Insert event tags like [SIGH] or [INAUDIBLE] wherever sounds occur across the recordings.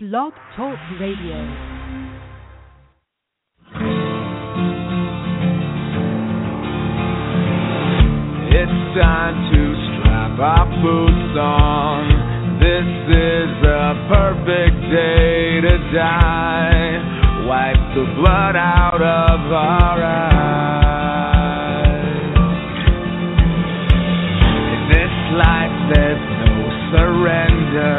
Blog Talk Radio. It's time to strap our boots on. This is a perfect day to die. Wipe the blood out of our eyes. In this life, there's no surrender,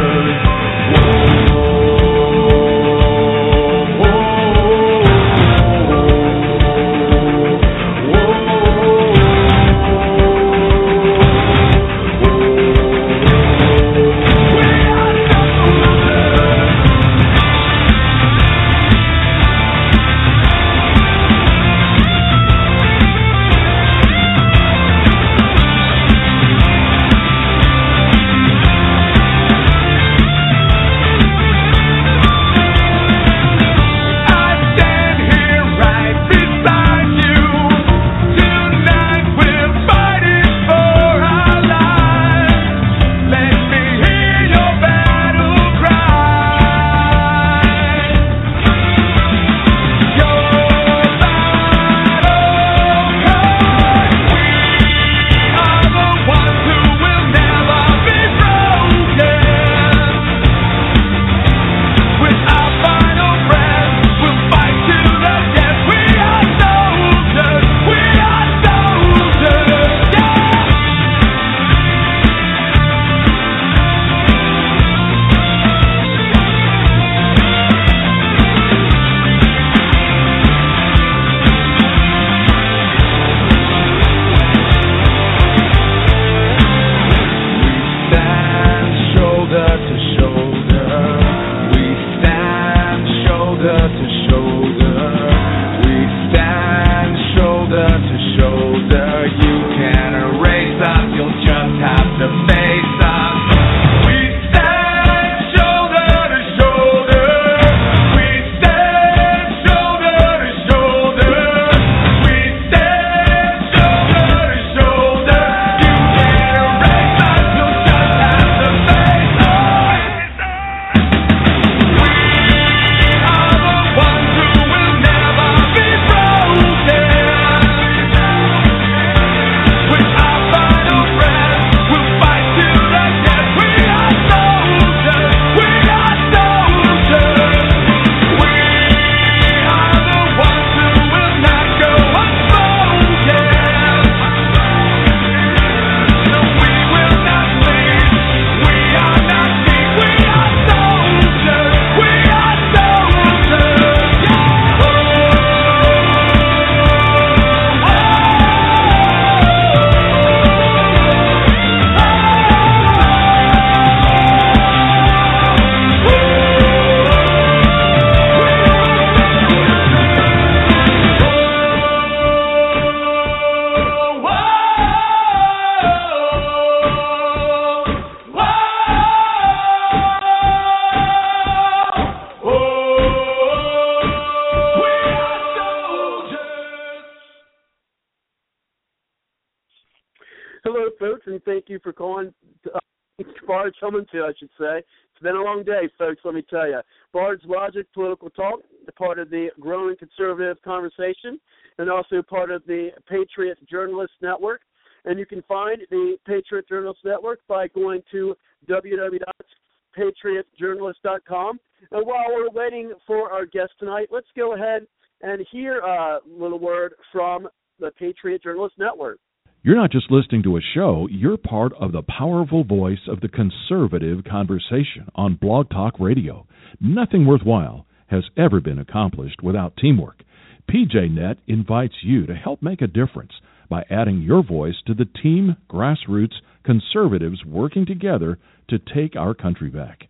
To, I should say. It's been a long day, folks, let me tell you. Bard's Logic Political Talk, part of the growing conservative conversation, and also part of the Patriot Journalist Network. And you can find the Patriot Journalist Network by going to www.patriotjournalist.com. And while we're waiting for our guest tonight, let's go ahead and hear a little word from the Patriot Journalist Network. You're not just listening to a show, you're part of the powerful voice of the conservative conversation on Blog Talk Radio. Nothing worthwhile has ever been accomplished without teamwork. PJNet invites you to help make a difference by adding your voice to the team grassroots conservatives working together to take our country back.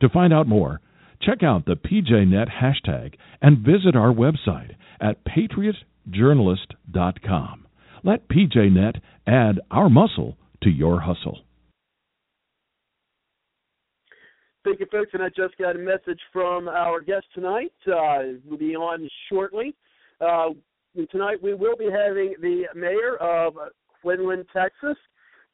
To find out more, Check out the PJNet hashtag and visit our website at patriotjournalist.com. Let PJNet add our muscle to your hustle. Thank you, folks. And I just got a message from our guest tonight. Uh, we'll be on shortly. Uh, tonight we will be having the mayor of Quinlan, Texas,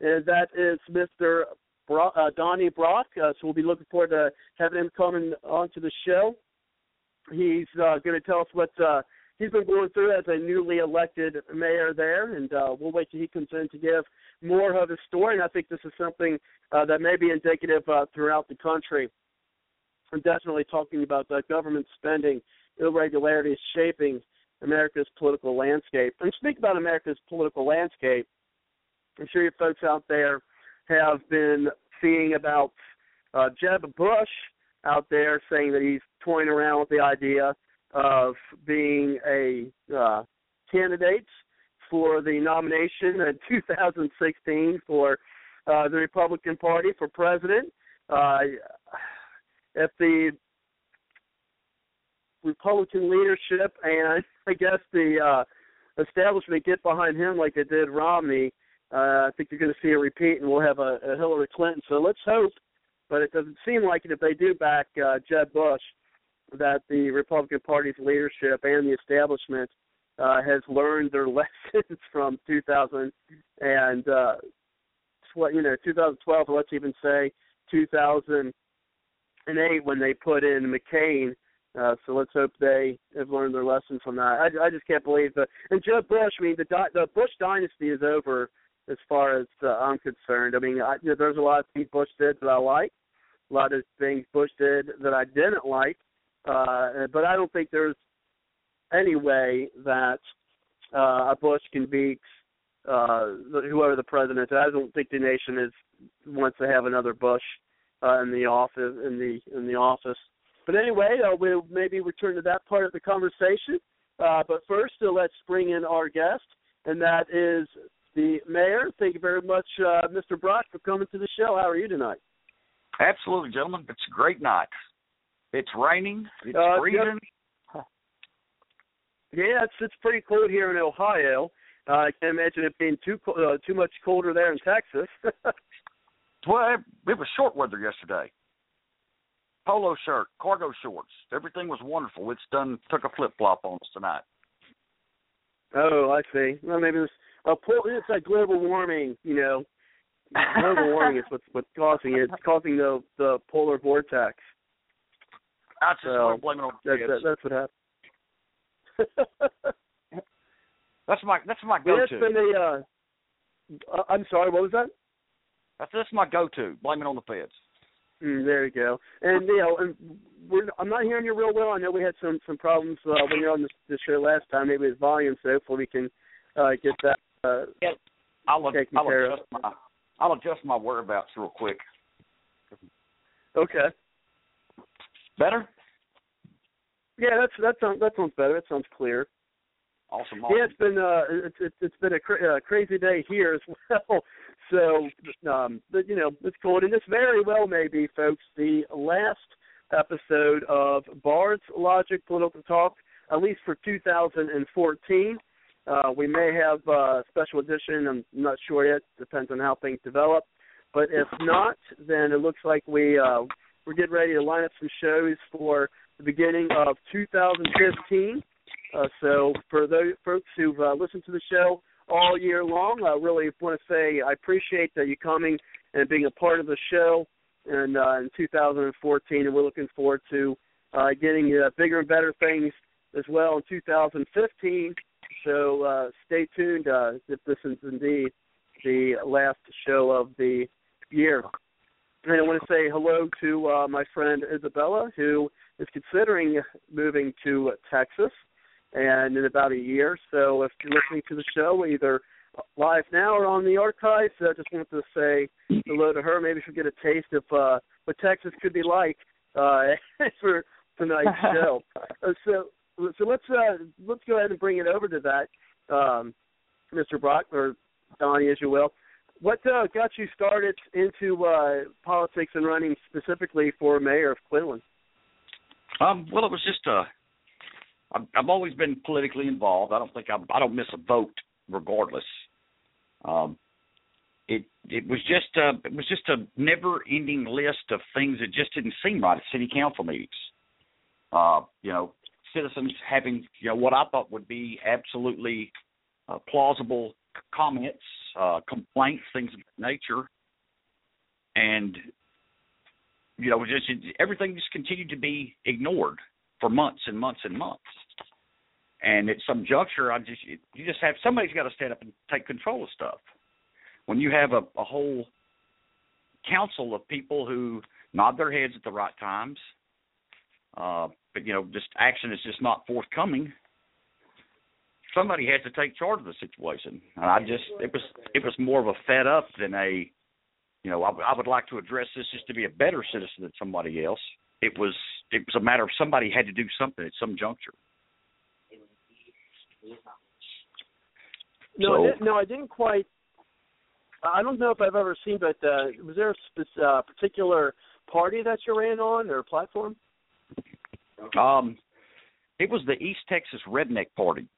and that is Mr. Brock, uh, Donny Brock. Uh, so we'll be looking forward to having him coming onto the show. He's uh, going to tell us what uh, he's been going through as a newly elected mayor there, and uh, we'll wait till he comes in to give more of his story. And I think this is something uh, that may be indicative uh, throughout the country. I'm definitely talking about the government spending irregularities shaping America's political landscape. And speak about America's political landscape. I'm sure you folks out there have been seeing about uh, Jeb Bush out there saying that he's toying around with the idea of being a uh, candidate for the nomination in [LAUGHS] 2016 for uh, the Republican Party for president. Uh, if the Republican leadership and [LAUGHS] I guess the uh, establishment get behind him like they did Romney, uh, I think you're going to see a repeat, and we'll have a, a Hillary Clinton. So let's hope, but it doesn't seem like it if they do back uh, Jeb Bush, that the Republican Party's leadership and the establishment uh, has learned their [LAUGHS] lessons from 2000 and uh, you know 2012. Let's even say 2008 when they put in McCain. Uh, so let's hope they have learned their lesson from that. I, I just can't believe that. And Jeb Bush, I mean, the the Bush dynasty is over as far as uh, I'm concerned. I mean, I, you know, there's a lot of things Bush did that I like, a lot of things Bush did that I didn't like, uh, but I don't think there's any way that uh, a Bush can beat uh, whoever the president is. I don't think the nation is wants to have another Bush uh, in the office in the in the office. But anyway, uh, we'll maybe return to that part of the conversation. Uh, but first, uh, let's bring in our guest, and that is the mayor. Thank you very much, uh, Mr. Brock, for coming to the show. How are you tonight? Absolutely, gentlemen. It's a great night. It's raining. It's Uh, freezing. Yeah, it's it's pretty cold here in Ohio. Uh, I can't imagine it being too uh, too much colder there in Texas. [LAUGHS] Well, it, it was short weather yesterday. Polo shirt, cargo shorts, everything was wonderful. It's done took a flip flop on us tonight. oh, I see. Well, maybe it's uh, po- it's like global warming. You know, [LAUGHS] global warming is what's what's causing it. It's causing the the polar vortex. I just want to blame it on the That, kids. that, that's what happened. [LAUGHS] That's my that's my yeah, go it's to. been a. Uh, uh, I'm sorry. What was that? That's that's my go to. Blame it on the feds. Mm, there you go. And you know, and we're, I'm not hearing you real well. I know we had some some problems uh, when you're on this, this show last time. Maybe with volume, so hopefully we can uh, get that. Uh, I'll Taken I'll care of. adjust my I'll adjust my whereabouts real quick. okay. Better? Yeah, that's that sounds that sounds better. That sounds clear. Awesome. Yeah, it's been uh, it's it's, it's been a cra- uh, crazy day here as [LAUGHS] well. So, um, but you know, it's cold, and this very well may be, folks, the last episode of Bard's Logic Political Talk, at least for 2014. Uh, we may have a special edition. I'm not sure yet. Depends on how things develop. But if not, then it looks like we uh, we're getting ready to line up some shows for the beginning of 2015. Uh, so for those folks who've uh, listened to the show all year long, I really want to say I appreciate that you coming and being a part of the show and uh, in 2014, and we're looking forward to uh, getting uh, bigger and better things as well in 2015. So uh, stay tuned uh, if this is indeed the last show of the year. And I want to say hello to uh, my friend Isabella, who is considering moving to Texas and in about a year. So if you're listening to the show, either live now or on the archives, I just wanted to say hello to her. Maybe she'll get a taste of uh, what Texas could be like uh, [LAUGHS] for tonight's [LAUGHS] show. Uh, so so let's uh, let's go ahead and bring it over to that, um, Mr. Brock or Donny, as you will. What uh, got you started into uh, politics and running specifically for mayor of Quinlan? Um, well, it was just uh, I've, I've always been politically involved. I don't think I, I don't miss a vote, regardless. Um, it it was just a it was just a never ending list of things that just didn't seem right at city council meetings. Uh, you know, citizens having you know what I thought would be absolutely uh, plausible comments, uh, complaints, things of that nature, and you know, just everything just continued to be ignored for months and months and months. And at some juncture, I just you just have somebody's got to stand up and take control of stuff. When you have a, a whole council of people who nod their heads at the right times, uh, but you know, just action is just not forthcoming. Somebody has to take charge of the situation, and I just it was it was more of a fed up than a, you know, I, I would like to address this just to be a better citizen than somebody else. It was it was a matter of somebody had to do something at some juncture. No, So- I didn't, no, I didn't quite. I don't know if I've ever seen, but uh, was there a spec- uh, particular party that you ran on or platform? Um, it was the East Texas Redneck Party.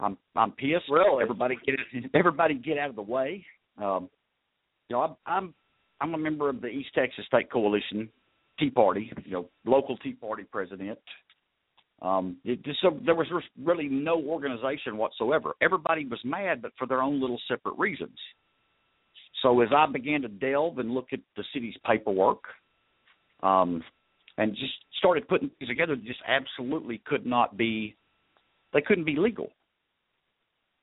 I'm I'm pissed. Really? Everybody get [LAUGHS] everybody get out of the way. Um, you know, I'm I'm I'm a member of the East Texas State Coalition Tea Party. You know, local Tea Party president. Um, it just so there was really no organization whatsoever. Everybody was mad, but for their own little separate reasons. So as I began to delve and look at the city's paperwork, um, and just started putting things together just absolutely could not be they couldn't be legal.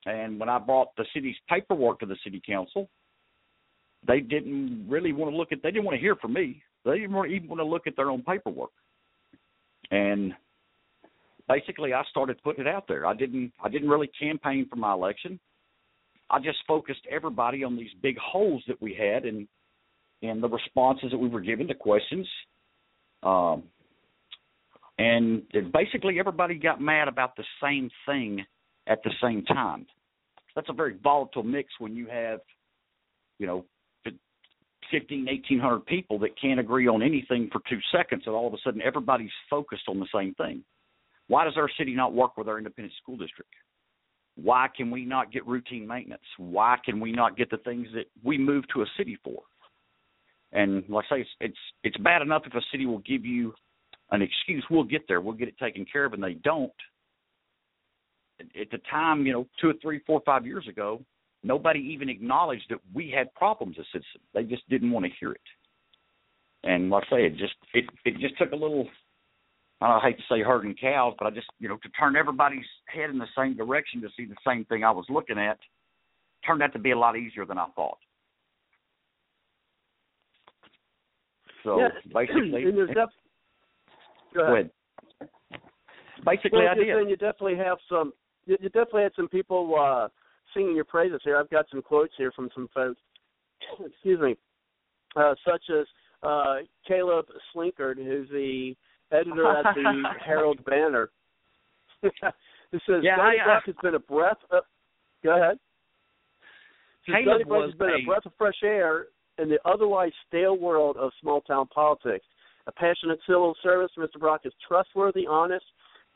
And when I brought the city's paperwork to the city council, they didn't really want to look at they didn't want to hear from me. They didn't even want to look at their own paperwork. And basically I started putting it out there. I didn't I didn't really campaign for my election. I just focused everybody on these big holes that we had and and the responses that we were given to questions um, and basically, everybody got mad about the same thing at the same time. That's a very volatile mix when you have, you know, 15, 1800 people that can't agree on anything for two seconds, and all of a sudden everybody's focused on the same thing. Why does our city not work with our independent school district? Why can we not get routine maintenance? Why can we not get the things that we move to a city for? And like I say, it's it's, it's bad enough if a city will give you an excuse. We'll get there. We'll get it taken care of, and they don't. At the time, you know, two or three, four, five years ago, nobody even acknowledged that we had problems as citizens. They just didn't want to hear it. And like I say, it just it it just took a little. I hate to say herding cows, but I just you know to turn everybody's head in the same direction to see the same thing I was looking at turned out to be a lot easier than I thought. So yeah. [CLEARS THROAT] basically, def- go go ahead. ahead. Basically, well, I did. you definitely have some. You, you definitely had some people uh, singing your praises here. I've got some quotes here from some folks. [COUGHS] Excuse me, uh, such as uh, Caleb Slinkard, who's the editor at the [LAUGHS] Herald Banner. [LAUGHS] it says Yeah, I- Brock has been a breath. Of, go ahead. Says Caleb Brock has been a breath of fresh air in the otherwise stale world of small town politics. A passionate civil service, Mr. Brock is trustworthy, honest,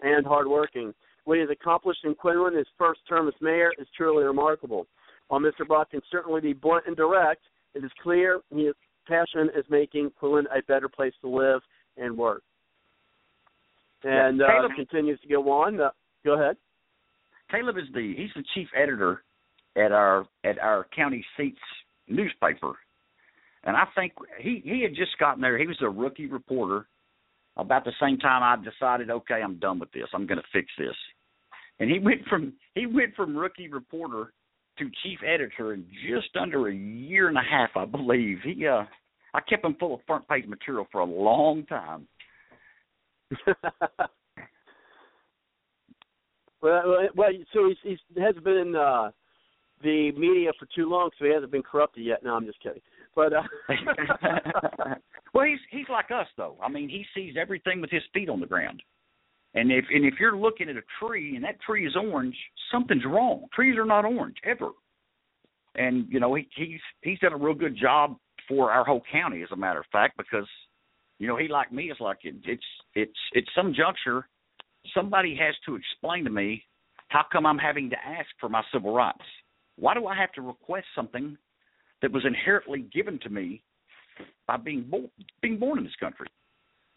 and hardworking. What he has accomplished in Quinlan, his first term as mayor, is truly remarkable. While Mr. Brock can certainly be blunt and direct, it is clear his passion is making Quinlan a better place to live and work. And Yeah, uh, Caleb- continues to go on. Uh, go ahead. Caleb is the he's the chief editor at our at our county seats newspaper, and I think he he had just gotten there. He was a rookie reporter. About the same time, I decided, okay, I'm done with this. I'm going to fix this. And he went from he went from rookie reporter to chief editor in just under a year and a half, I believe. He uh, I kept him full of front page material for a long time. [LAUGHS] well, well, well, so he's, he's hasn't been in uh, the media for too long, so he hasn't been corrupted yet. No, I'm just kidding. But uh, [LAUGHS] [LAUGHS] well, he's he's like us though. I mean, he sees everything with his feet on the ground. And if and if you're looking at a tree and that tree is orange, something's wrong. Trees are not orange ever. And you know, he he's he's done a real good job for our whole county, as a matter of fact, because you know, he like me is like it, it's it's it's some juncture. Somebody has to explain to me how come I'm having to ask for my civil rights. Why do I have to request something that was inherently given to me by being born being born in this country?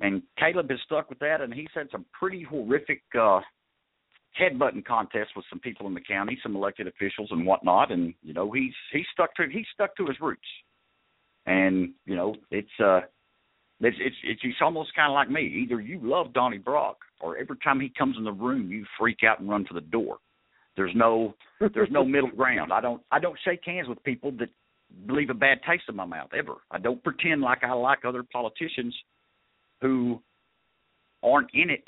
And Caleb has stuck with that, and he's had some pretty horrific uh, headbutting contests with some people in the county, some elected officials and whatnot. And you know, he's he's stuck to he's stuck to his roots. And you know, it's uh, it's it's it's, it's almost kind of like me. Either you love Donny Brock, or every time he comes in the room, you freak out and run for the door. There's no there's no [LAUGHS] middle ground. I don't I don't shake hands with people that leave a bad taste in my mouth ever. I don't pretend like I like other politicians who aren't in it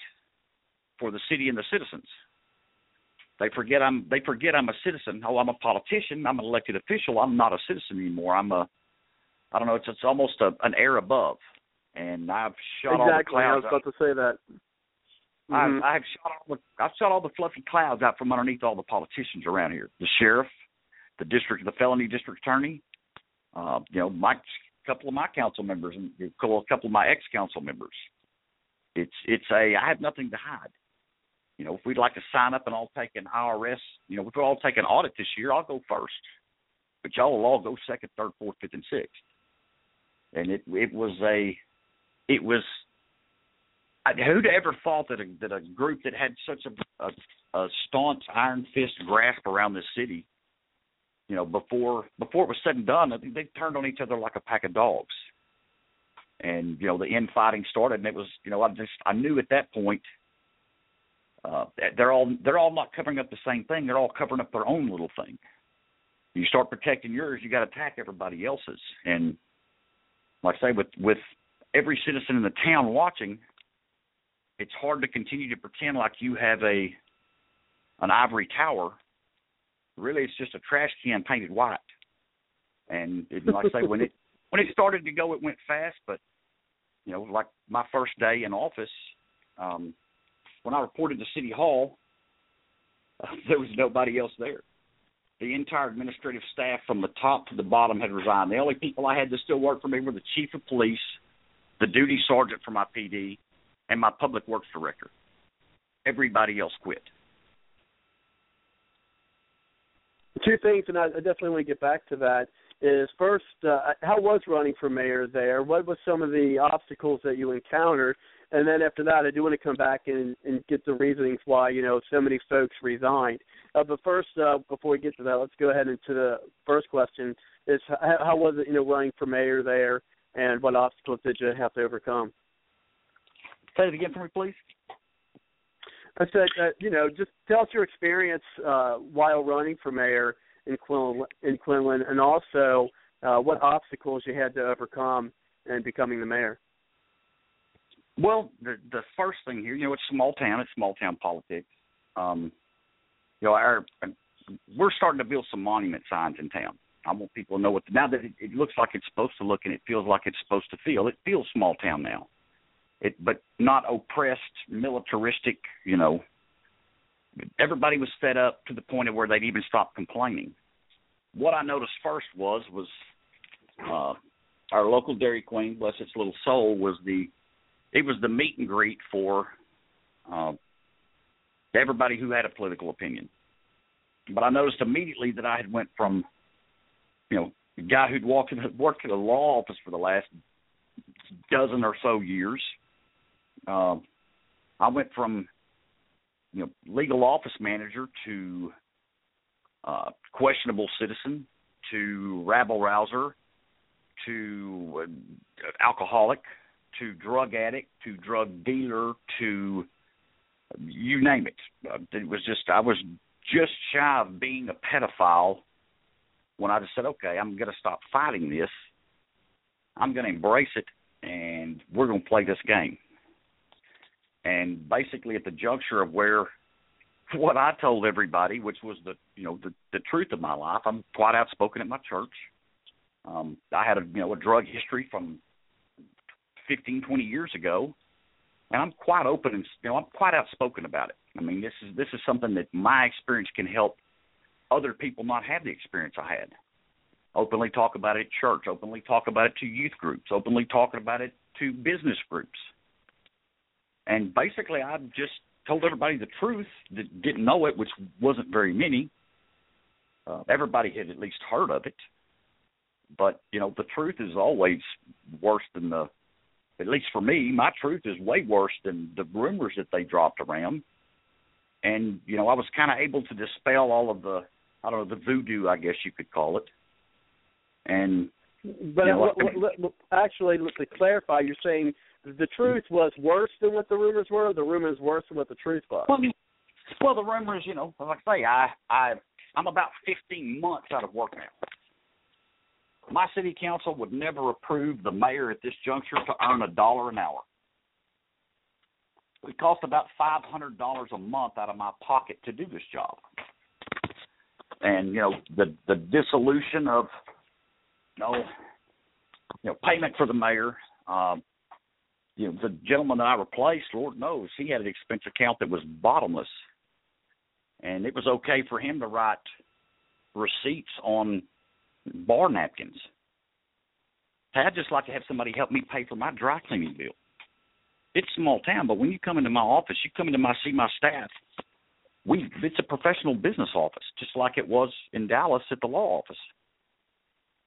for the city and the citizens. They forget I'm they forget I'm a citizen. Oh, I'm a politician. I'm an elected official. I'm not a citizen anymore. I'm a I don't know. It's it's almost a, an air above. And I've shot exactly. all the clouds. I was about to say that. Mm-hmm. I've, I've shot all the I've shot all the fluffy clouds out from underneath all the politicians around here. The sheriff, the district, the felony district attorney. Uh, you know, my couple of my council members and a couple of my ex council members. It's it's a I have nothing to hide. You know, if we'd like to sign up and all take an IRS, you know, if we all take an audit this year, I'll go first. But y'all will all go second, third, fourth, fifth, and sixth. And it it was a it was I, who'd ever thought that a that a group that had such a, a a staunch iron fist grasp around this city, you know, before before it was said and done, I they turned on each other like a pack of dogs. And you know, the infighting started, and it was, you know, I just I knew at that point uh, they're all they're all not covering up the same thing. They're all covering up their own little thing. You start protecting yours, you got to attack everybody else's. And like I say, with with every citizen in the town watching, it's hard to continue to pretend like you have a an ivory tower. Really, it's just a trash can painted white. And it, like I say, when it [LAUGHS] when it started to go, it went fast. But you know, like my first day in office, um, when I reported to City Hall, uh, [LAUGHS] there was nobody else there. The entire administrative staff from the top to the bottom had resigned. The only people I had that still work for me were the chief of police, the duty sergeant for my PD, and my public works director. Everybody else quit. Two things, and I definitely want to get back to that. Is first, uh, how was running for mayor there? What was some of the obstacles that you encountered? And then after that, I do want to come back and, and get the reasonings why you know so many folks resigned. Uh, but first, uh, before we get to that, let's go ahead into the first question: Is how, how was it you know running for mayor there, and what obstacles did you have to overcome? Say it again for me, please. I said, uh, you know, just tell us your experience uh, while running for mayor in Quinlan, in Quinlan and also uh, what obstacles you had to overcome in becoming the mayor. Well, the the first thing here, you know, it's small town. It's small town politics. Um, you know, our we're starting to build some monument signs in town. I want people to know what now that it, it looks like it's supposed to look and it feels like it's supposed to feel. It feels small town now. It, but not oppressed, militaristic. You know, everybody was fed up to the point of where they'd even stop complaining. What I noticed first was was uh, our local Dairy Queen, bless its little soul, was the it was the meet and greet for uh, everybody who had a political opinion. But I noticed immediately that I had went from, you know, a guy who'd walked in, worked in a law office for the last dozen or so years. Uh, I went from, you know, legal office manager to uh, questionable citizen to rabble rouser to uh, alcoholic to drug addict to drug dealer to you name it. Uh, it was just I was just shy of being a pedophile when I just said, okay, I'm going to stop fighting this. I'm going to embrace it, and we're going to play this game. And basically, at the juncture of where [LAUGHS] what I told everybody, which was the you know the the truth of my life, I'm quite outspoken at my church. Um, I had a you know a drug history from 15, 20 years ago, and I'm quite open and you know I'm quite outspoken about it. I mean, this is this is something that my experience can help other people not have the experience I had. openly talk about it at church, openly talk about it to youth groups, openly talking about it to business groups. And basically, I just told everybody the truth that didn't know it, which wasn't very many. Uh, everybody had at least heard of it, but you know the truth is always worse than the. At least for me, my truth is way worse than the rumors that they dropped around. And you know, I was kind of able to dispel all of the, I don't know, the voodoo, I guess you could call it. And but you know, what, what, what, actually, to clarify, you're saying the truth was worse than what the rumors were. The rumors worse than what the truth was. Well, well, the rumors, you know, like I say, I, I, I'm about 15 months out of work now. My city council would never approve the mayor at this juncture to earn a dollar an hour. It cost about five hundred dollars a month out of my pocket to do this job. And you know the the dissolution of you know, you know payment for the mayor. Um, you know the gentleman that I replaced, Lord knows, he had an expense account that was bottomless, and it was okay for him to write receipts on bar napkins. Hey, I'd just like to have somebody help me pay for my dry cleaning bill. It's small town, but when you come into my office, you come into my see my staff. We it's a professional business office, just like it was in Dallas at the law office.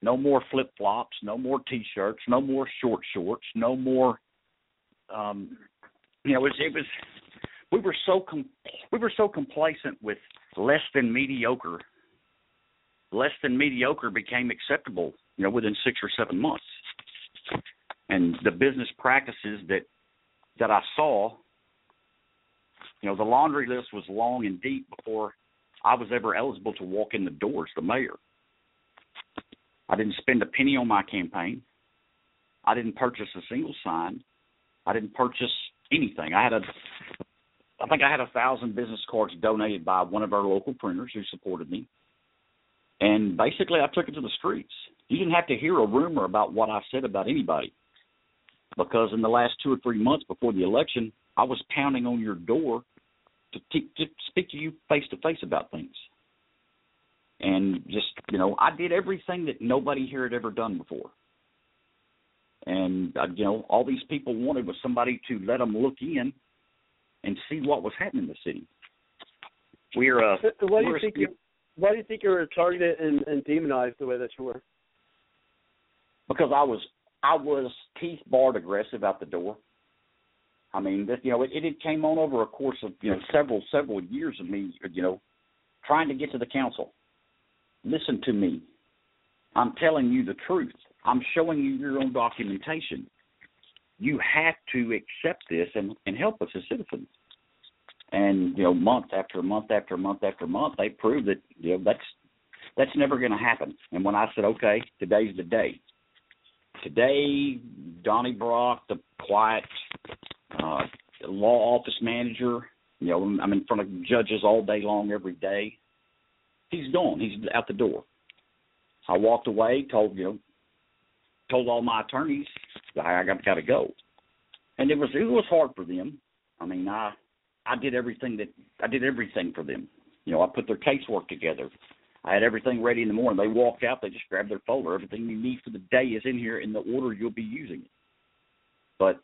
No more flip flops, no more t-shirts, no more short shorts, no more. Um, you know, it was, it was we were so com- we were so complacent with less than mediocre. Less than mediocre became acceptable, you know, within six or seven months. And the business practices that that I saw, you know, the laundry list was long and deep before I was ever eligible to walk in the doors, the mayor. I didn't spend a penny on my campaign. I didn't purchase a single sign. I didn't purchase anything. I had a I think I had a thousand business cards donated by one of our local printers who supported me. And basically I took it to the streets. You didn't have to hear a rumor about what I said about anybody because in the last two or three months before the election, I was pounding on your door to, t- to speak to you face to face about things. And just, you know, I did everything that nobody here had ever done before. And, uh, you know, all these people wanted was somebody to let them look in and see what was happening in the city. We're, uh, why do you think you, why do you think you were targeted and, and demonized the way that you were? Because I was I was teeth barred aggressive out the door. I mean, that you know, it, it came on over a course of you know several several years of me, you know, trying to get to the council. Listen to me. I'm telling you the truth. I'm showing you your own documentation. You have to accept this and, and help us as citizens. And you know, month after month after month after month, they prove that you know that's that's never going to happen. And when I said, okay, today's the day, today, Donny Brock, the quiet uh, law office manager, you know, I'm in front of judges all day long, every day. He's gone. He's out the door. I walked away, told you know, told all my attorneys I got got to go, and it was it was hard for them. I mean, I I did everything that I did everything for them. You know, I put their casework together. I had everything ready in the morning. They walked out, they just grabbed their folder. Everything you need for the day is in here in the order you'll be using it. But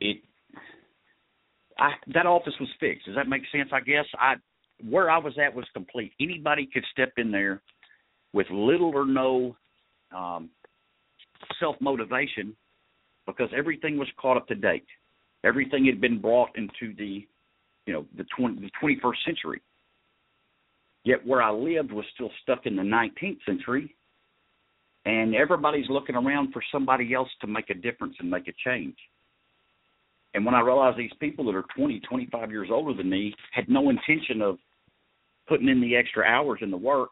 it I that office was fixed. Does that make sense? I guess I where I was at was complete. Anybody could step in there with little or no um, self motivation because everything was caught up to date. Everything had been brought into the you know the 20, the 21st century. Yet where I lived was still stuck in the 19th century, and everybody's looking around for somebody else to make a difference and make a change. And when I realized these people that are 20, 25 years older than me had no intention of putting in the extra hours in the work,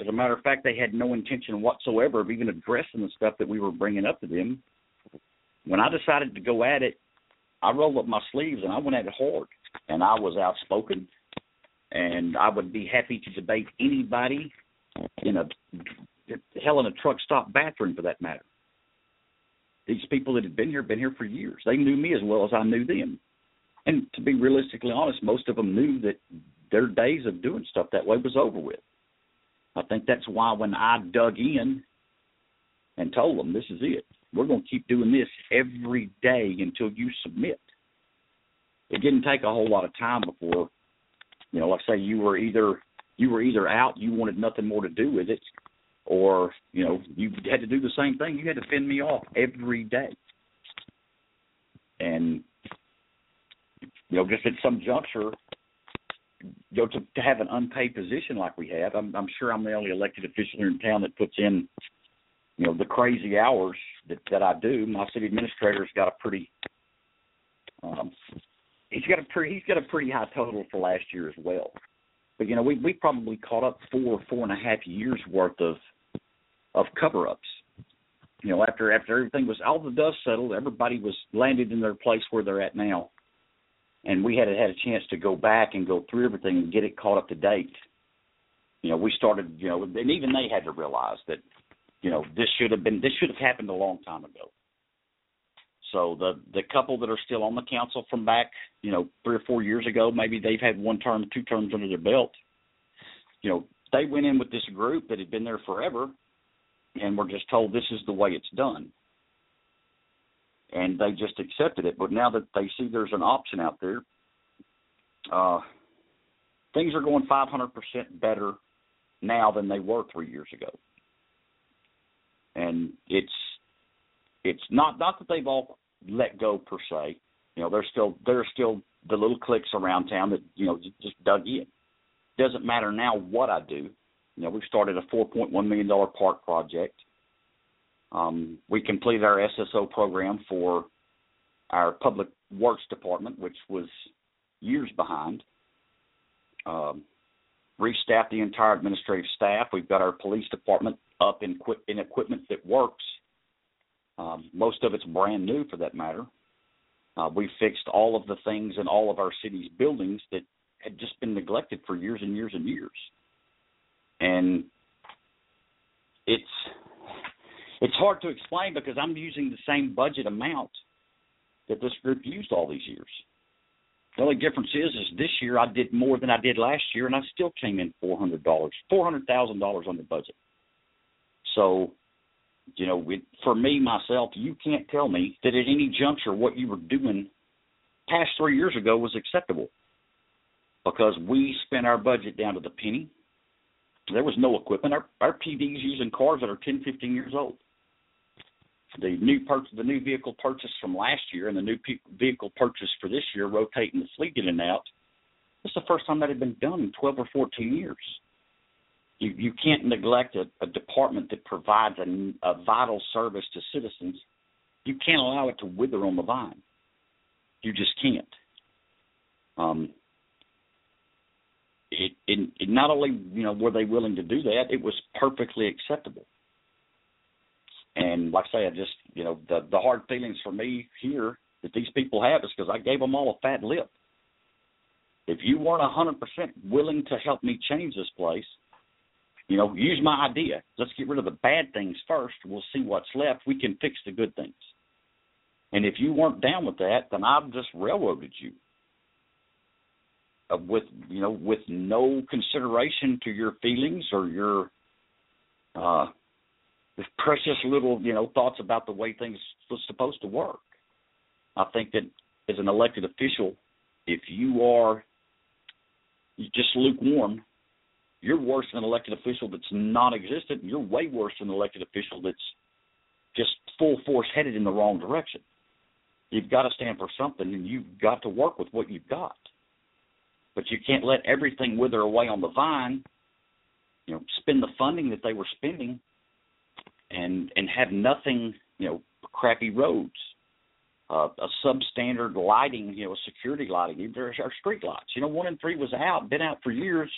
as a matter of fact, they had no intention whatsoever of even addressing the stuff that we were bringing up to them. When I decided to go at it, I rolled up my sleeves and I went at it hard. And I was outspoken and I would be happy to debate anybody in a hell in a truck stop bathroom for that matter. These people that had been here been here for years. They knew me as well as I knew them. And to be realistically honest, most of them knew that their days of doing stuff that way was over with. I think that's why when I dug in and told them this is it, we're going to keep doing this every day until you submit. It didn't take a whole lot of time before, you know, like say you were either you were either out, you wanted nothing more to do with it, or you know you had to do the same thing. You had to fend me off every day, and you know just at some juncture, you know to, to have an unpaid position like we have, I'm, I'm sure I'm the only elected official here in town that puts in you know the crazy hours that that I do. My city administrator's got a pretty um, he's got a pretty he's got a pretty high total for last year as well. But you know we we probably caught up four four and a half years worth of of cover ups. You know after after everything was all the dust settled, everybody was landed in their place where they're at now, and we had had a chance to go back and go through everything and get it caught up to date. You know we started you know and even they had to realize that you know this should have been this should have happened a long time ago. So the the couple that are still on the council from back, you know, three or four years ago, maybe they've had one term, two terms under their belt. You know, they went in with this group that had been there forever, and were just told this is the way it's done, and they just accepted it. But now that they see there's an option out there, uh, things are going 500% better now than they were three years ago and it's it's not not that they've all let go per se. You know, there's still there's still the little cliques around town that you know just dug in. Doesn't matter now what I do. You know, we've started a 4.1 million dollar park project. Um, we completed our SSO program for our public works department, which was years behind. Um, restaffed the entire administrative staff. We've got our police department up in, in equipment that works. Um, most of it's brand new, for that matter. Uh, we fixed all of the things in all of our city's buildings that had just been neglected for years and years and years. And it's it's hard to explain because I'm using the same budget amount that this group used all these years. The only difference is, is this year I did more than I did last year, and I still came in four hundred dollars, four hundred thousand dollars under budget. So, you know, it, for me myself, you can't tell me that at any juncture what you were doing past three years ago was acceptable, because we spent our budget down to the penny. There was no equipment. Our our PDs using cars that are ten, fifteen years old the new purchase, the new vehicle purchase from last year, and the new pe- vehicle purchase for this year, rotating the fleet in and out. It's the first time that had been done in 12 or 14 years. You you can't neglect a, a department that provides a, a vital service to citizens. You can't allow it to wither on the vine. You just can't. Um, it, it, it not only you know were they willing to do that, it was perfectly acceptable. And like I say, I just you know the the hard feelings for me here that these people have is because I gave them all a fat lip. If you weren't a hundred percent willing to help me change this place, you know, use my idea. Let's get rid of the bad things first. We'll see what's left. We can fix the good things. And if you weren't down with that, then I've just railroaded you. Uh, with you know, with no consideration to your feelings or your uh the precious little you know thoughts about the way things was supposed to work. I think that as an elected official, if you are just lukewarm, you're worse than an elected official that's non-existent. You're way worse than an elected official that's just full force headed in the wrong direction. You've got to stand for something, and you've got to work with what you've got. But you can't let everything wither away on the vine. You know, spend the funding that they were spending and and have nothing, you know, crappy roads, uh, a substandard lighting, you know, security lighting. There's our street lights. You know, one in three was out, been out for years.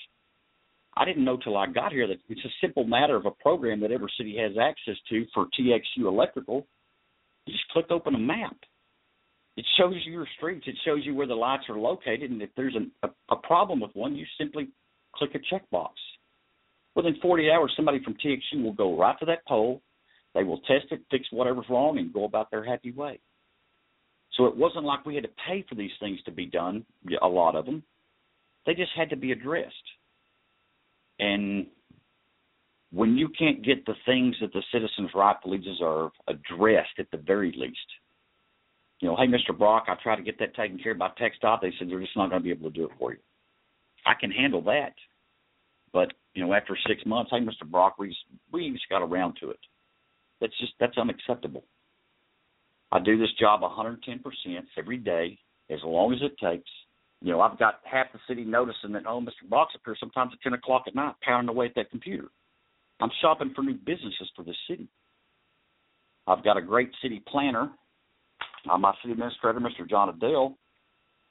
I didn't know till I got here that it's a simple matter of a program that every city has access to for TXU Electrical. You just click open a map. It shows you your streets. It shows you where the lights are located, and if there's an, a, a problem with one, you simply click a checkbox. Within 40 hours, somebody from TXU will go right to that pole. They will test it, fix whatever's wrong, and go about their happy way. So it wasn't like we had to pay for these things to be done, a lot of them. They just had to be addressed. And when you can't get the things that the citizens rightfully deserve addressed at the very least. You know, hey, Mr. Brock, I tried to get that taken care of by TxDOT. They said they're just not going to be able to do it for you. I can handle that. But, you know, after six months, hey, Mr. Brock, we just, we just got around to it. That's just, that's unacceptable. I do this job 110% every day, as long as it takes. You know, I've got half the city noticing that, oh, Mr. Brock's up here sometimes at 10 o'clock at night pounding away at that computer. I'm shopping for new businesses for the city. I've got a great city planner, uh, my city administrator, Mr. John Adele,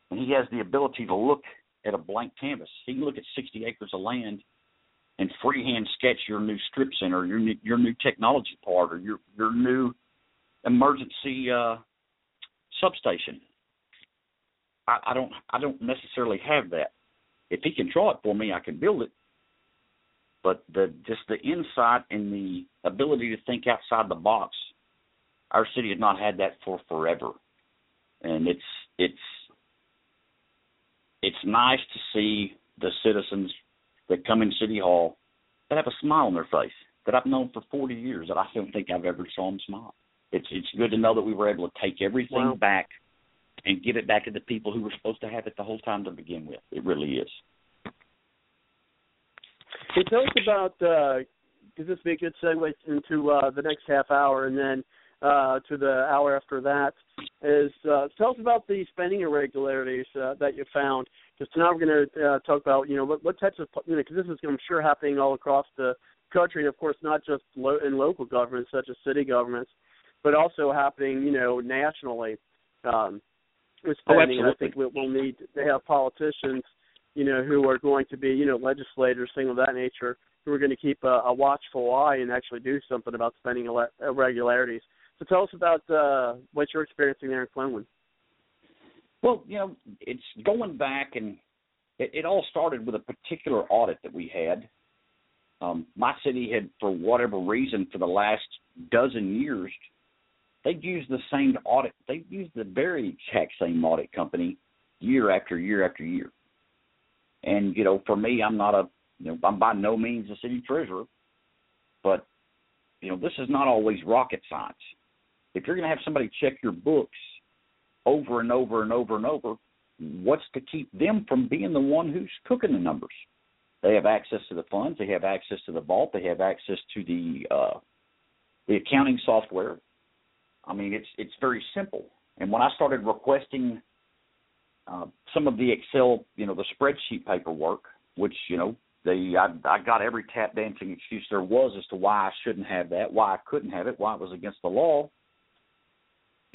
and he has the ability to look at a blank canvas. He can look at 60 acres of land and freehand sketch your new strip center, your new, your new technology part, or your your new emergency uh, substation. I, I don't I don't necessarily have that. If he can draw it for me, I can build it. But the just the insight and the ability to think outside the box, our city has not had that for forever, and it's it's it's nice to see the citizens that come in City Hall that have a smile on their face that I've known for 40 years that I don't think I've ever saw them smile. It's it's good to know that we were able to take everything Wow. back and give it back to the people who were supposed to have it the whole time to begin with. It really is. Hey, tell us about because this would be a good segue into uh, the next half hour, and then uh, to the hour after that. Is uh, tell us about the spending irregularities uh, that you found. Because tonight we're going to uh, talk about you know what, what types of you know because this is I'm sure happening all across the country, and of course not just lo- in local governments such as city governments, but also happening you know nationally. Um, with Oh, spending, and I think we'll, we'll need to have politicians you know, who are going to be, you know, legislators, things of that nature, who are going to keep a, a watchful eye and actually do something about spending irregularities. So tell us about uh, what you're experiencing there in Cleveland. Well, you know, it's going back and it, it all started with a particular audit that we had. Um, my city had, for whatever reason, for the last dozen years, they'd used the same audit. They'd used the very exact same audit company year after year after year. And you know, for me, I'm not a, you know, I'm by no means a city treasurer, but you know, this is not always rocket science. If you're going to have somebody check your books over and over and over and over, what's to keep them from being the one who's cooking the numbers? They have access to the funds, they have access to the vault, they have access to the uh, the accounting software. I mean, it's it's very simple. And when I started requesting uh, some of the Excel, you know, the spreadsheet paperwork, which you know, they I, I got every tap dancing excuse there was as to why I shouldn't have that, why I couldn't have it, why it was against the law.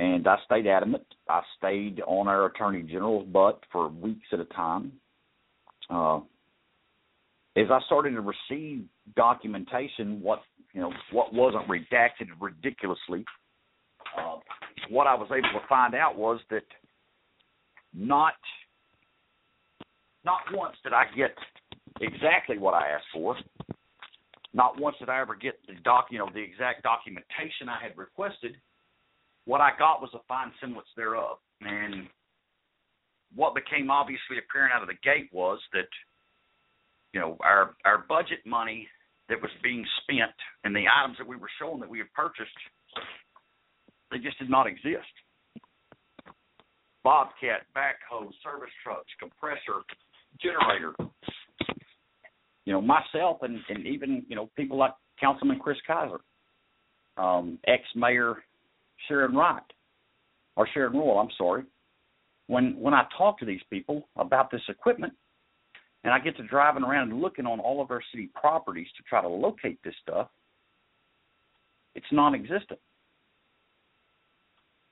And I stayed adamant. I stayed on our attorney general's butt for weeks at a time. Uh, as I started to receive documentation, what you know, what wasn't redacted ridiculously, uh, what I was able to find out was that not not once did I get exactly what I asked for. Not once did I ever get the doc, you know, the exact documentation I had requested. What I got was a fine semblance thereof, and what became obviously apparent out of the gate was that, you know, our our budget money that was being spent and the items that we were showing that we had purchased, they just did not exist. Bobcat, backhoe, service trucks, compressor, generator. You know, myself and, and even, you know, people like Councilman Chris Kaiser, um, ex mayor Sharon Wright or Sharon Rule, I'm sorry. When when I talk to these people about this equipment and I get to driving around and looking on all of our city properties to try to locate this stuff, it's non existent.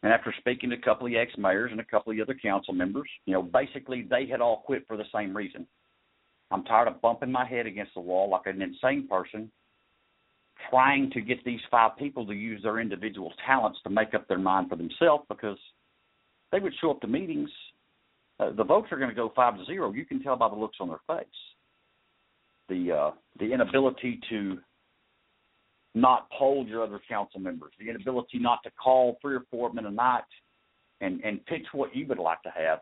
And after speaking to a couple of ex mayors and a couple of other council members, you know, basically they had all quit for the same reason. I'm tired of bumping my head against the wall like an insane person, trying to get these five people to use their individual talents to make up their mind for themselves because they would show up to meetings. Uh, the votes are going to go five to zero. You can tell by the looks on their face. The uh, the inability to not poll your other council members, the inability not to call three or four of them in a night and and pitch what you would like to have.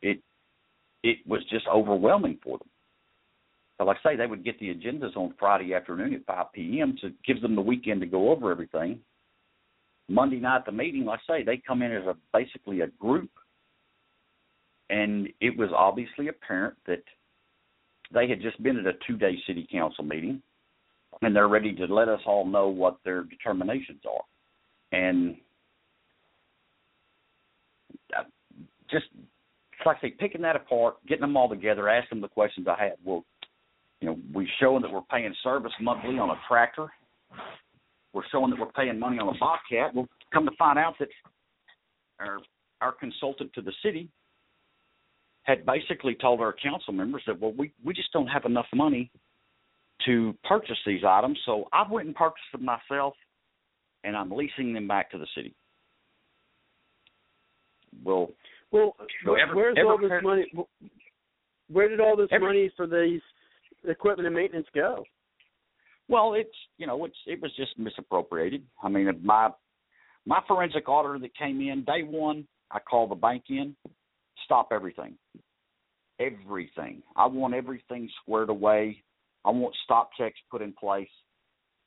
It it was just overwhelming for them. But like I say, they would get the agendas on Friday afternoon at 5 p.m. So it gives them the weekend to go over everything. Monday night, the meeting, like I say, they come in as a basically a group, and it was obviously apparent that they had just been at a two-day city council meeting, and they're ready to let us all know what their determinations are. And uh, just like I say, picking that apart, getting them all together, asking them the questions I had. Well, you know, we're showing that we're paying service monthly on a tractor. We're showing that we're paying money on a Bobcat. We'll come to find out that our our consultant to the city had basically told our council members that well we we just don't have enough money to purchase these items, so I went and purchased them myself, and I'm leasing them back to the city. Well, well, so where's all this money? Where did all this Every- money for these equipment and maintenance go? Well, it's you know it's it was just misappropriated. I mean, my my forensic auditor that came in day one, I called the bank in, stop everything, everything. I want everything squared away. I want stop checks put in place.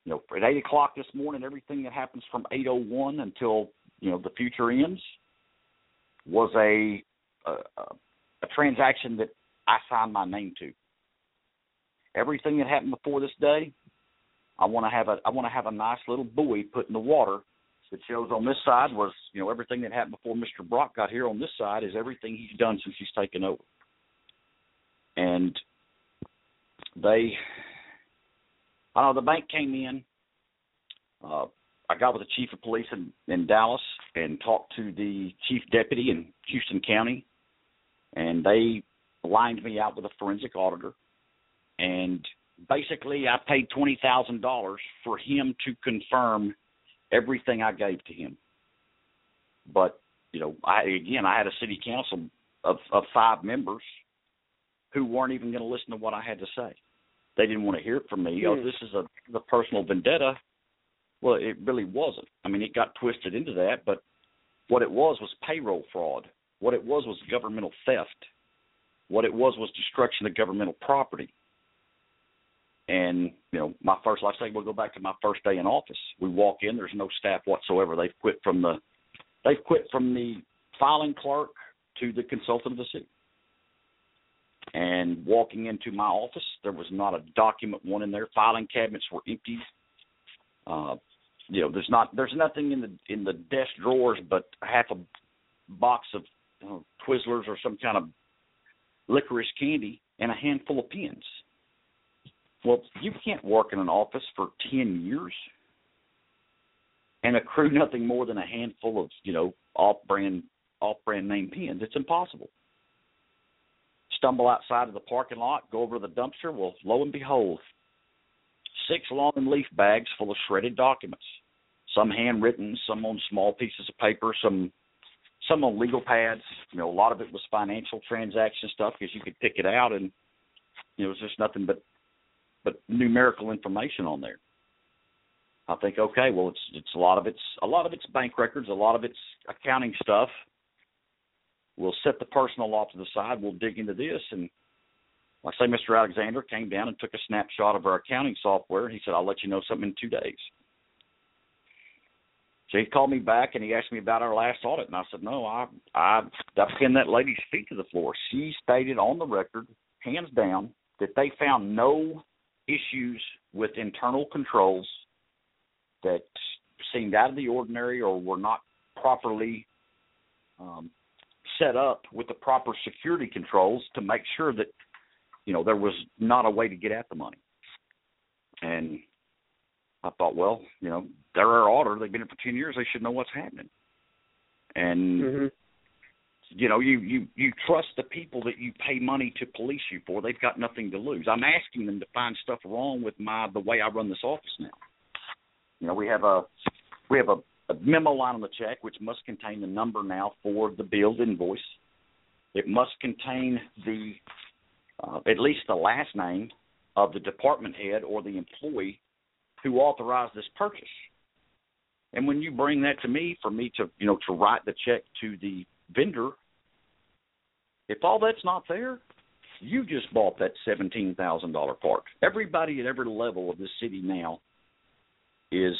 You know, at eight o'clock this morning, everything that happens from eight oh one until you know the future ends was a a, a transaction that I signed my name to. Everything that happened before this day, I want to have a I want to have a nice little buoy put in the water that shows on this side was you know everything that happened before Mr. Brock got here. On this side is everything he's done since he's taken over. And they, I know, the bank came in. Uh, I got with the chief of police in, in Dallas and talked to the chief deputy in Houston County, and they lined me out with a forensic auditor. And basically, I paid twenty thousand dollars for him to confirm everything I gave to him. But you know, I again, I had a city council of of five members who weren't even going to listen to what I had to say. They didn't want to hear it from me. Oh, Hmm. this is a the personal vendetta. Well, it really wasn't. I mean, it got twisted into that, but what it was was payroll fraud. What it was was governmental theft. What it was was destruction of governmental property. And you know, my first, like I say, we'll go back to my first day in office. We walk in, there's no staff whatsoever. They've quit from the, they've quit from the filing clerk to the consultant of the city. And walking into my office, there was not a document one in there. Filing cabinets were empty. Uh, you know, there's not, there's nothing in the in the desk drawers but half a box of you know, Twizzlers or some kind of licorice candy and a handful of pens. Well, you can't work in an office for ten years and accrue [LAUGHS] nothing more than a handful of, you know, off brand off brand name pens. It's impossible. Stumble outside of the parking lot, go over to the dumpster, well, lo and behold, six and leaf bags full of shredded documents. Some handwritten, some on small pieces of paper, some some on legal pads. You know, a lot of it was financial transaction stuff because you could pick it out and you know, it was just nothing but but numerical information on there. I think okay, well it's it's a lot of it's a lot of it's bank records, a lot of it's accounting stuff. We'll set the personal off to the side, we'll dig into this and like I say Mr. Alexander came down and took a snapshot of our accounting software he said, I'll let you know something in two days. So he called me back and he asked me about our last audit and I said, No, I I I pinned that lady's feet to the floor. She stated on the record, hands down, that they found no issues with internal controls that seemed out of the ordinary or were not properly um, set up with the proper security controls to make sure that you know there was not a way to get at the money. And I thought, well, you know, they're our auditor. They've been here for ten years. They should know what's happening. And hmm you know you you you trust the people that you pay money to police you for. They've got nothing to lose. I'm asking them to find stuff wrong with my the way i run this office now. You know we have a we have a, a memo line on the check which must contain the number now for the billed invoice. It must contain the uh, at least the last name of the department head or the employee who authorized this purchase. And when you bring that to me for me to you know to write the check to the vendor, if all that's not there, you just bought that seventeen thousand dollar park. Everybody at every level of this city now is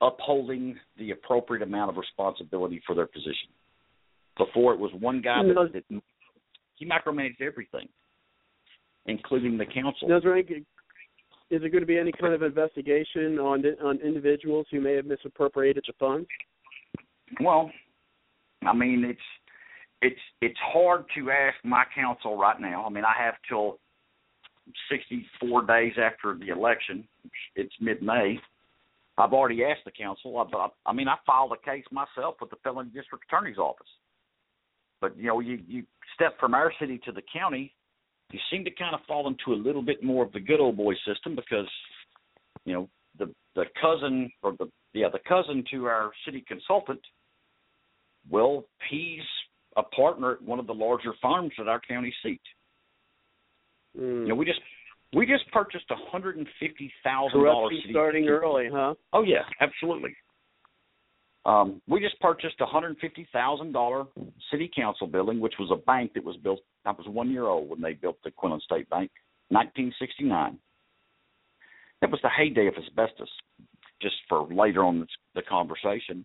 upholding the appropriate amount of responsibility for their position. Before it was one guy that, that he micromanaged everything, including the council. Now, is, there any, is there going to be any kind of investigation on on individuals who may have misappropriated the funds? Well, I mean it's it's it's hard to ask my council right now. I mean I have till 64 days after the election. It's mid-May. I've already asked the council. I, I mean I filed a case myself with the felony district attorney's office. But you know, you you step from our city to the county, you seem to kind of fall into a little bit more of the good old boy system because you know the the cousin or the yeah the cousin to our city consultant well he's a partner at one of the larger farms at our county seat mm. you know we just we just purchased a hundred and fifty thousand dollars starting early huh oh yeah absolutely um, we just purchased a hundred fifty thousand dollar city council building, which was a bank that was built. I was one year old when they built the Quinlan State Bank, nineteen sixty nine. That was the heyday of asbestos. Just for later on the conversation.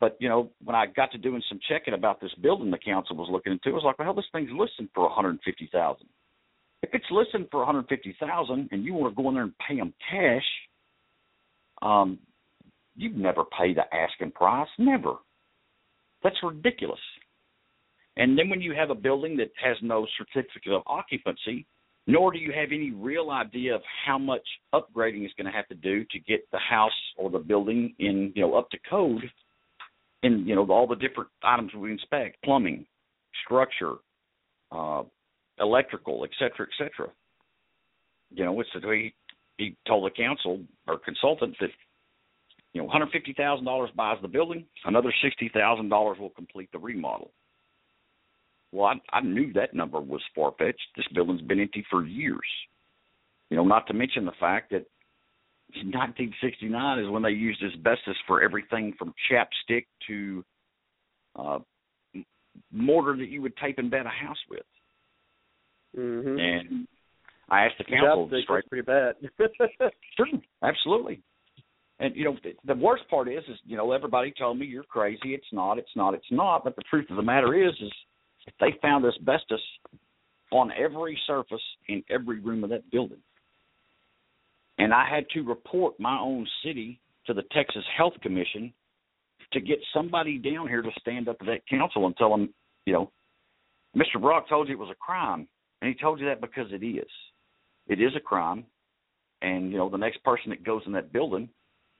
But you know, when I got to doing some checking about this building, the council was looking into, I was like, well, hell, this thing's listed for one hundred fifty thousand. If it's listed for one hundred fifty thousand, and you want to go in there and pay them cash, um, you'd never pay the asking price. Never. That's ridiculous. And then when you have a building that has no certificate of occupancy, nor do you have any real idea of how much upgrading is going to have to do to get the house or the building in, you know, up to code in, you know, all the different items we inspect, plumbing, structure, uh, electrical, et cetera, et cetera. You know, it's the way he told the council or consultant that you know, $150,000 buys the building, another $60,000 will complete the remodel. Well, I, I knew that number was far fetched. This building's been empty for years. You know, not to mention the fact that 1969 is when they used asbestos for everything from chapstick to uh, mortar that you would tape and bed a house with. Mm-hmm. And I asked the council. Chapstick pretty bad. [LAUGHS] sure, absolutely. And you know, the worst part is, is you know, everybody told me you're crazy. It's not. It's not. It's not. But the truth of the matter is, is they found asbestos on every surface in every room of that building. And I had to report my own city to the Texas Health Commission to get somebody down here to stand up to that council and tell them, you know, Mr. Brock told you it was a crime, and he told you that because it is. It is a crime, and you know the next person that goes in that building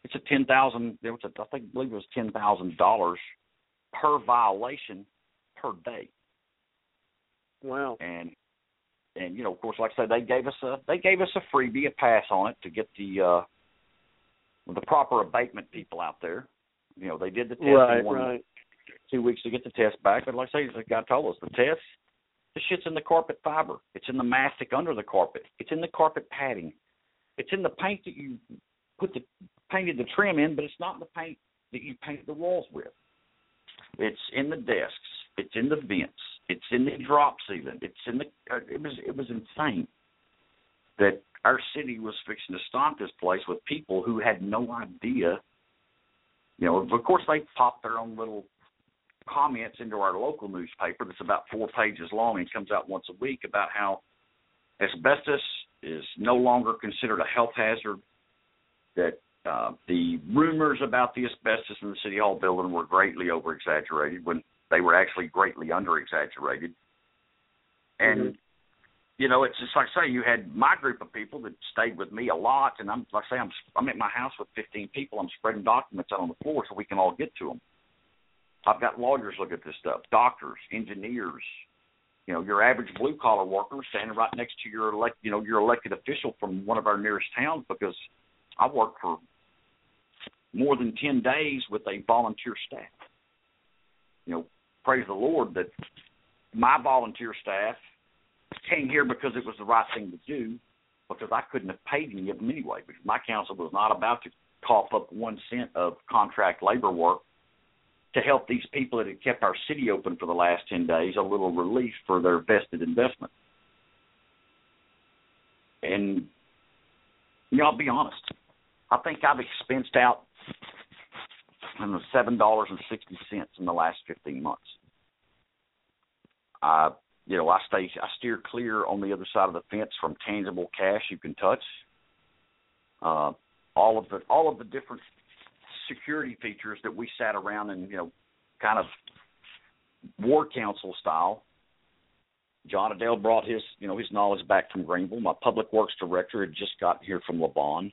it's a ten thousand. There was a, I think I believe it was ten thousand dollars per violation per day. Wow. And and you know, of course, like I said, they gave us a they gave us a freebie, a pass on it to get the uh the proper abatement people out there. You know, they did the test right, one right. two weeks to get the test back. But like I say, the guy told us the test, the shit's in the carpet fiber. It's in the mastic under the carpet. It's in the carpet padding. It's in the paint that you put the painted the trim in, but it's not the paint that you paint the walls with. It's in the desks. It's in the vents. It's in the drop ceiling. It's in the. Uh, it was it was insane that our city was fixing to stock this place with people who had no idea. You know, of course, they pop their own little comments into our local newspaper that's about four pages long and comes out once a week about how asbestos is no longer considered a health hazard, that uh, the rumors about the asbestos in the City Hall building were greatly over exaggerated when they were actually greatly under exaggerated. And mm-hmm. you know, it's just like I say, you had my group of people that stayed with me a lot, and I'm like I say, I'm I'm at my house with 15 people. I'm spreading documents out on the floor so we can all get to them. I've got lawyers look at this stuff, doctors, engineers, you know, your average blue collar worker standing right next to your elect, you know, your elected official from one of our nearest towns because I worked for more than 10 days with a volunteer staff. You know, praise the Lord that my volunteer staff came here because it was the right thing to do because I couldn't have paid any of them anyway because my council was not about to cough up one cent of contract labor work to help these people that had kept our city open for the last 10 days a little relief for their vested investment. and you know, I'll be honest. I think I've expensed out Don't seven dollars and sixty cents in the last fifteen months. I you know, I stay I steer clear on the other side of the fence from tangible cash you can touch. Uh all of the all of the different security features that we sat around and, you know, kind of war council style. John Adele brought his, you know, his knowledge back from Greenville. My public works director had just gotten here from Lavon.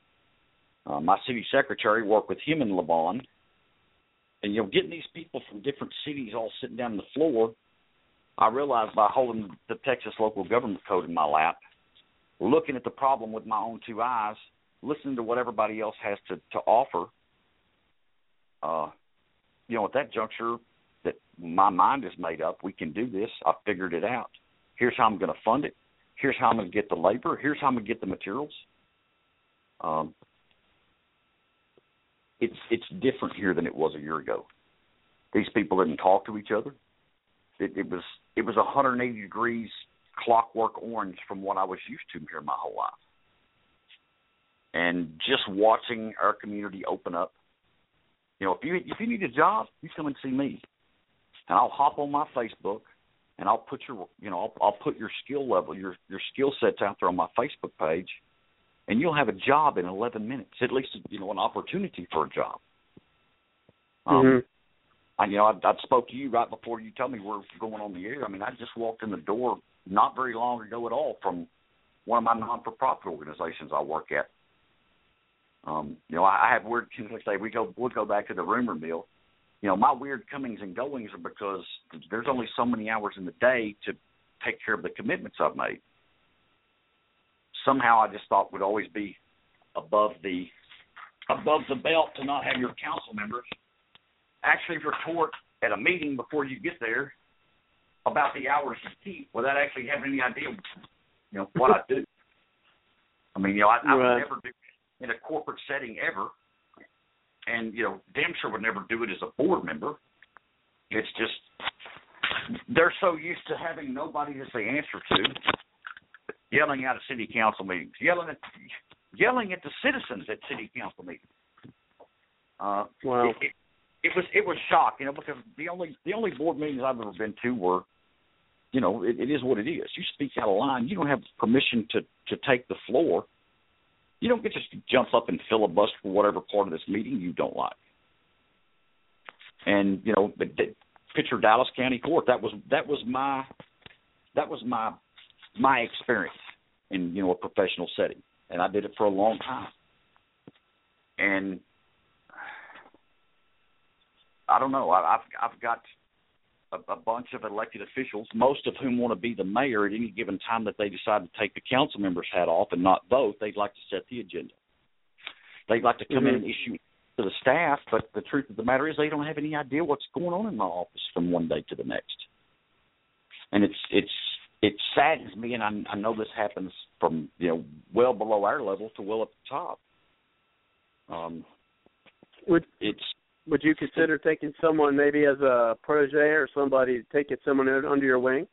Uh, my city secretary worked with him in Lavon. And you know, getting these people from different cities all sitting down on the floor, I realized by holding the Texas local government code in my lap, looking at the problem with my own two eyes, listening to what everybody else has to to offer. Uh, you know, at that juncture, that my mind is made up. We can do this. I figured it out. Here's how I'm going to fund it. Here's how I'm going to get the labor. Here's how I'm going to get the materials. Um, it's it's different here than it was a year ago. These people didn't talk to each other. It, it was it was 180 degrees clockwork orange from what I was used to here my whole life. And just watching our community open up. You know, if you if you need a job, you come and see me, and I'll hop on my Facebook, and I'll put your you know I'll, I'll put your skill level, your your skill sets out there on my Facebook page, and you'll have a job in 11 minutes, at least you know an opportunity for a job. Um, mm-hmm. I, you know, I, I spoke to you right before you told me we're going on the air. I mean, I just walked in the door not very long ago at all from one of my non-for-profit organizations I work at. Um, you know, I, I have weird. Let's say we go, we'll go back to the rumor mill. You know, my weird comings and goings are because there's only so many hours in the day to take care of the commitments I've made. Somehow, I just thought would always be above the above the belt to not have your council members actually retort at a meeting before you get there about the hours you keep without actually having any idea, you know, what I do. I mean, you know, I, I would never do it in a corporate setting ever, and you know, damn sure would never do it as a board member. It's just they're so used to having nobody to say answer to, yelling out at city council meetings, yelling at yelling at the citizens at city council meetings. Uh, Wow. it, it, it was it was shock, you know, because the only the only board meetings I've ever been to were, you know, it, it is what it is. You speak out of line, you don't have permission to to take the floor. You don't get to jump up and filibuster for whatever part of this meeting you don't like. And you know, the, the picture Dallas County Court. That was that was my that was my my experience in you know a professional setting, and I did it for a long time. And I don't know. I, I've I've got a, a bunch of elected officials, most of whom want to be the mayor at any given time that they decide to take the council member's hat off and not vote. They'd like to set the agenda. They'd like to come in and mm-hmm. issue to the staff, but the truth of the matter is they don't have any idea what's going on in my office from one day to the next. And it's it's it saddens me, and I, I know this happens from you know well below our level to well up the top. Um, Would it's Would you consider taking someone maybe as a protege or somebody taking someone under your wing?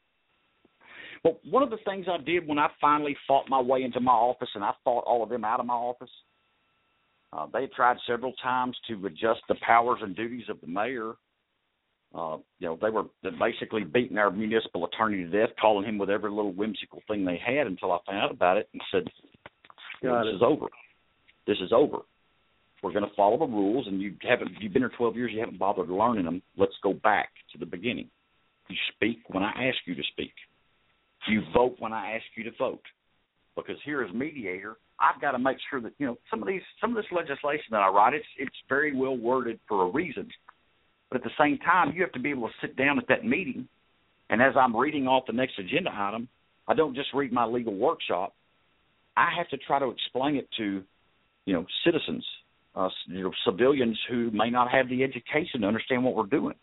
Well, one of the things I did when I finally fought my way into my office, and I fought all of them out of my office, uh, they tried several times to adjust the powers and duties of the mayor. Uh, you know, they were basically beating our municipal attorney to death, calling him with every little whimsical thing they had until I found out about it and said, you know, "This is over. This is over. We're going to follow the rules, and you haven't. You've been here 12 years. You haven't bothered learning them. Let's go back to the beginning. You speak when I ask you to speak. You vote when I ask you to vote. Because here as mediator, I've got to make sure that you know some of these some of this legislation that I write, it's it's very well worded for a reason. But at the same time, you have to be able to sit down at that meeting, and as I'm reading off the next agenda item, I don't just read my legal workshop. I have to try to explain it to, you know, citizens, uh, you know, civilians who may not have the education to understand what we're doing.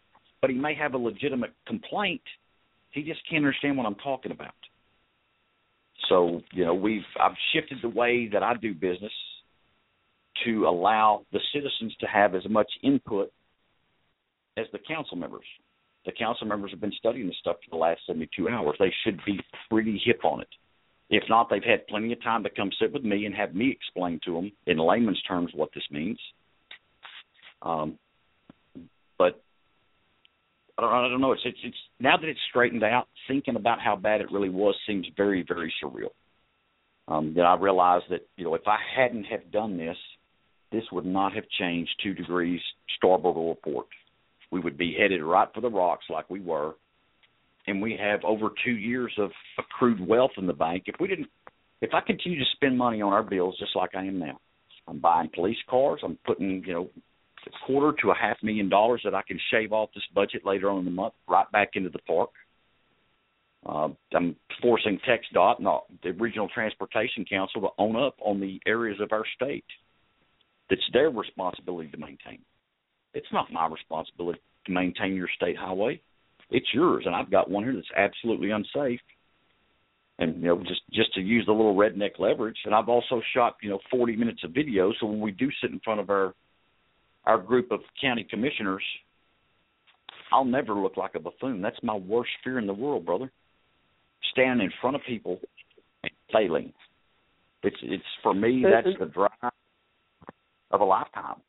But he may have a legitimate complaint. He just can't understand what I'm talking about. So, you know, we've I've shifted the way that I do business to allow the citizens to have as much input as the council members. The council members have been studying this stuff for the last 72 hours. They should be pretty hip on it. If not, they've had plenty of time to come sit with me and have me explain to them in layman's terms what this means. Um, but I don't, I don't know. It's, it's it's now that it's straightened out, thinking about how bad it really was seems very very surreal. Um, then I realized that you know if I hadn't have done this, this would not have changed two degrees starboard or port. We would be headed right for the rocks like we were, and we have over two years of accrued wealth in the bank. If we didn't, if I continue to spend money on our bills just like I am now, I'm buying police cars. I'm putting you know a quarter to a half million dollars that I can shave off this budget later on in the month right back into the park. Uh, I'm forcing TxDOT and the Regional Transportation Council to own up on the areas of our state that's their responsibility to maintain. It's not my responsibility to maintain your state highway. It's yours, and I've got one here that's absolutely unsafe. And you know, just just to use the little redneck leverage, and I've also shot you know 40 minutes of video, so when we do sit in front of our our group of county commissioners, I'll never look like a buffoon. That's my worst fear in the world, brother. Standing in front of people and failing. It's it's for me uh, that's uh, the drive of a lifetime.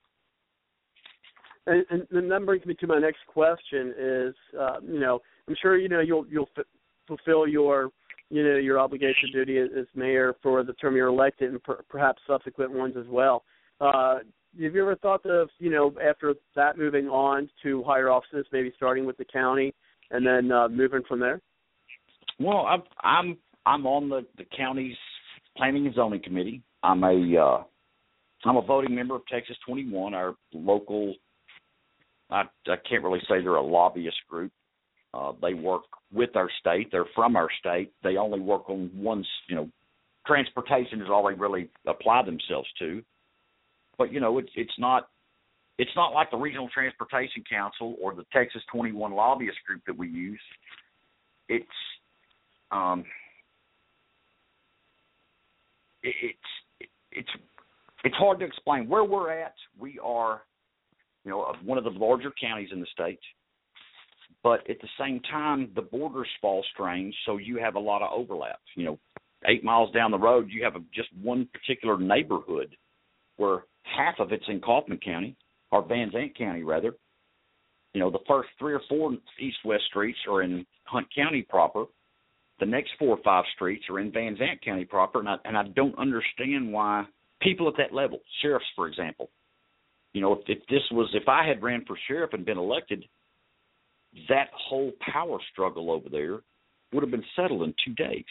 And, and, and that brings me to my next question: is uh, you know I'm sure you know you'll you'll f- fulfill your you know your obligation duty as, as mayor for the term you're elected and per, perhaps subsequent ones as well. Uh, have you ever thought of you know after that moving on to higher offices, maybe starting with the county and then uh, moving from there? Well, I'm I'm I'm on the the county's planning and zoning committee. I'm a uh, I'm a voting member of Texas 21, our local. I, I can't really say they're a lobbyist group. Uh, they work with our state. They're from our state. They only work on one. You know, transportation is all they really apply themselves to. But you know, it's it's not it's not like the Regional Transportation Council or the Texas 21 lobbyist group that we use. It's um, it, it's it's it's hard to explain where we're at. We are, you know, one of the larger counties in the state, but at the same time, the borders fall strange, so you have a lot of overlap. You know, eight miles down the road, you have a, just one particular neighborhood where half of it's in Kaufman County or Van Zandt County, rather. You know, the first three or four east-west streets are in Hunt County proper. The next four or five streets are in Van Zandt County proper, and I, and I don't understand why people at that level, sheriffs, for example. You know, if, if this was, if I had ran for sheriff and been elected, that whole power struggle over there would have been settled in two days.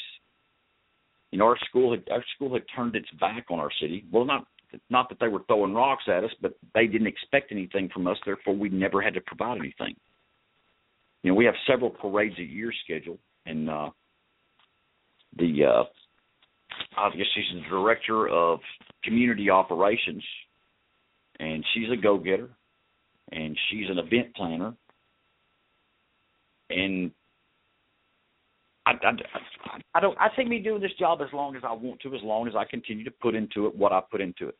You know, our school had our school had turned its back on our city. Well, not not that they were throwing rocks at us, but they didn't expect anything from us. Therefore, we never had to provide anything. You know, we have several parades a year scheduled, and uh, the uh, I she's the director of community operations, and she's a go-getter, and she's an event planner, and I, I, I don't. I think me doing this job as long as I want to, as long as I continue to put into it what I put into it.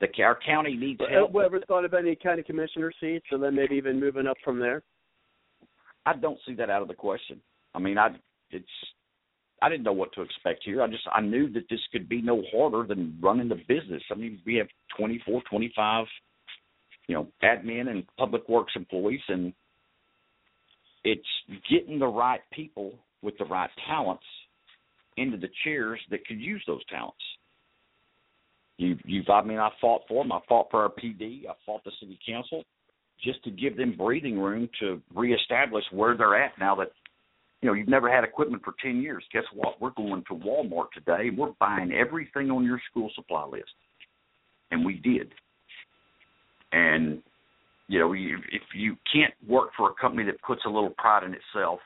The our county needs help. Have ever thought of any county commissioner seats, and then maybe even moving up from there? I don't see that out of the question. I mean, I it's I didn't know what to expect here. I just I knew that this could be no harder than running the business. I mean, we have 24, 25, you know, admin and public works employees, and it's getting the right people with the right talents into the chairs that could use those talents. You, you've, I mean, I fought for them. I fought for our PD. I fought the city council just to give them breathing room to reestablish where they're at now that you know, you've never had equipment for 10 years. Guess what? We're going to Walmart today. We're buying everything on your school supply list. And we did. And, you know, if you can't work for a company that puts a little pride in itself,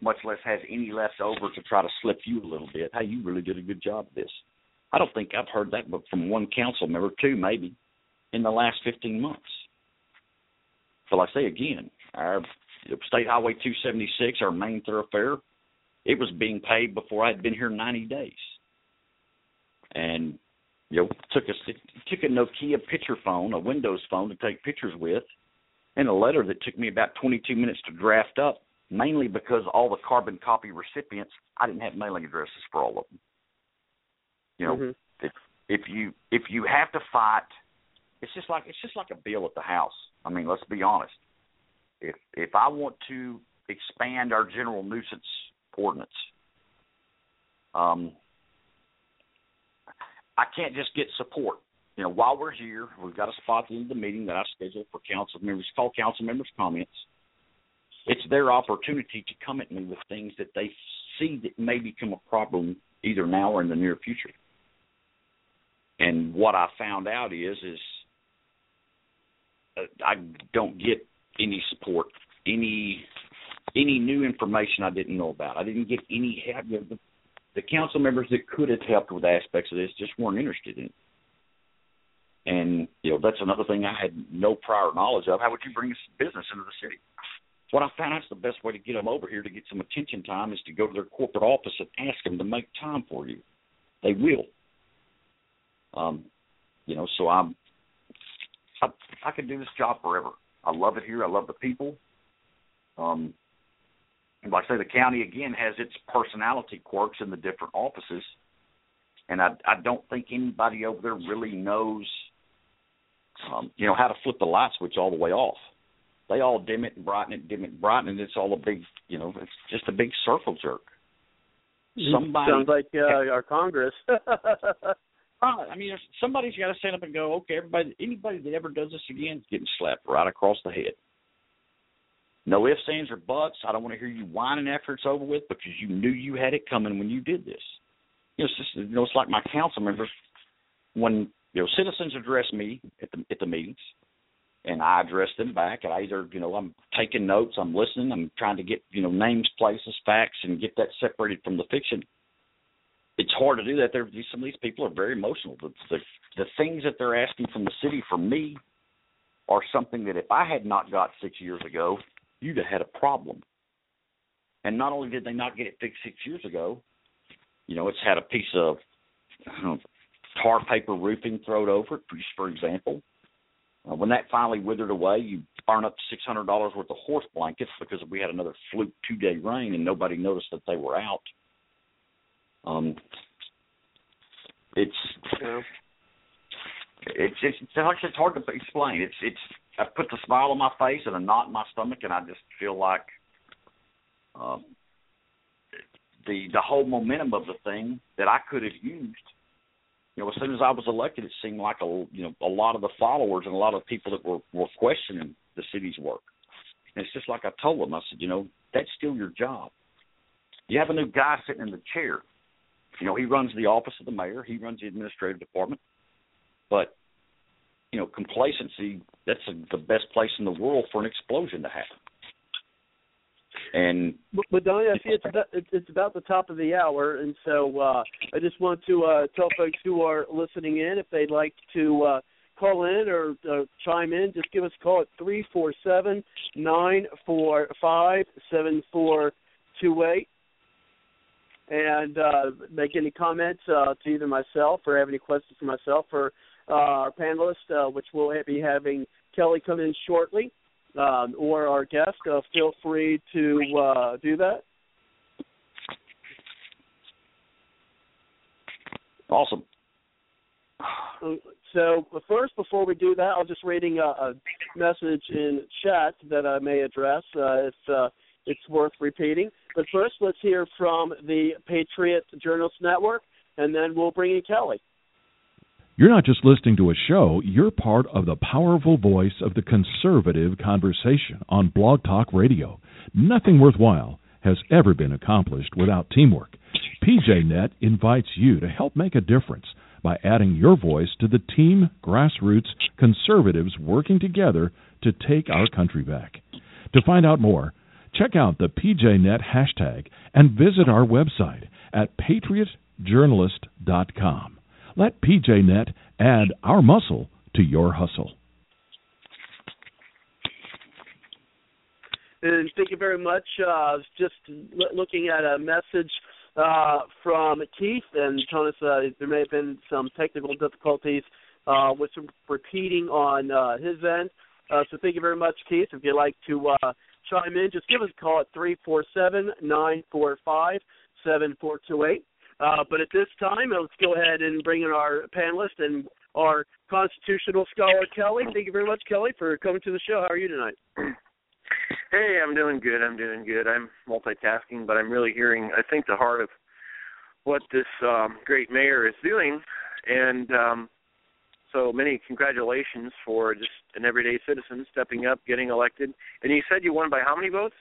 much less has any left over to try to slip you a little bit, hey, you really did a good job of this. I don't think I've heard that but from one council member, two maybe, in the last 15 months. But I say again, our State Highway 276, our main thoroughfare, it was being paved before I had been here 90 days. And you know, took a took a Nokia picture phone, a Windows phone to take pictures with, and a letter that took me about 22 minutes to draft up mainly because all the carbon copy recipients, I didn't have mailing addresses for all of them. You know, mm-hmm. if if you if you have to fight, it's just like it's just like a bill at the house. I mean, let's be honest. If if I want to expand our general nuisance ordinance, um, I can't just get support. You know, while we're here, we've got a spot at the end of the meeting that I scheduled for council members. Call council members' comments. It's their opportunity to come at me with things that they see that may become a problem either now or in the near future. And what I found out is, is uh, I don't get any support, any any new information I didn't know about. I didn't get any help. The, the council members that could have helped with aspects of this just weren't interested in it. And you know that's another thing I had no prior knowledge of. How would you bring business into the city? What I found out's the best way to get them over here to get some attention time is to go to their corporate office and ask them to make time for you. They will. Um, you know, so I'm I I could do this job forever. I love it here. I love the people. Um, and like I say, the county again has its personality quirks in the different offices, and I I don't think anybody over there really knows, um, you know, how to flip the light switch all the way off. They all dim it and brighten it, dim it and brighten it. It's all a big, you know, it's just a big circle jerk. Somebody sounds like uh, our Congress. [LAUGHS] I mean, somebody's got to stand up and go, okay, everybody, anybody that ever does this again is getting slapped right across the head. No ifs, ands, or buts. I don't want to hear you whining after it's over with because you knew you had it coming when you did this. You know, it's just, you know, it's like my council members when you know citizens address me at the at the meetings, and I address them back. And I either, you know, I'm taking notes, I'm listening, I'm trying to get, you know, names, places, facts, and get that separated from the fiction it's hard to do that. There, some of these people are very emotional. The, the the things that they're asking from the city for me are something that if I had not got six years ago, you'd have had a problem. And not only did they not get it fixed six years ago, you know, it's had a piece of know, tar paper roofing thrown over it, just for example. Uh, when that finally withered away, you burn up six hundred dollars worth of horse blankets because we had another fluke two day rain and nobody noticed that they were out. Um, it's yeah. it's it's it's hard, it's hard to explain. It's it's I put the smile on my face and a knot in my stomach, and I just feel like um, the the whole momentum of the thing that I could have used. You know, as soon as I was elected, it seemed like a you know a lot of the followers and a lot of people that were were questioning the city's work. And it's just like I told them. I said, you know, that's still your job. You have a new guy sitting in the chair you know, he runs the office of the mayor. He runs the administrative department. But you know, complacency that's a, the best place in the world for an explosion to happen. And but, but Donny, I see it's about, it's about the top of the hour, and so uh, I just want to uh, tell folks who are listening in if they'd like to uh, call in or uh, chime in, just give us a call at three four seven nine four five seven four two eight and uh, make any comments uh, to either myself or have any questions for myself or uh, our panelists, uh, which we'll be having Kelly come in shortly, um, or our guest. Uh, feel free to uh, do that. Awesome. So first, before we do that, I'll just reading a, a message in chat that I may address. Uh, it's uh, it's worth repeating. But first, let's hear from the Patriot Journalists Network, and then we'll bring in Kelly. You're not just listening to a show, you're part of the powerful voice of the conservative conversation on Blog Talk Radio. Nothing worthwhile has ever been accomplished without teamwork. PJNet invites you to help make a difference by adding your voice to the team grassroots conservatives working together to take our country back. To find out more, Check out the PJNet hashtag and visit our website at patriotjournalist.com. Let PJNet add our muscle to your hustle. And thank you very much. Uh, just looking at a message uh, from Keith and telling us uh, there may have been some technical difficulties uh, with some repeating on uh, his end. Uh, so thank you very much, Keith. If you'd like to uh, chime in, just give us a call at three four seven nine four five seven four two eight. Uh, but at this time, let's go ahead and bring in our panelist and our constitutional scholar, Kelly. Thank you very much, Kelly, for coming to the show. How are you tonight? Hey, I'm doing good. I'm doing good. I'm multitasking, but I'm really hearing, I think, the heart of what this um, great mayor is doing. And um, so many congratulations for just an everyday citizen stepping up, getting elected. And you said you won by how many votes?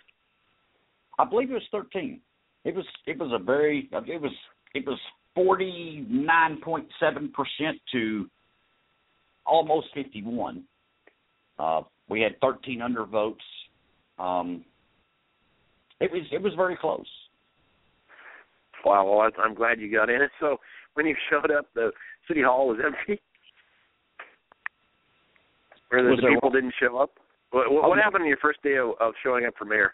I believe it was 13. It was it was a very it was it was 49.7 percent to almost 51. Uh, we had 13 undervotes. Um, it was it was very close. Wow, well, I'm glad you got in. [LAUGHS] So when you showed up, the city hall was empty, or the, the people didn't show up. What, what, Oh, what happened on your first day of, of showing up for mayor?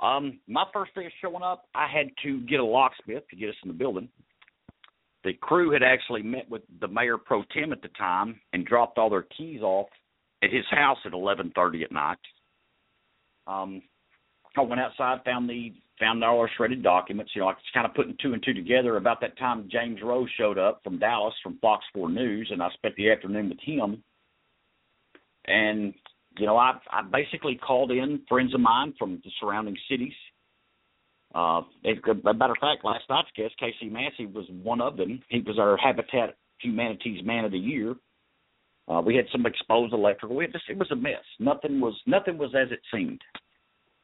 Um, my first day of showing up, I had to get a locksmith to get us in the building. The crew had actually met with the mayor pro tem at the time and dropped all their keys off at his house at eleven thirty at night. Um, I went outside, found the found all our shredded documents. You know, I was kind of putting two and two together. About that time, James Rose showed up from Dallas from Fox Four News, and I spent the afternoon with him. And you know, I I basically called in friends of mine from the surrounding cities. Uh, as a matter of fact, last night's guest, Casey Massey, was one of them. He was our Habitat Humanities Man of the Year. Uh, we had some exposed electrical. We just, it was a mess. Nothing was nothing was as it seemed.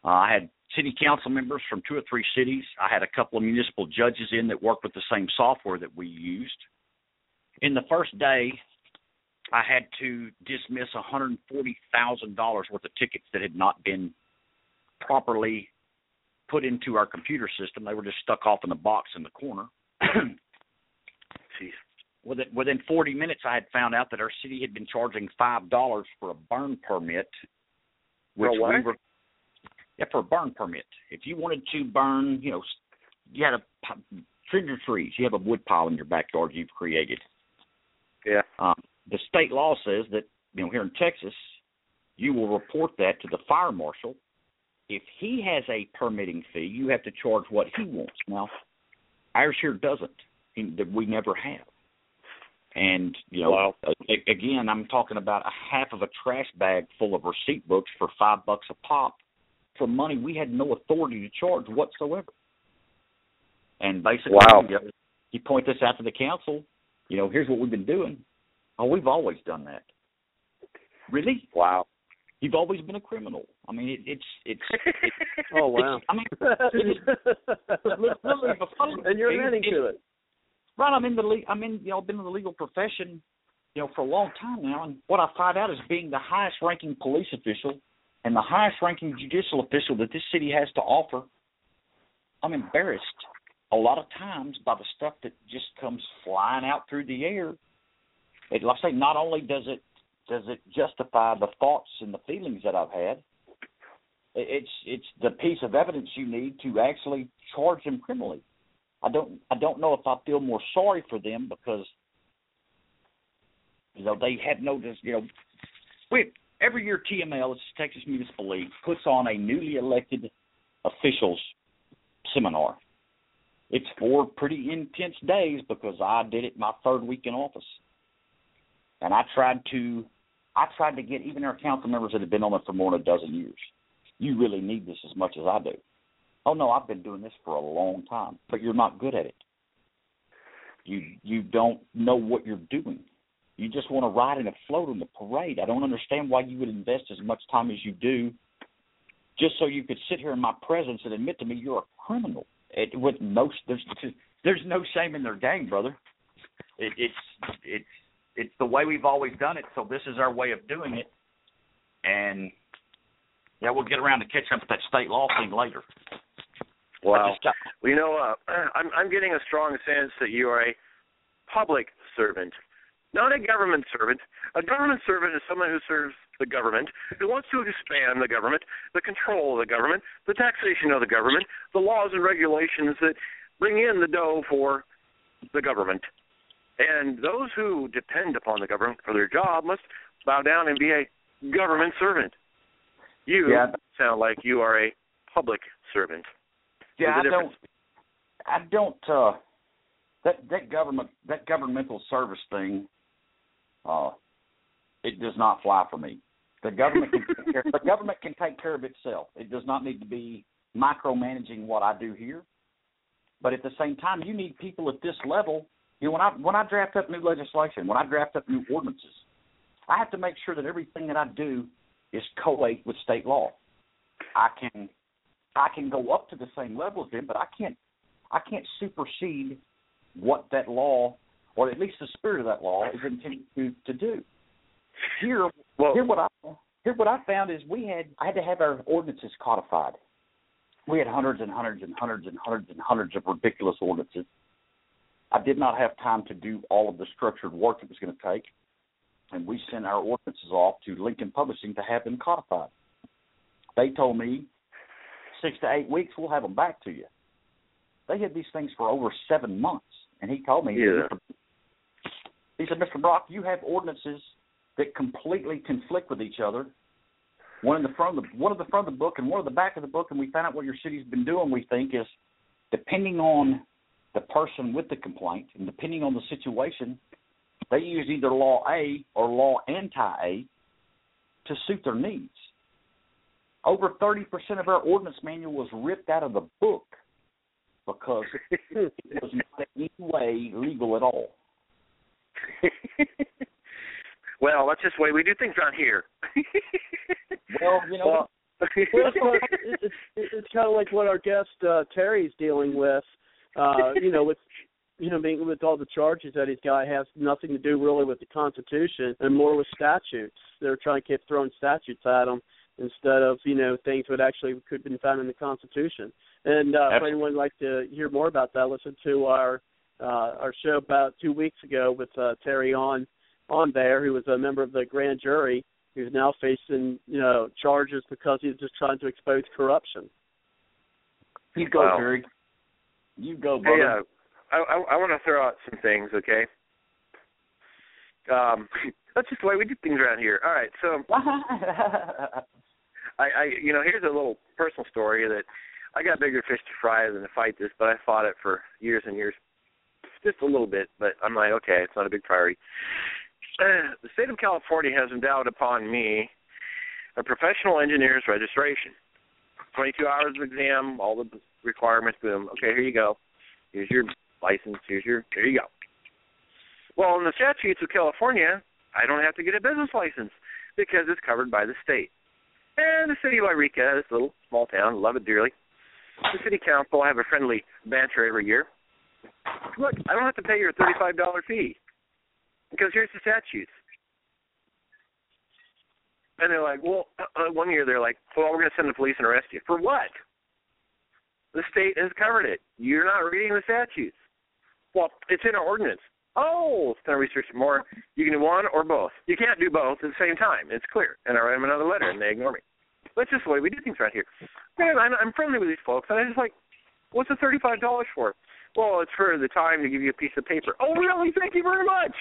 Uh, I had city council members from two or three cities. I had a couple of municipal judges in that worked with the same software that we used. In the first day, I had to dismiss $140,000 worth of tickets that had not been properly put into our computer system. They were just stuck off in the box in the corner. [CLEARS THROAT] Within, within 40 minutes, I had found out that our city had been charging five dollars for a burn permit, which For what? we were yeah for a burn permit. If you wanted to burn, you know, you had a trim your trees. You have a wood pile in your backyard you've created. Yeah. Um, the state law says that you know here in Texas, you will report that to the fire marshal. If he has a permitting fee, you have to charge what he wants. Now, ours here doesn't. That we never have. And you know, Wow. again, I'm talking about a half of a trash bag full of receipt books for five bucks a pop for money we had no authority to charge whatsoever. And basically, Wow. you, know, you point this out to the council. You know, here's what we've been doing. Oh, we've always done that. Really? Wow. You've always been a criminal. I mean, it, it's it's. [LAUGHS] It, Oh wow! It's- I mean, [LAUGHS] literally and you're it- admitting to it. Right, I'm in the le- I'm in you know I've been in the legal profession, you know, for a long time now, and what I find out is being the highest ranking police official and the highest ranking judicial official that this city has to offer. I'm embarrassed a lot of times by the stuff that just comes flying out through the air. It, like I say, not only does it does it justify the thoughts and the feelings that I've had, it's it's the piece of evidence you need to actually charge them criminally. I don't I don't know if I feel more sorry for them because you know they have no you know we every year TML, it's Texas Municipal League, puts on a newly elected officials seminar. It's four pretty intense days because I did it my third week in office. And I tried to I tried to get even our council members that have been on it for more than a dozen years. You really need this as much as I do. Oh no, I've been doing this for a long time, but you're not good at it. You you don't know what you're doing. You just want to ride in a float on the parade. I don't understand why you would invest as much time as you do just so you could sit here in my presence and admit to me you're a criminal. It with no there's there's no shame in their game, brother. It, it's it's it's the way we've always done it, so this is our way of doing it. And yeah, we'll get around to catching up with that state law thing later. Wow. Well, you know, uh, [CLEARS THROAT] I'm I'm getting a strong sense that you are a public servant, not a government servant. A government servant is someone who serves the government, who wants to expand the government, the control of the government, the taxation of the government, the laws and regulations that bring in the dough for the government. And those who depend upon the government for their job must bow down and be a government servant. You Yeah. sound like you are a public servant. Yeah, I don't. I don't. uh That that government that governmental service thing, uh, it does not fly for me. The government can take care, the government can take care of itself. It does not need to be micromanaging what I do here. But at the same time, you need people at this level. You know, when I when I draft up new legislation, when I draft up new ordinances, I have to make sure that everything that I do is collate with state law. I can I can go up to the same level as them, but I can't I can't supersede what that law, or at least the spirit of that law, is intended to, to do. Here, Well, here what I here what I found is we had I had to have our ordinances codified. We had hundreds and hundreds and hundreds and hundreds and hundreds of ridiculous ordinances. I did not have time to do all of the structured work it was going to take, and we sent our ordinances off to Lincoln Publishing to have them codified. They told me six to eight weeks we'll have them back to you. They had these things for over seven months, and he called me. he Yeah. said, He said, "Mr. Brock, you have ordinances that completely conflict with each other. One in the front of the one of the front of the book and one of the back of the book, and we found out what your city's been doing. We think is depending on the person with the complaint and depending on the situation, they use either law A or law anti-A to suit their needs. Over 30% of our ordinance manual was ripped out of the book because it was not in any way legal at all. [LAUGHS] well, that's just the way we do things around here. [LAUGHS] Well, you know, Well, well, [LAUGHS] it's, it's, it's, it's kind of like what our guest uh, Terry's dealing with. Uh, you know, with you know, being with all the charges that he's got has nothing to do really with the Constitution and more with statutes. They're trying to keep throwing statutes at him instead of you know things that actually could have been found in the Constitution. And uh, if anyone would like to hear more about that, listen to our uh, our show about two weeks ago with uh, Terry on on there, who was a member of the grand jury, who's now facing you know charges because he's just trying to expose corruption. you go, Wow. You go, Hey, uh, I, I, I want to throw out some things, okay? Um, [LAUGHS] that's just the way we do things around here. All right, so [LAUGHS] I, I, you know, here's a little personal story that I got bigger fish to fry than to fight this, but I fought it for years and years, just a little bit. But I'm like, okay, it's not a big priority. Uh, the state of California has endowed upon me a professional engineer's registration. 22 hours of exam, all the requirements, boom. Okay, here you go. Here's your license. Here's your, here you go. Well, in the statutes of California, I don't have to get a business license because it's covered by the state. And the city of Eureka, this little small town, love it dearly. The city council, I have a friendly banter every year. Look, I don't have to pay your $35 fee because here's the statutes. And they're like, well, uh, one year they're like, well, we're going to send the police and arrest you. For what? The state has covered it. You're not reading the statutes. Well, it's in our ordinance. Oh, then I researched more. You can do one or both. You can't do both at the same time. It's clear. And I write them another letter, and they ignore me. That's just the way we do things around here. Man, I'm, I'm friendly with these folks, and I'm just like, what's the thirty-five dollars for? Well, it's for the time to give you a piece of paper. Oh, really? Thank you very much.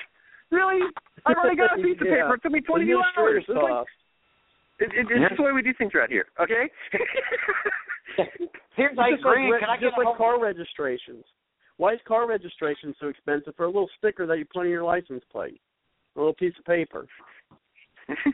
Really? I've already got a piece of [LAUGHS] paper. It took me twenty-two hours. It's, like. It, it, it's just the way we do things around here. Okay? [LAUGHS] Here's It's eight just like, Can I get just a like whole- car registrations. Why is car registration so expensive for a little sticker that you put on your license plate? A little piece of paper. [LAUGHS]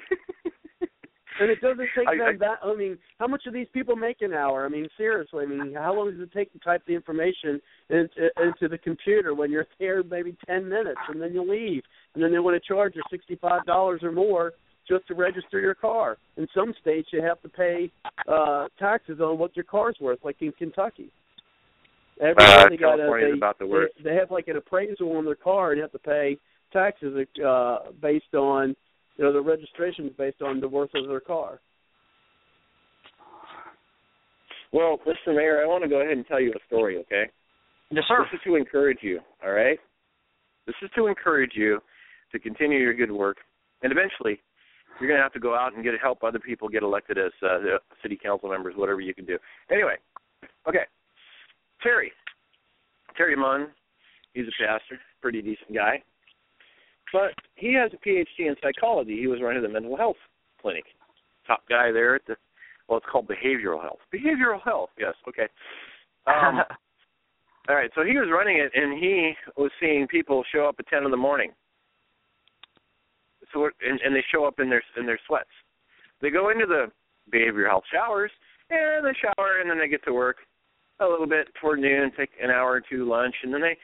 And it doesn't take I- them I- that. I mean, how much do these people make an hour? I mean, seriously. I mean, how long does it take to type the information into, into the computer when you're there? Maybe ten minutes, and then you leave, and then they want to charge you sixty-five dollars or more just to register your car. In some states, you have to pay uh taxes on what your car's worth, like in Kentucky. Every Uh, they got California's they, about the worst. They, they have like an appraisal on their car, and you have to pay taxes uh based on you know the registration is based on the worth of their car. well, Mr. Mayor, I want to go ahead and tell you a story, okay? Yes, sir. This is to encourage you, all right? This is to encourage you to continue your good work, and eventually, you're going to have to go out and get help other people get elected as uh, city council members, whatever you can do. Anyway, okay, Terry, Terry Munn, he's a pastor, pretty decent guy, but he has a PhD in psychology. He was running the mental health clinic, top guy there at the Well, it's called behavioral health. Behavioral health. Yes. Okay. Um, [LAUGHS] all right. So he was running it, and he was seeing people show up at ten in the morning. So and, and they show up in their in their sweats. They go into the behavioral health showers, and they shower, and then they get to work a little bit toward noon, take an hour or two lunch, and then they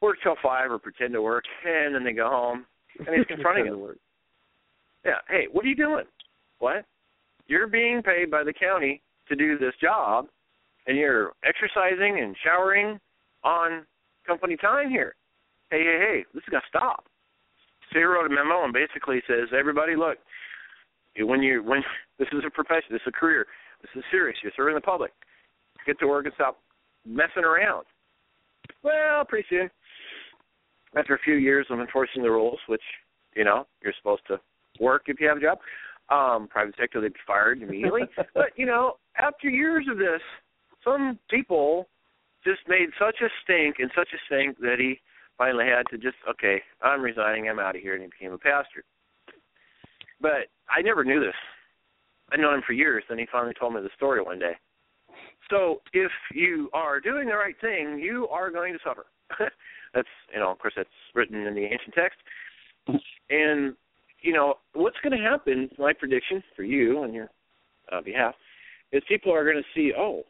work till five or pretend to work, and then they go home, and he's confronting him. Yeah. Hey, what are you doing? What? You're being paid by the county to do this job, and you're exercising and showering on company time here. Hey, hey, hey, this is got to stop. So he wrote a memo and basically says, everybody, look, when you when [LAUGHS] this is a profession, this is a career, this is serious. You're serving the public. Get to work and stop messing around. Well, pretty soon, after a few years of enforcing the rules, which you know you're supposed to work if you have a job, um, private sector they'd be fired immediately. [LAUGHS] but you know, after years of this, some people just made such a stink and such a stink that he finally had to just okay, I'm resigning, I'm out of here, and he became a pastor. But I never knew this. I'd known him for years. Then he finally told me the story one day. So if you are doing the right thing, you are going to suffer. [LAUGHS] that's you know, of course, that's written in the ancient text. And you know what's going to happen? My prediction for you on your uh, behalf is people are going to see, oh,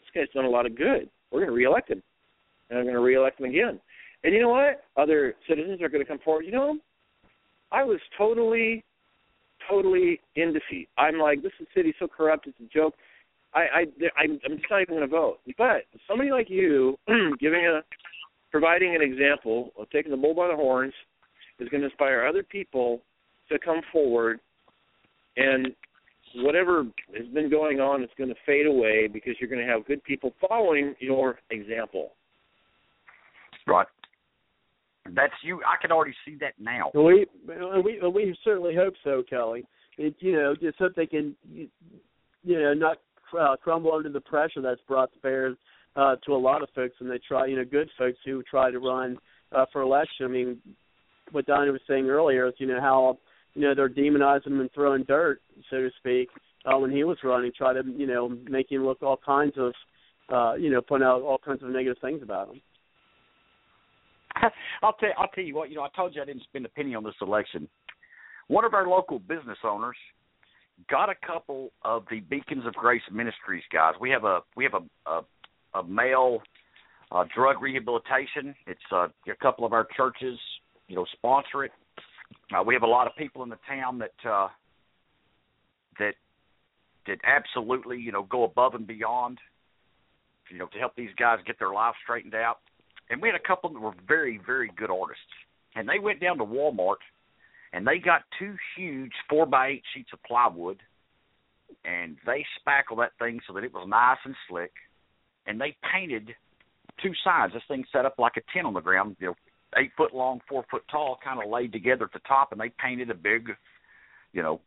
this guy's done a lot of good. We're going to reelect him, and I'm going to reelect him again. And you know what? Other citizens are going to come forward. You know, I was totally, totally in defeat. I'm like, this city's so corrupt. It's a joke. I, I, I'm, just not even going to vote. But somebody like you, [CLEARS THROAT] giving a, providing an example of taking the bull by the horns, is going to inspire other people to come forward, and whatever has been going on is going to fade away because you're going to have good people following your example. Right. That's you. I can already see that now. We we we certainly hope so, Kelly. It, you know, just so they can, you, know, not uh, crumble under the pressure that's brought to bear uh, to a lot of folks, and they try, you know, good folks who try to run uh, for election. I mean, what Donny was saying earlier is, you know, how you know they're demonizing him and throwing dirt, so to speak, uh, when he was running, try to you know make him look all kinds of, uh, you know, putting out all kinds of negative things about him. [LAUGHS] I'll tell I'll tell you what. You know, I told you I didn't spend a penny on this election. One of our local business owners got a couple of the Beacons of Grace Ministries guys. We have a we have a a, a male uh, drug rehabilitation. It's uh, a couple of our churches, you know, sponsor it. Uh, we have a lot of people in the town that uh, that that absolutely, you know, go above and beyond, you know, to help these guys get their lives straightened out. And we had a couple that were very, very good artists, and they went down to Walmart and they got two huge four by eight sheets of plywood, and they spackled that thing so that it was nice and slick, and they painted two sides. This thing set up like a tent on the ground, you know, eight foot long, four foot tall, kind of laid together at the top, and they painted a big, you know,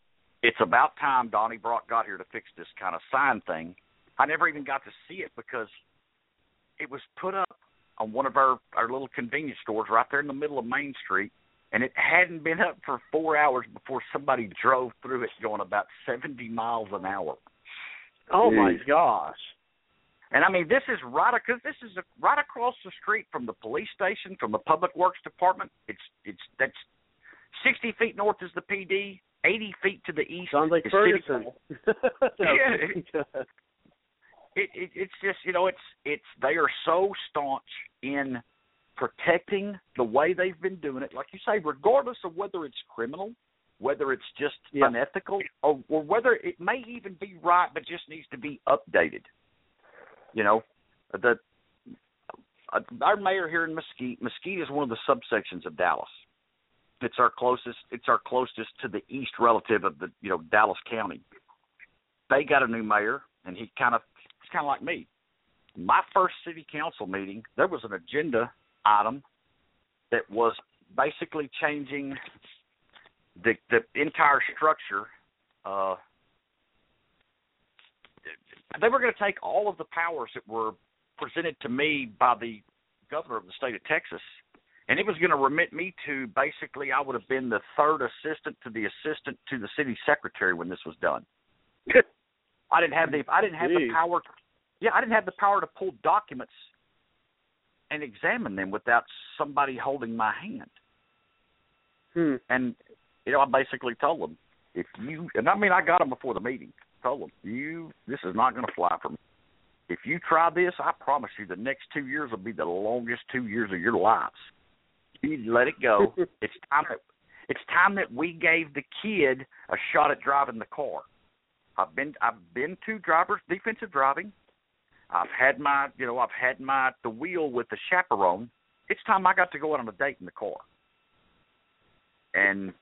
it's about time Donny Brock got here to fix this kind of sign thing. I never even got to see it because it was put up on one of our our little convenience stores right there in the middle of Main Street, and it hadn't been up for four hours before somebody drove through it going about seventy miles an hour. Oh my gosh! And I mean, this is right because this is a, right across the street from the police station, from the public works department. It's it's that's sixty feet north is the PD, eighty feet to the east. Sounds like is Ferguson. [LAUGHS] [LAUGHS] yeah, [LAUGHS] it, it, it it's just you know it's it's they are so staunch in protecting the way they've been doing it, like you say, regardless of whether it's criminal, whether it's just Yeah. unethical, or, or whether it may even be right but just needs to be updated. You know, the uh, our mayor here in Mesquite. Mesquite is one of the subsections of Dallas. It's our closest. It's our closest to the east relative of the you know Dallas County. They got a new mayor, and he kind of it's kind of like me. My first city council meeting, there was an agenda item that was basically changing the the entire structure. Uh, they were going to take all of the powers that were presented to me by the governor of the state of Texas, and it was going to remit me to basically I would have been the third assistant to the assistant to the city secretary when this was done. [LAUGHS] I didn't have the I didn't have Jeez. the power. Yeah, I didn't have the power to pull documents and examine them without somebody holding my hand. Hmm. And you know, I basically told them if you and I mean I got them before the meeting. Told them you this is not going to fly for me. If you try this, I promise you the next two years will be the longest two years of your lives. You need to let it go. [LAUGHS] it's time that it's time that we gave the kid a shot at driving the car. I've been I've been to drivers defensive driving. I've had my you know I've had my the wheel with the chaperone. It's time I got to go out on a date in the car. And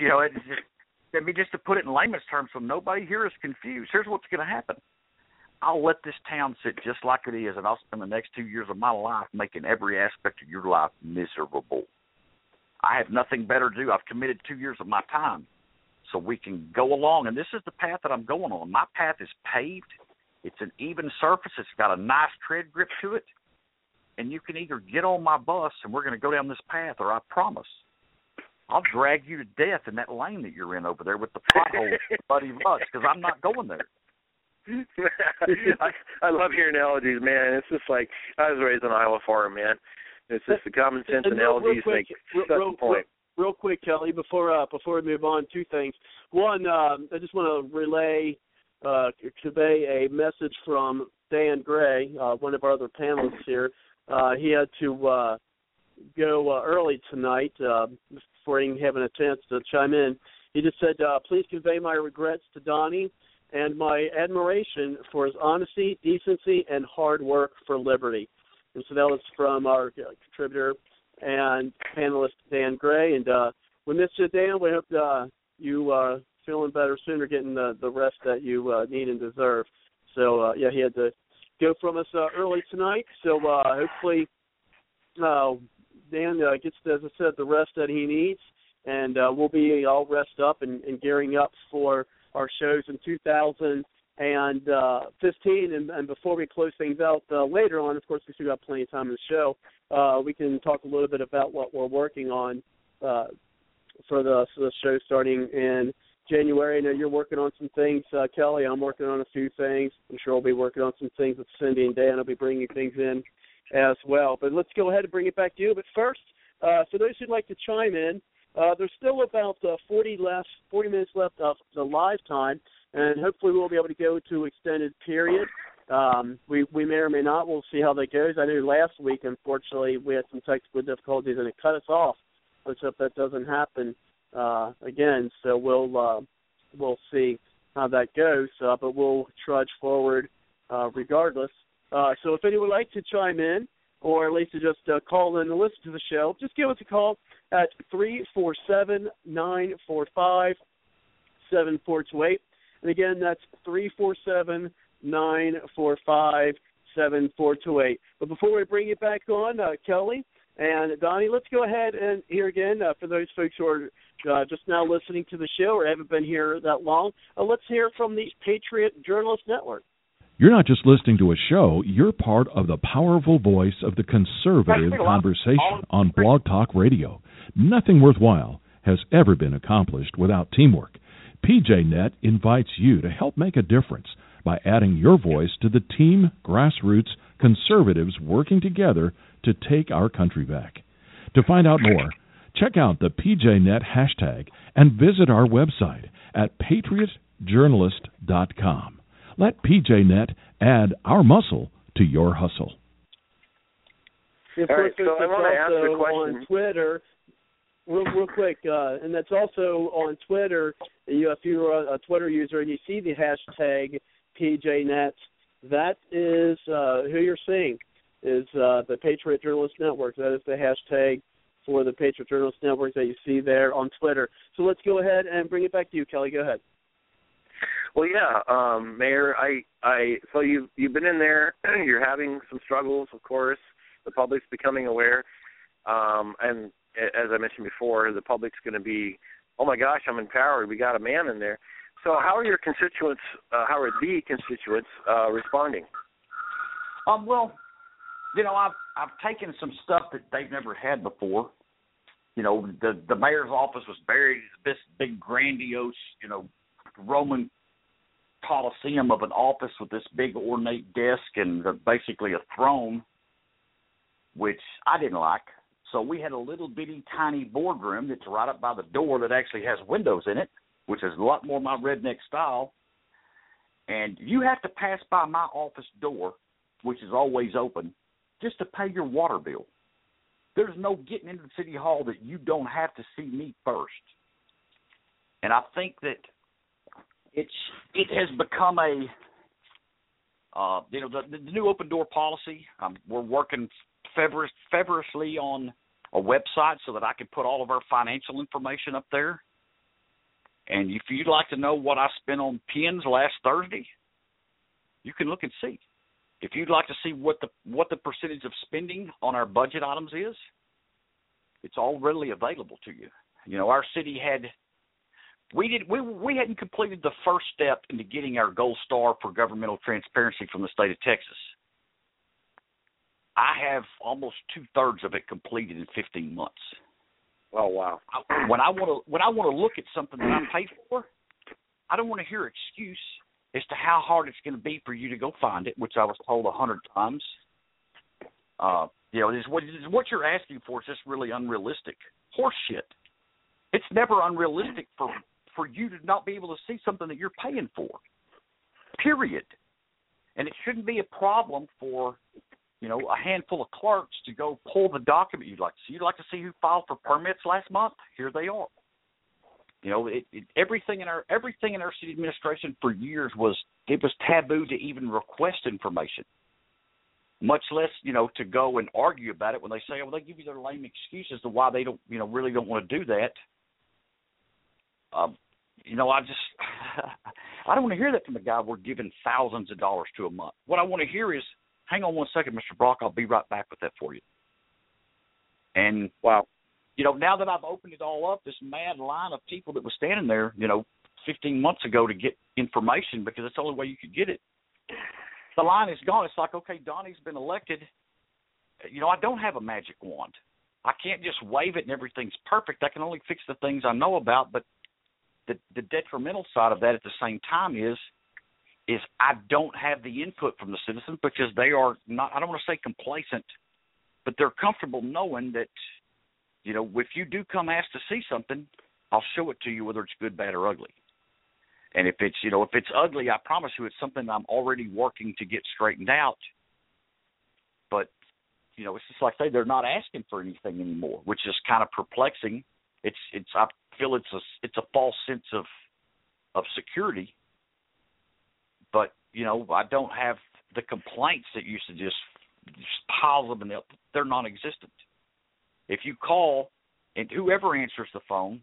you know it's just I mean just to put it in layman's terms so nobody here is confused. Here's what's going to happen. I'll let this town sit just like it is, and I'll spend the next two years of my life making every aspect of your life miserable. I have nothing better to do. I've committed two years of my time so we can go along. And this is the path that I'm going on. My path is paved. It's an even surface. It's got a nice tread grip to it. And you can either get on my bus and we're going to go down this path, or I promise I'll drag you to death in that lane that you're in over there with the potholes, [LAUGHS] Buddy Ruts, because I'm not going there. I, [LAUGHS] I love your analogies, man. It's just like I was raised on Iowa farm, man. It's just the common sense And real- real analogies quick, make real- such real- a point. Real quick, Kelly, before uh, before we move on, two things. One, um, I just want to relay, uh, convey a message from Dan Gray, uh, one of our other panelists here. Uh, he had to uh, go uh, early tonight uh, before even having a chance to chime in. He just said, uh, "Please convey my regrets to Donny and my admiration for his honesty, decency, and hard work for liberty." And so that was from our contributor and panelist Dan Gray. And uh, we missed you, Dan. We hope uh, you uh, feeling better soon or getting the, the rest that you uh, need and deserve. So uh, yeah, he had to go from us uh, early tonight. So uh, hopefully uh, Dan uh, gets, as I said, the rest that he needs, and uh, we'll be all rest up and, and gearing up for our shows in 2015. And, fifteen, and before we close things out uh, later on, of course, we still got plenty of time in the show. Uh, we can talk a little bit about what we're working on uh, for the for the show starting in January. I know you're working on some things, uh, Kelly. I'm working on a few things. I'm sure I'll be working on some things with Cindy and Dan. I'll be bringing things in as well. But let's go ahead and bring it back to you. But first, uh, for those who'd like to chime in, uh, there's still about uh, 40 left, 40 minutes left of the live time, and hopefully we'll be able to go to extended period. Um, we we may or may not. We'll see how that goes. I know last week, unfortunately, we had some technical difficulties and it cut us off. Let's hope that doesn't happen uh, again. So we'll uh, we'll see how that goes. Uh, but we'll trudge forward uh, regardless. Uh, so if anyone would like to chime in, or at least to just uh, call in and listen to the show, just give us a call at three four seven nine four five seven four two eight. And again, that's three four seven nine four five seven four two eight. But before we bring you back on, uh, Kelly and Donny, let's go ahead and here again uh, for those folks who are uh, just now listening to the show or haven't been here that long. Uh, let's hear from the Patriot Journalist Network. You're not just listening to a show, you're part of the powerful voice of the conservative conversation on Blog Talk Radio. Nothing worthwhile has ever been accomplished without teamwork. PJNet invites you to help make a difference by adding your voice to the team grassroots conservatives working together to take our country back. To find out more, check out the PJNet hashtag and visit our website at patriotjournalist.com. Let PJNet add our muscle to your hustle. Of All right, so I it's wanna ask a question. on Twitter. Real, real quick, uh, and that's also on Twitter. You, if you're a, a Twitter user and you see the hashtag PJNet, that is uh, who you're seeing is uh, the Patriot Journalist Network. That is the hashtag for the Patriot Journalist Network that you see there on Twitter. So let's go ahead and bring it back to you, Kelly. Go ahead. Well, yeah, um, Mayor. I, I. So you, you've been in there. [CLEARS THROAT] You're having some struggles, of course. The public's becoming aware, um, and as I mentioned before, the public's going to be, oh my gosh, I'm empowered. We got a man in there. So how are your constituents? Uh, how are the constituents uh, responding? Um, well, you know, I've I've taken some stuff that they've never had before. You know, the the mayor's office was buried in this big grandiose, you know, Roman coliseum of an office with this big ornate desk and the, basically a throne, which I didn't like. So we had a little bitty tiny boardroom that's right up by the door that actually has windows in it, which is a lot more my redneck style. And you have to pass by my office door, which is always open, just to pay your water bill. There's no getting into the city hall that you don't have to see me first. And I think that it's it has become a uh, you know the, the new open door policy. Um, we're working feverishly on a website so that I can put all of our financial information up there. And if you'd like to know what I spent on pins last Thursday, you can look and see. If you'd like to see what the what the percentage of spending on our budget items is, it's all readily available to you. You know, our city had we did we we hadn't completed the first step into getting our gold star for governmental transparency from the state of Texas. I have almost two thirds of it completed in 15 months. Oh wow! When I want to when I want to look at something that I pay for, I don't want to hear excuse as to how hard it's going to be for you to go find it, which I was told a hundred times. Uh, you know, is what is what you're asking for is just really unrealistic. horseshit. It's never unrealistic for for you to not be able to see something that you're paying for. Period. And it shouldn't be a problem for you know, a handful of clerks to go pull the document you'd like to see. You'd like to see who filed for permits last month? Here they are. You know, it, it, everything in our everything in our city administration for years was it was taboo to even request information, much less you know to go and argue about it when they say, oh, well, they give you their lame excuses to why they don't you know really don't want to do that. Um, you know, I just [LAUGHS] I don't want to hear that from a guy we're giving thousands of dollars to a month. What I want to hear is hang on one second, Mr. Brock. I'll be right back with that for you. And wow, you know, now that I've opened it all up, this mad line of people that was standing there, you know, 15 months ago to get information because that's the only way you could get it. The line is gone. It's like, okay, Donny's been elected. You know, I don't have a magic wand. I can't just wave it and everything's perfect. I can only fix the things I know about. But the the detrimental side of that at the same time is is I don't have the input from the citizens because they are not I don't want to say complacent, but they're comfortable knowing that, you know, if you do come ask to see something, I'll show it to you whether it's good, bad, or ugly. And if it's you know if it's ugly, I promise you it's something I'm already working to get straightened out. But you know, it's just like I say they're not asking for anything anymore, which is kind of perplexing. It's it's I feel it's a it's a false sense of of security you know I don't have the complaints that used to just just pile them and they're, they're non-existent. If you call and whoever answers the phone,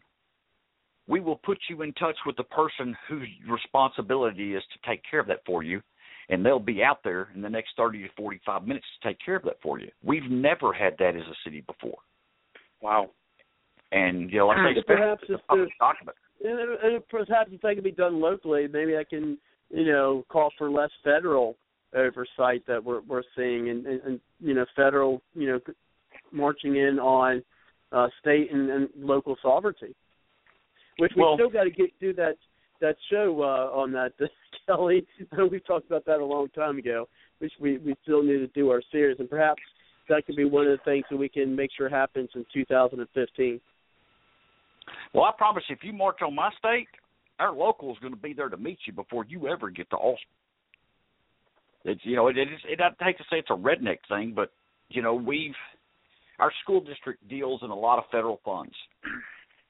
we will put you in touch with the person whose responsibility is to take care of that for you, and they'll be out there in the next 30 to 45 minutes to take care of that for you. We've never had that as a city before. Wow. And you know, like I say, perhaps it's the document. And, and perhaps if that can be done locally, maybe I can you know, call for less federal oversight that we're we're seeing, and, and, and you know, federal, you know, marching in on uh, state and, and local sovereignty, which we well, still got to get do that that show uh, on that, [LAUGHS] Kelly. I know we've talked about that a long time ago, which we we still need to do our series, and perhaps that could be one of the things that we can make sure happens in 2015. Well, I promise you, if you march on my state, our local is going to be there to meet you before you ever get to Austin. It's you know it it, is, it I hate to say it's a redneck thing, but you know we've our school district deals in a lot of federal funds,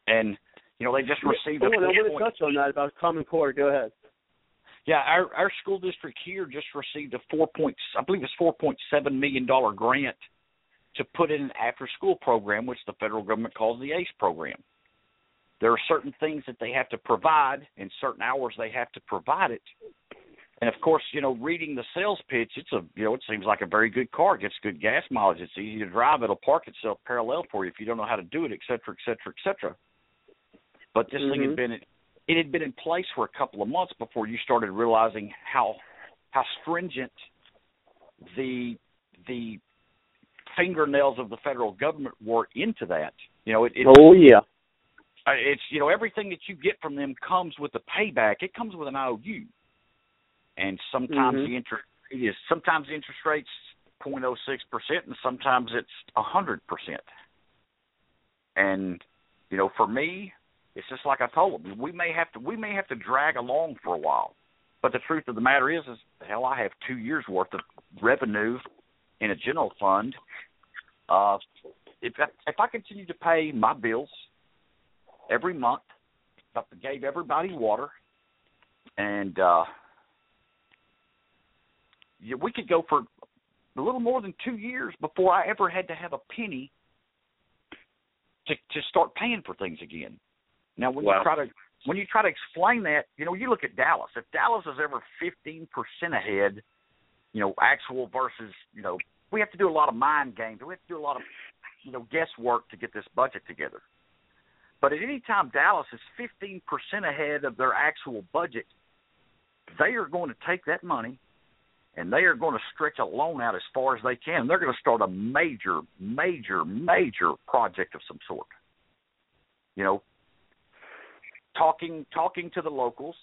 and you know they just received. Oh, a I want to touch on that about Common Core. Go ahead. Yeah, our our school district here just received a four point I believe it's four point seven million dollar grant to put in an after school program, which the federal government calls the ACE program there are certain things that they have to provide and certain hours they have to provide it. And of course, you know, reading the sales pitch, it's a you know, it seems like a very good car. It gets good gas mileage. It's easy to drive. It'll park itself parallel for you if you don't know how to do it, et cetera, et cetera, et cetera. But this mm-hmm. thing had been it had been in place for a couple of months before you started realizing how how stringent the the fingernails of the federal government were into that. You know, it, it oh yeah, it's you know everything that you get from them comes with a payback. It comes with an IOU. and sometimes Mhm. the interest is sometimes the interest rate's 0.06 percent, and sometimes it's a hundred percent. And you know, for me, it's just like I told them. We may have to we may have to drag along for a while, but the truth of the matter is, is hell, I have two years worth of revenue in a general fund. Uh, if I, if I continue to pay my bills every month, gave everybody water, and uh, yeah, we could go for a little more than two years before I ever had to have a penny to to start paying for things again. Now, when Wow. you try to when you try to explain that, you know, you look at Dallas. If Dallas is ever fifteen percent ahead, you know, actual versus, you know, we have to do a lot of mind games. We have to do a lot of, you know, guesswork to get this budget together. But at any time Dallas is fifteen percent ahead of their actual budget, they are going to take that money and they are going to stretch a loan out as far as they can. They're going to start a major, major, major project of some sort. You know, talking talking to the locals,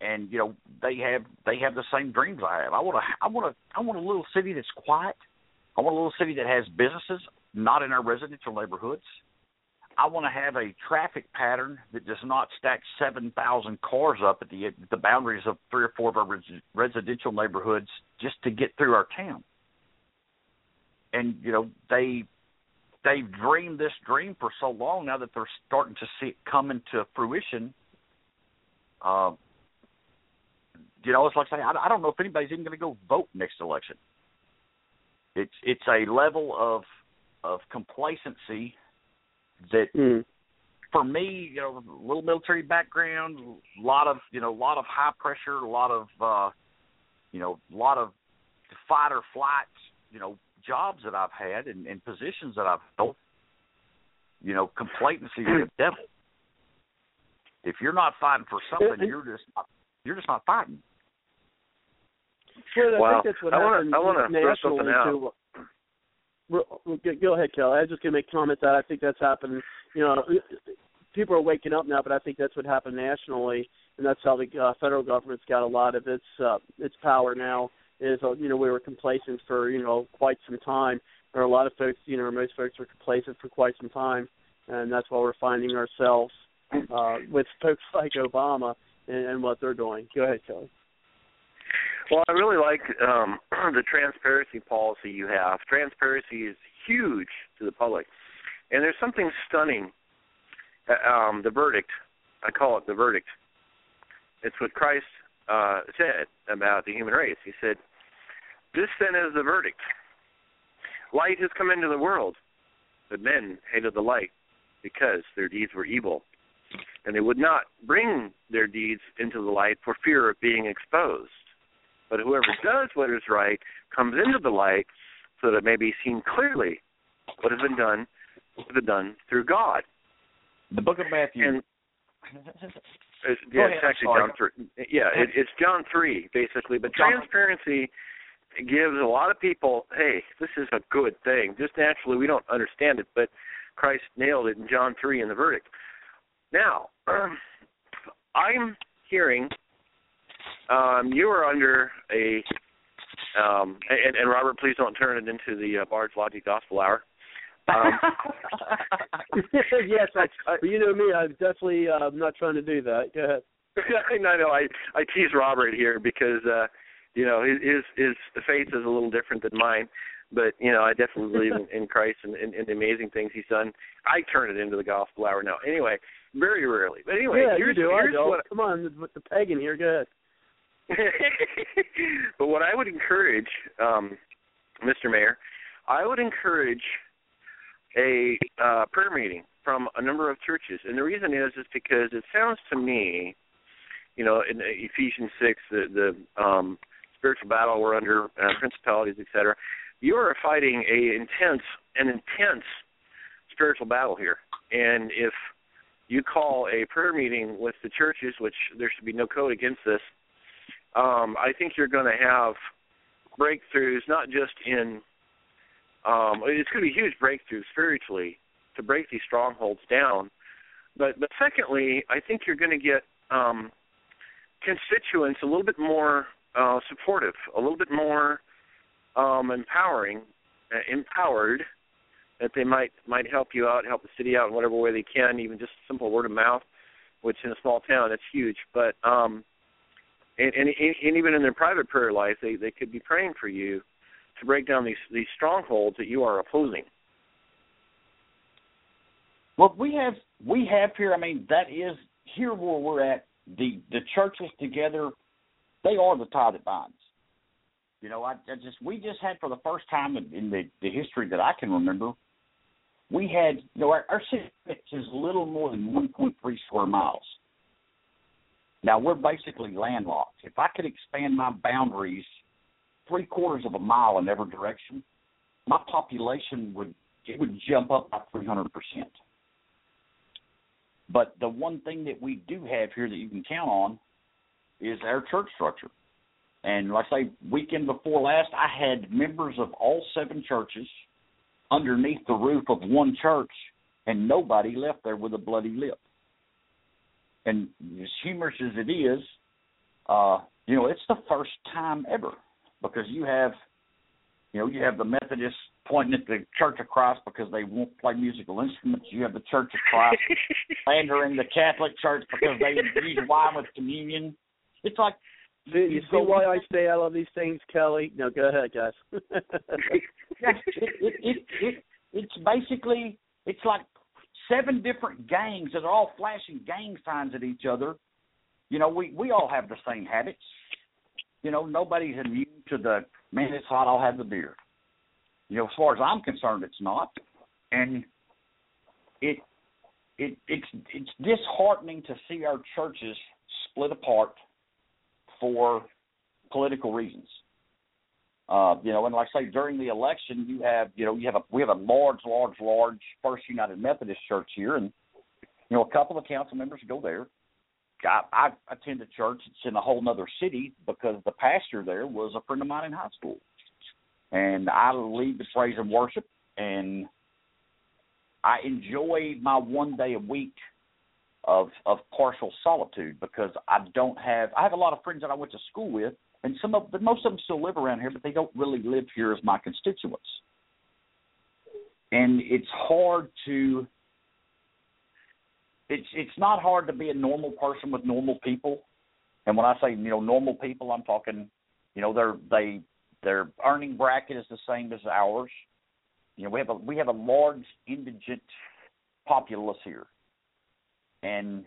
and you know they have they have the same dreams I have. I want a I want a I want a little city that's quiet. I want a little city that has businesses, not in our residential neighborhoods. I want to have a traffic pattern that does not stack 7,000 cars up at the the boundaries of three or four of our res- residential neighborhoods just to get through our town. And you know they they've dreamed this dream for so long now that they're starting to see it come into fruition. Uh, you know, it's like saying I, I don't know if anybody's even going to go vote next election. It's it's a level of of complacency that Mm. for me, you know, a little military background, a lot of you know, a lot of high pressure, a lot of uh, you know, a lot of fight or flight, you know, jobs that I've had and, and positions that I've held. You know, complacency is the devil. If you're not fighting for something, you're just not, you're just not fighting. Fred, I Wow. think that's what I wanna- I wanna throw something out. Go ahead, Kelly. I was just gonna make comment that I think that's happened. You know, people are waking up now, but I think that's what happened nationally, and that's how the uh, federal government's got a lot of its uh, its power now. Is uh, you know we were complacent for you know quite some time, or a lot of folks, you know, most folks were complacent for quite some time, and that's why we're finding ourselves uh, with folks [LAUGHS] like Obama and, and what they're doing. Go ahead, Kelly. Well, I really like um, [CLEARS THROAT] the transparency policy you have. Transparency is huge to the public, and there's something stunning. Uh, Um, the verdict, I call it the verdict. It's what Christ uh, said about the human race. He said, "This then is the verdict. Light has come into the world, but men hated the light because their deeds were evil, and they would not bring their deeds into the light for fear of being exposed." But whoever does what is right comes into the light so that it may be seen clearly what has been done has been done through God. The Book of Matthew. And [LAUGHS] it's, yeah, ahead, it's actually. John three. Yeah, it, [LAUGHS] it's John three basically. But John- transparency gives a lot of people, hey, this is a good thing. Just naturally, we don't understand it, but Christ nailed it in John three in the verdict. Now, [CLEARS THROAT] I'm hearing um, you are under a um, and, and Robert, please don't turn it into the uh, Bard's Logic Gospel Hour. Um, [LAUGHS] yes, I, but you know me. I'm definitely uh, I'm not trying to do that. Go ahead. [LAUGHS] I know I I tease Robert here because uh you know his his his faith is a little different than mine, but you know I definitely believe in, [LAUGHS] in Christ and, and, and the amazing things He's done. I turn it into the gospel hour now. Anyway, very rarely, but anyway, yeah, you do. I don't. what Come on, with the pagan here. Go ahead. [LAUGHS] but what I would encourage, um, Mr. Mayor, I would encourage a uh, prayer meeting from a number of churches, and the reason is is because it sounds to me, you know, in Ephesians six, the the um, spiritual battle we're under, uh, principalities, etc. You are fighting a intense, an intense spiritual battle here, and if you call a prayer meeting with the churches, which there should be no code against this, um, I think you're going to have breakthroughs, not just in. Um, it's going to be huge breakthroughs spiritually to break these strongholds down, but but secondly, I think you're going to get um, constituents a little bit more uh, supportive, a little bit more um, empowering, uh, empowered, that they might might help you out, help the city out in whatever way they can, even just simple word of mouth, which in a small town that's huge. But um, and, and and even in their private prayer life, they they could be praying for you to break down these these strongholds that you are opposing. Well, we have we have here. I mean, that is here where we're at. The the churches together, they are the tie that binds. You know, I, I just we just had for the first time in, in the the history that I can remember, we had you know our, our city is little more than 1.3 square miles. Now we're basically landlocked. If I could expand my boundaries three quarters of a mile in every direction, my population would it would jump up by 300 percent. But the one thing that we do have here that you can count on is our church structure. And like I say, weekend before last, I had members of all seven churches underneath the roof of one church, and nobody left there with a bloody lip. And as humorous as it is, uh, you know, it's the first time ever because you have, you know, you have the Methodists pointing at the Church of Christ because they won't play musical instruments. You have the Church of Christ [LAUGHS] slandering the Catholic Church because they use wine with communion. It's like See, you see why I say I love these things, Kelly? No, go ahead, guys. [LAUGHS] it, it, it, it, it's basically it's like seven different gangs that are all flashing gang signs at each other. You know, we we all have the same habits. You know, nobody's immune to the man. It's hot. I'll have the beer. You know, as far as I'm concerned, it's not, and it it it's it's disheartening to see our churches split apart for political reasons. Uh, you know, and like I say, during the election, you have, you know, you have a we have a large, large, large First United Methodist Church here, and you know, a couple of council members go there. I, I attend a church that's in a whole other city because the pastor there was a friend of mine in high school, and I lead the praise and worship, and I enjoy my one day a week of of partial solitude because I don't have I have a lot of friends that I went to school with and some of but most of them still live around here but they don't really live here as my constituents. And it's hard to it's it's not hard to be a normal person with normal people. And when I say, you know, normal people, I'm talking, you know, they're they their earning bracket is the same as ours. You know, we have a we have a large indigent populace here and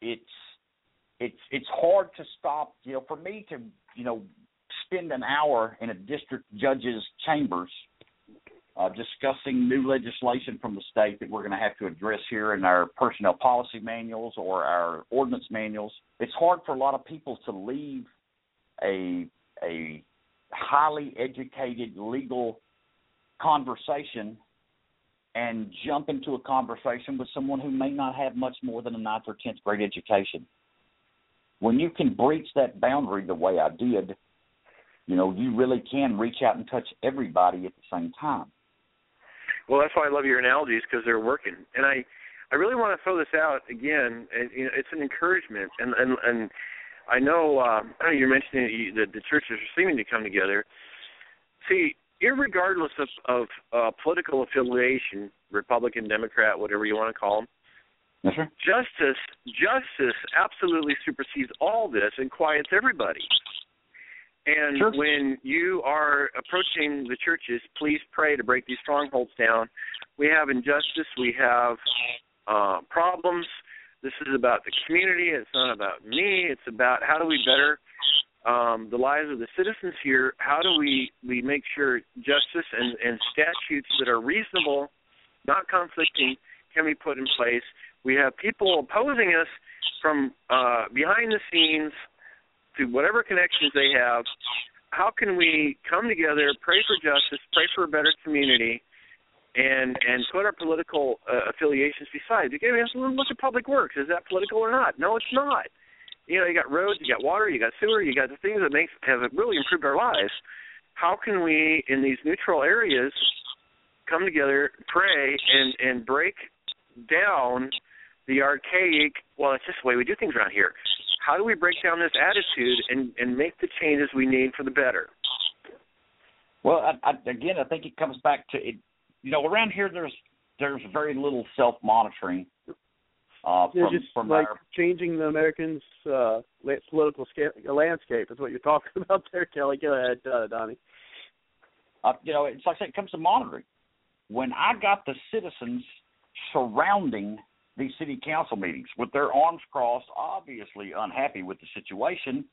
it's it's it's hard to stop you know for me to you know spend an hour in a district judge's chambers uh, discussing new legislation from the state that we're going to have to address here in our personnel policy manuals or our ordinance manuals. It's hard for a lot of people to leave a a highly educated legal conversation and jump into a conversation with someone who may not have much more than a ninth or tenth grade education. When you can breach that boundary the way I did, you know, you really can reach out and touch everybody at the same time. Well, that's why I love your analogies because they're working, and I, I really want to throw this out again. And, you know, it's an encouragement, and and and I know um, [CLEARS THROAT] you're mentioning that the churches are seeming to come together. See, irregardless of, of uh, political affiliation, Republican, Democrat, whatever you want to call them, yes, sir. justice justice absolutely supersedes all this and quiets everybody. And sure. when you are approaching the churches, please pray to break these strongholds down. We have injustice, we have uh, problems. This is about the community. It's not about me. It's about how do we better um, the lives of the citizens here, how do we, we make sure justice and, and statutes that are reasonable, not conflicting, can be put in place? We have people opposing us from uh, behind the scenes to whatever connections they have. How can we come together, pray for justice, pray for a better community, and and put our political uh, affiliations beside? Again, look at public works. Is that political or not? No, it's not you know, you got roads, you got water, you got sewer, you got the things that makes have really improved our lives. How can we, in these neutral areas, come together, pray, and and break down the archaic, well, it's just the way we do things around here. How do we break down this attitude and and make the changes we need for the better? Well, I, I, again, I think it comes back to it. You know, around here, there's there's very little self monitoring. Uh, They're from, just from like our, changing the Americans' uh, political sca- landscape is what you're [LAUGHS] talking about there, Kelly. Go ahead, uh, Donny. uh, you know, it's like I said, it comes to monitoring. When I got the citizens surrounding these city council meetings with their arms crossed, obviously unhappy with the situation,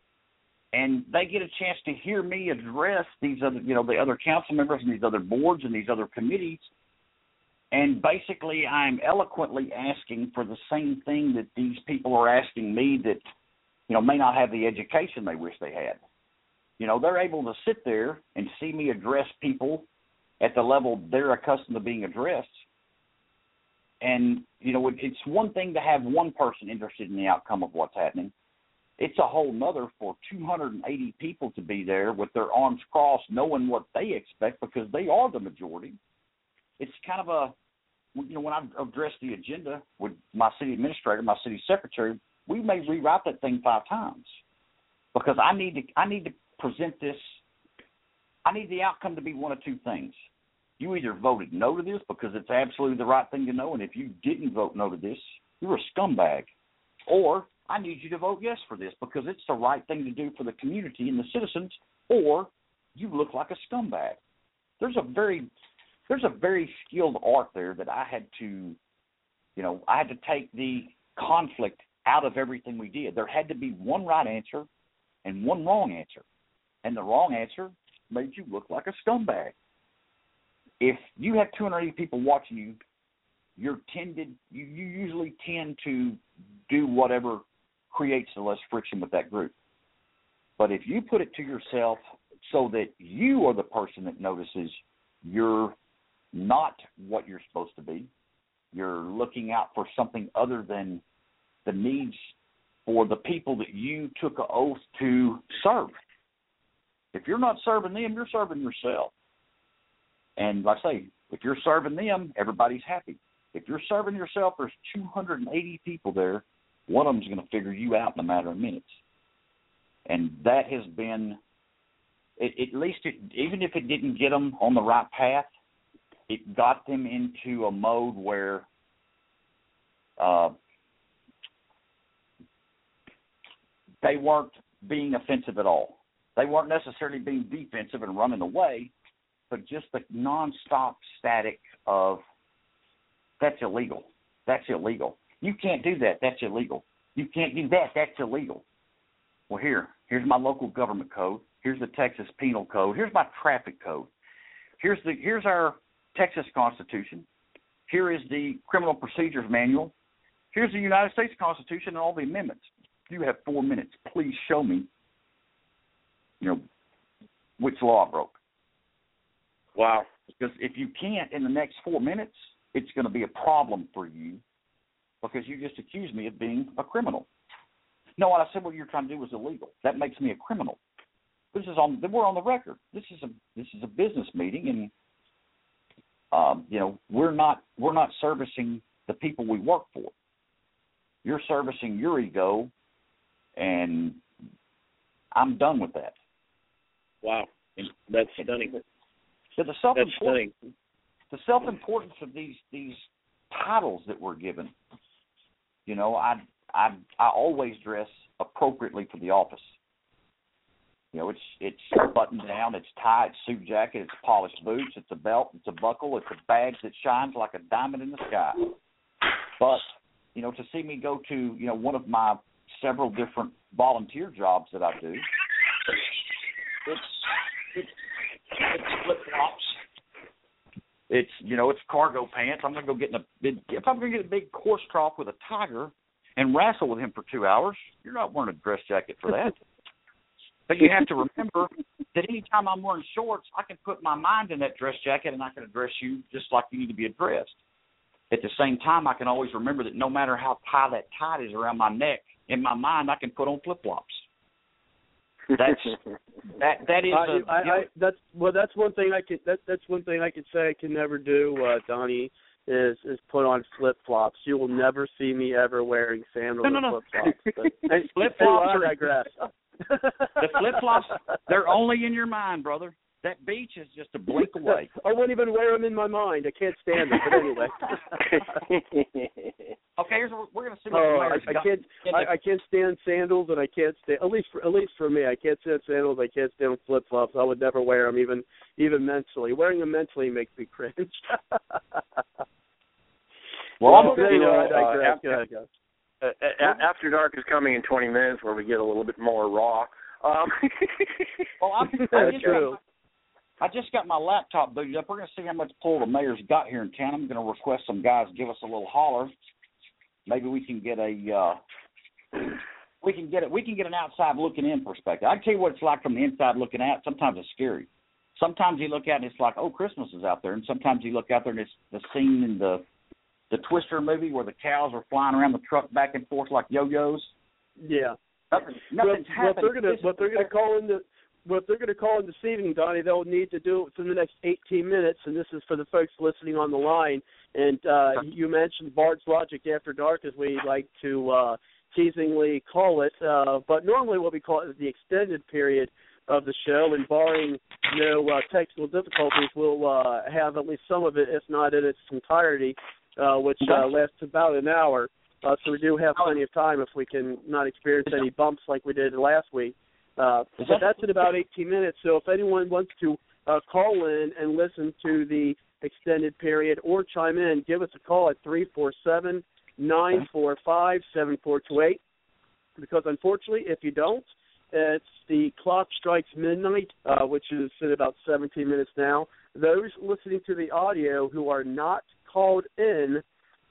and they get a chance to hear me address these other, you know, the other council members and these other boards and these other committees, and basically I'm eloquently asking for the same thing that these people are asking me that, you know, may not have the education they wish they had. You know, they're able to sit there and see me address people at the level they're accustomed to being addressed. And, you know, it's one thing to have one person interested in the outcome of what's happening. It's a whole nother for 280 people to be there with their arms crossed, knowing what they expect because they are the majority. It's kind of a, you know, when I address the agenda with my city administrator, my city secretary, we may rewrite that thing five times because I need to, I need to present this. I need the outcome to be one of two things. You either voted no to this because it's absolutely the right thing to know, and if you didn't vote no to this, you're a scumbag. Or I need you to vote yes for this because it's the right thing to do for the community and the citizens, or you look like a scumbag. There's a very there's a very skilled art there that I had to you know, I had to take the conflict out of everything we did. There had to be one right answer and one wrong answer. And the wrong answer made you look like a scumbag. If you have 280 people watching you, you're tended you, you usually tend to do whatever creates the less friction with that group. But if you put it to yourself so that you are the person that notices you're not what you're supposed to be, you're looking out for something other than the needs for the people that you took an oath to serve. If you're not serving them, you're serving yourself. And like I say, if you're serving them, everybody's happy. If you're serving yourself, there's 280 people there. One of them's going to figure you out in a matter of minutes. And that has been, it, at least, it, even if it didn't get them on the right path, it got them into a mode where uh, they weren't being offensive at all. They weren't necessarily being defensive and running away, but just the nonstop static of that's illegal. That's illegal. You can't do that. That's illegal. You can't do that. That's illegal. Well, here, here's my local government code. Here's the Texas Penal Code. Here's my traffic code. Here's the here's our Texas Constitution. Here is the Criminal Procedures Manual. Here's the United States Constitution and all the amendments. You have four minutes. Please show me, you know, which law I broke. Wow. Because if you can't in the next four minutes, it's going to be a problem for you because you just accused me of being a criminal. No, what I said what you're trying to do was illegal. That makes me a criminal. This is on. We're on the record. This is a this is a business meeting, and um, you know we're not we're not servicing the people we work for. You're servicing your ego, and I'm done with that. Wow. That's stunning. So the self stunning. the self importance of these these titles that we're given. You know, I I I always dress appropriately for the office. You know, it's it's buttoned down, it's tie, it's suit jacket, it's polished boots, it's a belt, it's a buckle, it's a badge that shines like a diamond in the sky. But you know, to see me go to you know one of my several different volunteer jobs that I do, it's it's it's flip flops. It's you know it's cargo pants. I'm gonna go get in a big if I'm gonna get a big horse trough with a tiger and wrestle with him for two hours. You're not wearing a dress jacket for that. [LAUGHS] but you have to remember that anytime I'm wearing shorts, I can put my mind in that dress jacket and I can address you just like you need to be addressed. At the same time, I can always remember that no matter how high that tie is around my neck, in my mind, I can put on flip flops. That's [LAUGHS] that that is I, a, I, I, that's well. That's one thing I could. That, that's one thing I could say I can never do, uh, Donny. is is put on flip flops. You will never see me ever wearing sandals No, no, or flip flops. [LAUGHS] Flip flops I are- digress. [LAUGHS] The flip flops, they're only in your mind, brother. That beach is just a blink away. [LAUGHS] I won't even wear them in my mind. I can't stand them. But anyway. [LAUGHS] Okay, here's what we're gonna see Oh, the I, I can't. I, I can't stand sandals, and I can't stand at least for at least for me. I can't stand sandals. I can't stand flip flops. I would never wear them, even even mentally. Wearing them mentally makes me cringe. [LAUGHS] Well, I'm Anyway, you know, I uh, Go ahead. Uh, after dark is coming in 20 minutes, where we get a little bit more raw. Um, well, I'm, I That's just true. I just got my laptop booted up. We're gonna see how much pull the mayor's got here in town. I'm gonna request some guys give us a little holler. Maybe we can get a uh we can get it we can get an outside looking in perspective. I can tell you what it's like from the inside looking out. Sometimes it's scary. Sometimes you look out and it's like, oh, Christmas is out there, and sometimes you look out there and it's the scene in the the Twister movie where the cows are flying around the truck back and forth like yo-yos. Yeah. Nothing, What, nothing's what happened. they're gonna what is they're gonna call in the what they're gonna call in this evening, Donny, they'll need to do it within the next 18 minutes, and this is for the folks listening on the line. And uh, you mentioned Bard's Logic After Dark, as we like to uh, teasingly call it, uh, but normally what we call it is the extended period of the show, and barring no uh, technical difficulties, we'll uh, have at least some of it, if not in its entirety, uh, which uh, lasts about an hour. Uh, so we do have plenty of time if we can not experience any bumps like we did last week. Uh, but that's in about 18 minutes. So if anyone wants to uh, call in and listen to the extended period or chime in, give us a call at 347 945 7428. Because unfortunately, if you don't, it's the clock strikes midnight, uh, which is in about 17 minutes now. Those listening to the audio who are not called in,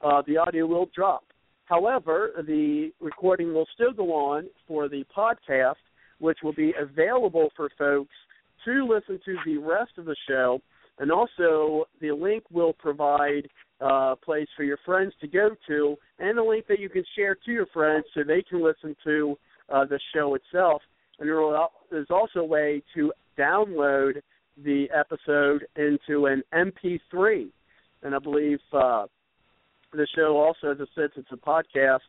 uh, the audio will drop. However, the recording will still go on for the podcast, which will be available for folks to listen to the rest of the show. And also, the link will provide a place for your friends to go to, and a link that you can share to your friends so they can listen to uh, the show itself. And there's also a way to download the episode into an MP3. And I believe uh, the show also, as I said, since it's a podcast,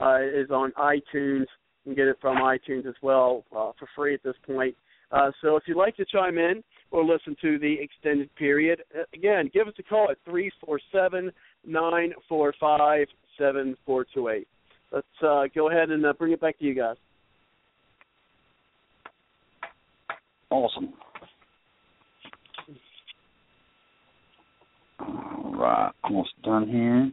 uh, is on iTunes. You can get it from iTunes as well uh, for free at this point. Uh, so if you'd like to chime in or listen to the extended period, uh, again, give us a call at three four seven nine four five seven four two eight. Let's uh, go ahead and uh, bring it back to you guys. Awesome. All right, almost done here.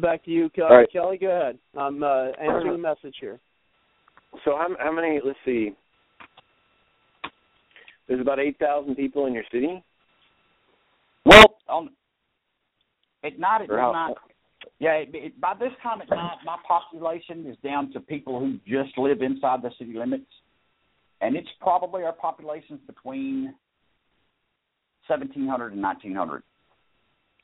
Back to you, Kelly. All right. Kelly, go ahead. I'm uh, answering the message here. so how, how many? Let's see. There's about 8,000 people in your city. Well, on at night it how- not. Yeah, it, it, by this time at night, my population is down to people who just live inside the city limits, and it's probably our population's between seventeen hundred and nineteen hundred.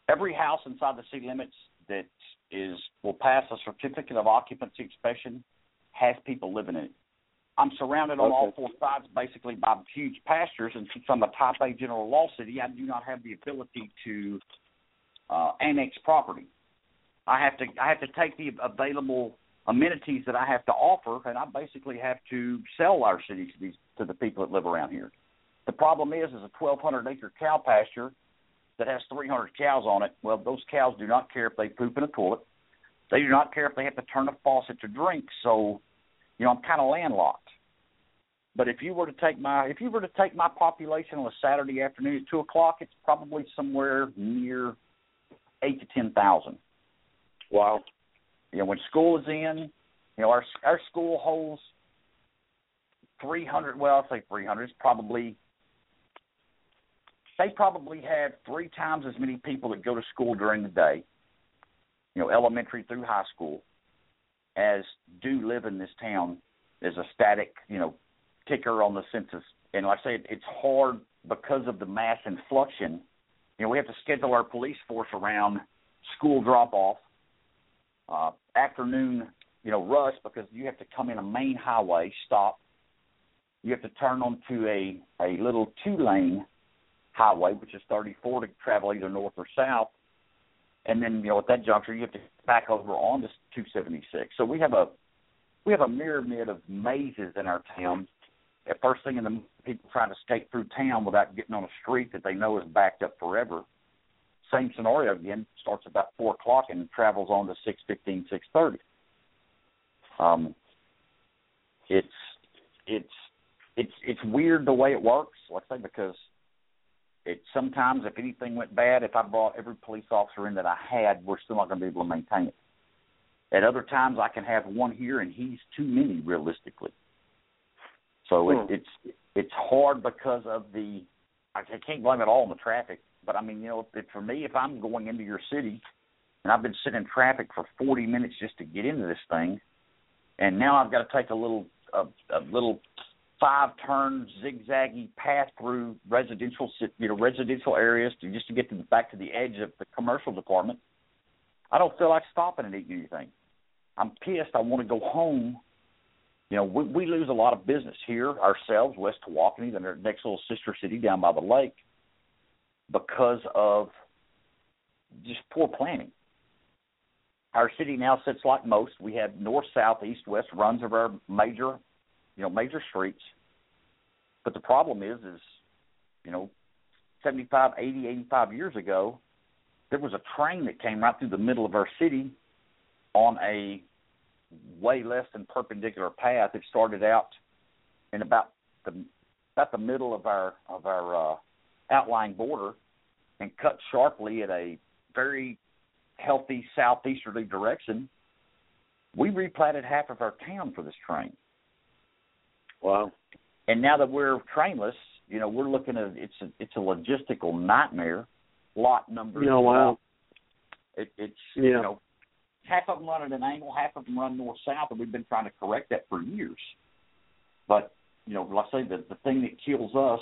Every house inside the city limits that is will pass a certificate of occupancy inspection has people living in it. I'm surrounded on all four sides basically by huge pastures, and since I'm a Type A general law city, I do not have the ability to uh, annex property. I have to I have to take the available amenities that I have to offer, and I basically have to sell our city to these to the people that live around here. The problem is, is a 1,200 acre cow pasture that has 300 cows on it. Well, those cows do not care if they poop in a toilet. They do not care if they have to turn a faucet to drink. So, you know, I'm kind of landlocked. But if you were to take my if you were to take my population on a Saturday afternoon at two o'clock, it's probably somewhere near eight to ten thousand. Wow. You know, when school is in, you know, our our school holds three hundred. Well, I'll say three hundred. It's probably they probably have three times as many people that go to school during the day. You know, elementary through high school, as do live in this town. There's a static, you know, ticker on the census, and like I say, it's hard because of the mass influxion. You know, we have to schedule our police force around school drop off uh, afternoon, you know, rush because you have to come in a main highway, stop. You have to turn onto a a little two lane highway, which is 34 to travel either north or south, and then you know at that juncture you have to back over on to 276. So we have a we have a myriad of mazes in our town. At first thing in the people trying to skate through town without getting on a street that they know is backed up forever. Same scenario again. Starts about four o'clock and travels on to six fifteen, six thirty. Um, it's it's it's it's weird the way it works. Let's say because it sometimes if anything went bad, if I brought every police officer in that I had, we're still not going to be able to maintain it. At other times, I can have one here, and he's too many realistically. So Hmm. it, it's it's hard because of the I can't blame it all on the traffic, but I mean you know if, for me if I'm going into your city and I've been sitting in traffic for 40 minutes just to get into this thing, and now I've got to take a little a, a little five turn zigzaggy path through residential you know residential areas to just to get to the, back to the edge of the commercial department. I don't feel like stopping and eating anything. I'm pissed. I want to go home. You know, we, we lose a lot of business here ourselves, West Tawakoni, the next little sister city down by the lake, because of just poor planning. Our city now sits like most. We have north, south, east, west runs of our major, you know, major streets. But the problem is, is, you know, 75, 80, 85 years ago, there was a train that came right through the middle of our city on a way less than perpendicular path. It started out in about the about the middle of our of our uh, outlying border and cut sharply at a very healthy southeasterly direction. We replatted half of our town for this train. Wow. And now that we're trainless, you know, we're looking at it's a it's a logistical nightmare. Lot numbers. Oh, wow. It, it's Yeah. you know half of them run at an angle, half of them run north south, and we've been trying to correct that for years. But you know, like I say, the the thing that kills us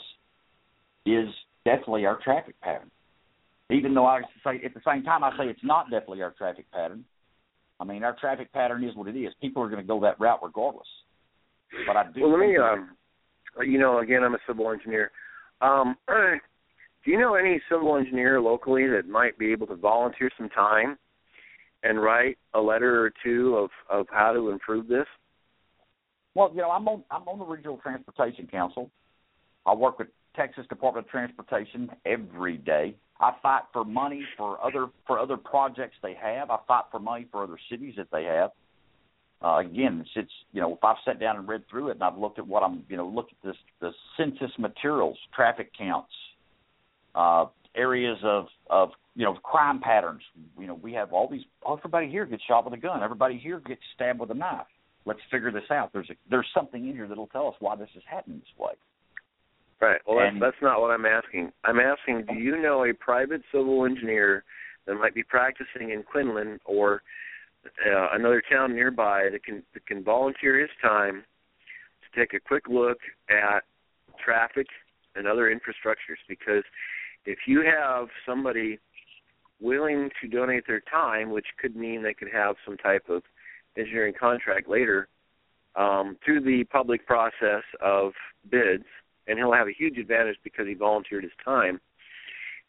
is definitely our traffic pattern. Even though I say at the same time I say it's not definitely our traffic pattern. I mean, our traffic pattern is what it is. People are going to go that route regardless. But I do. Well, let me. Um, you know, again, I'm a civil engineer. Um, [CLEARS THROAT] do you know any civil engineer locally that might be able to volunteer some time and write a letter or two of of how to improve this? Well, you know, I'm on I'm on the Regional Transportation Council. I work with Texas Department of Transportation every day. I fight for money for other for other projects they have. I fight for money for other cities that they have. Uh, again, it's, it's you know if I've sat down and read through it and I've looked at what I'm you know look at this the census materials, traffic counts, uh, areas of of you know crime patterns. You know we have all these. Oh, everybody here gets shot with a gun. Everybody here gets stabbed with a knife. Let's figure this out. There's a, there's something in here that'll tell us why this is happening this way. Right. Well, that's, that's not what I'm asking. I'm asking, do you know a private civil engineer that might be practicing in Quinlan or uh, another town nearby that can that can volunteer his time to take a quick look at traffic and other infrastructures? Because if you have somebody willing to donate their time, which could mean they could have some type of engineering contract later um, through the public process of bids, and he'll have a huge advantage because he volunteered his time.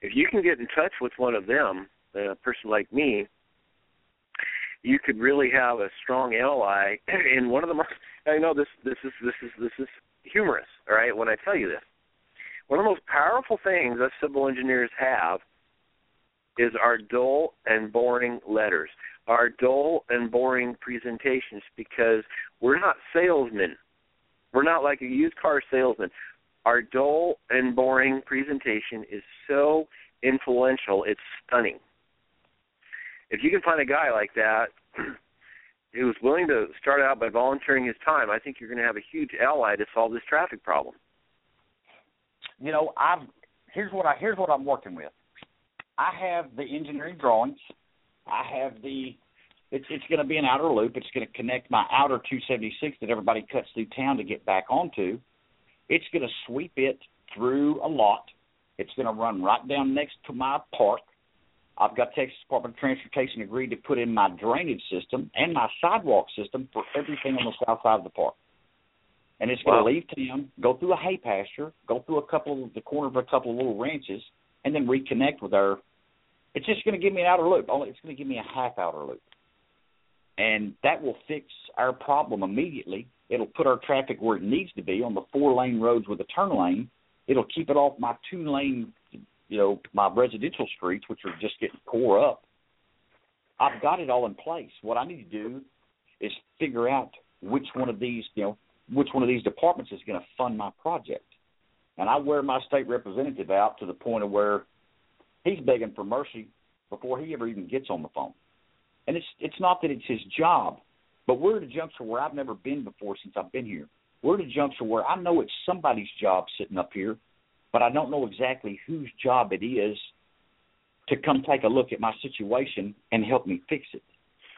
If you can get in touch with one of them, a person like me, you could really have a strong ally [CLEARS THROAT] in one of the most. I know this. This is this is this is humorous. All right, when I tell you this, one of the most powerful things us civil engineers have is our dull and boring letters, our dull and boring presentations, because we're not salesmen. We're not like a used car salesman. Our dull and boring presentation is so influential, it's stunning. If you can find a guy like that [CLEARS THROAT] who's willing to start out by volunteering his time, I think you're going to have a huge ally to solve this traffic problem. You know, I've here's what I here's what I'm working with. I have the engineering drawings. I have the it's it's going to be an outer loop. It's going to connect my outer 276 that everybody cuts through town to get back onto. It's going to sweep it through a lot. It's going to run right down next to my park. I've got Texas Department of Transportation agreed to put in my drainage system and my sidewalk system for everything on the south side of the park. And it's going to leave town, go through a hay pasture, go through a couple of the corner of a couple of little ranches, and then reconnect with our it's just going to give me an outer loop. Only it's going to give me a half outer loop, and that will fix our problem immediately. It'll put our traffic where it needs to be on the four lane roads with a turn lane. It'll keep it off my two lane, you know, my residential streets, which are just getting tore up. I've got it all in place. What I need to do is figure out which one of these, you know, which one of these departments is going to fund my project. And I wear my state representative out to the point of where he's begging for mercy before he ever even gets on the phone. And it's it's not that it's his job, but we're at a juncture where I've never been before since I've been here. We're at a juncture where I know it's somebody's job sitting up here, but I don't know exactly whose job it is to come take a look at my situation and help me fix it.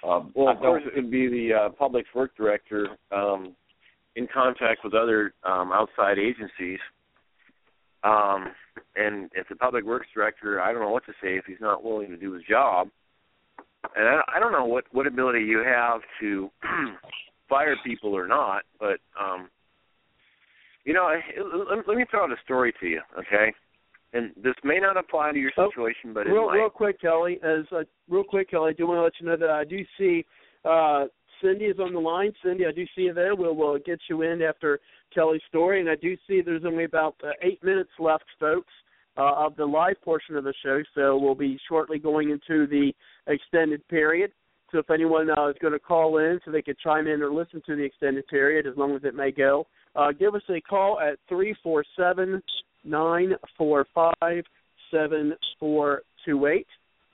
Um, well, of course, it would be the uh, public work director um, in contact with other um, outside agencies. Um, and if the public works director, I don't know what to say if he's not willing to do his job. And I, I don't know what what ability you have to [CLEARS THROAT] fire people or not, but um, you know, let, let me throw out a story to you, okay? and this may not apply to your oh, situation, but real, might. real quick, Kelly, as uh, real quick, Kelly, I do want to let you know that I do see uh, Cindy is on the line. Cindy, I do see you there. We'll, we'll get you in after Kelly's story, and I do see there's only about uh, eight minutes left, folks, uh, of the live portion of the show. So we'll be shortly going into the extended period. So if anyone uh, is going to call in, so they could chime in or listen to the extended period, as long as it may go, uh, give us a call at three four seven nine four five seven four two eight.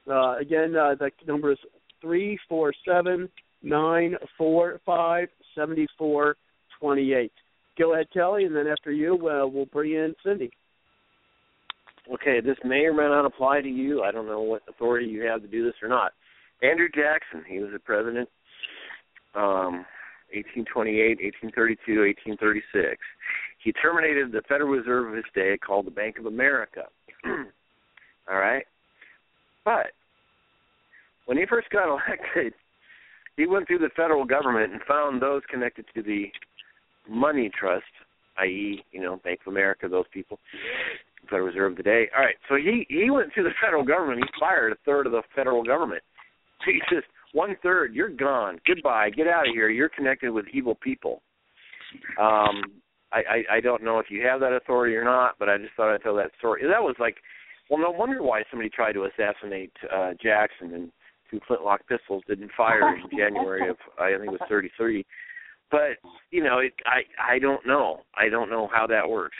Uh, again, uh, the number is three four seven nine four five seventy four twenty eight. Go ahead, Kelly, and then after you, uh, we'll bring in Cindy. Okay, this may or may not apply to you. I don't know what authority you have to do this or not. Andrew Jackson, he was the president, um, 1828, 1832, 1836 he terminated the Federal Reserve of his day called the Bank of America. [CLEARS THROAT] All right? But when he first got [LAUGHS] elected, he went through the federal government and found those connected to the money trust, i.e., you know, Bank of America, those people, Federal Reserve today. All right, so he he went through the federal government. He fired a third of the federal government. [LAUGHS] He just one third, you're gone. Goodbye. Get out of here. You're connected with evil people. Um, I, I I don't know if you have that authority or not, but I just thought I'd tell that story. That was like, well, no wonder why somebody tried to assassinate uh, Jackson and two flintlock pistols didn't fire in [LAUGHS] January of I think it was 33. But you know, it, I I don't know. I don't know how that works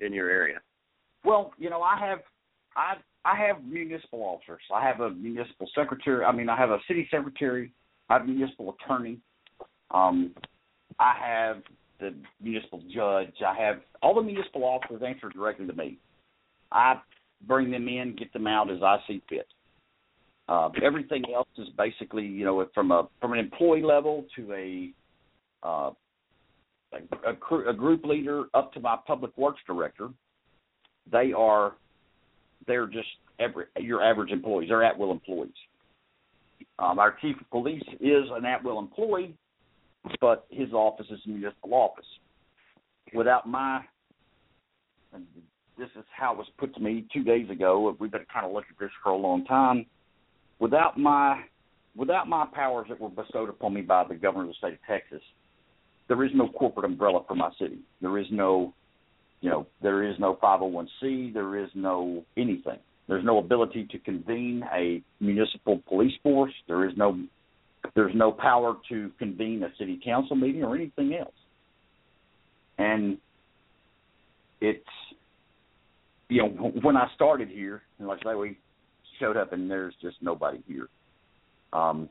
in your area. Well, you know, I have I I have municipal officers. I have a municipal secretary. I mean, I have a city secretary. I have a municipal attorney. Um, I have the municipal judge. I have all the municipal officers answer directly to me. I bring them in, get them out as I see fit. Uh, everything else is basically, you know, from a from an employee level to a uh, a, a, a group leader up to my public works director. They are they're just every your average employees. They're at will employees. Um, our chief of police is an at will employee, but his office is a municipal office. Without my, and this is how it was put to me two days ago. We've been kind of looking at this for a long time. Without my, without my powers that were bestowed upon me by the governor of the state of Texas, there is no corporate umbrella for my city. There is no, you know, there is no 501c. There is no anything. There's no ability to convene a municipal police force. There is no there's no power to convene a city council meeting or anything else. And it's you know when I started here, and like I say, we showed up and there's just nobody here. Um,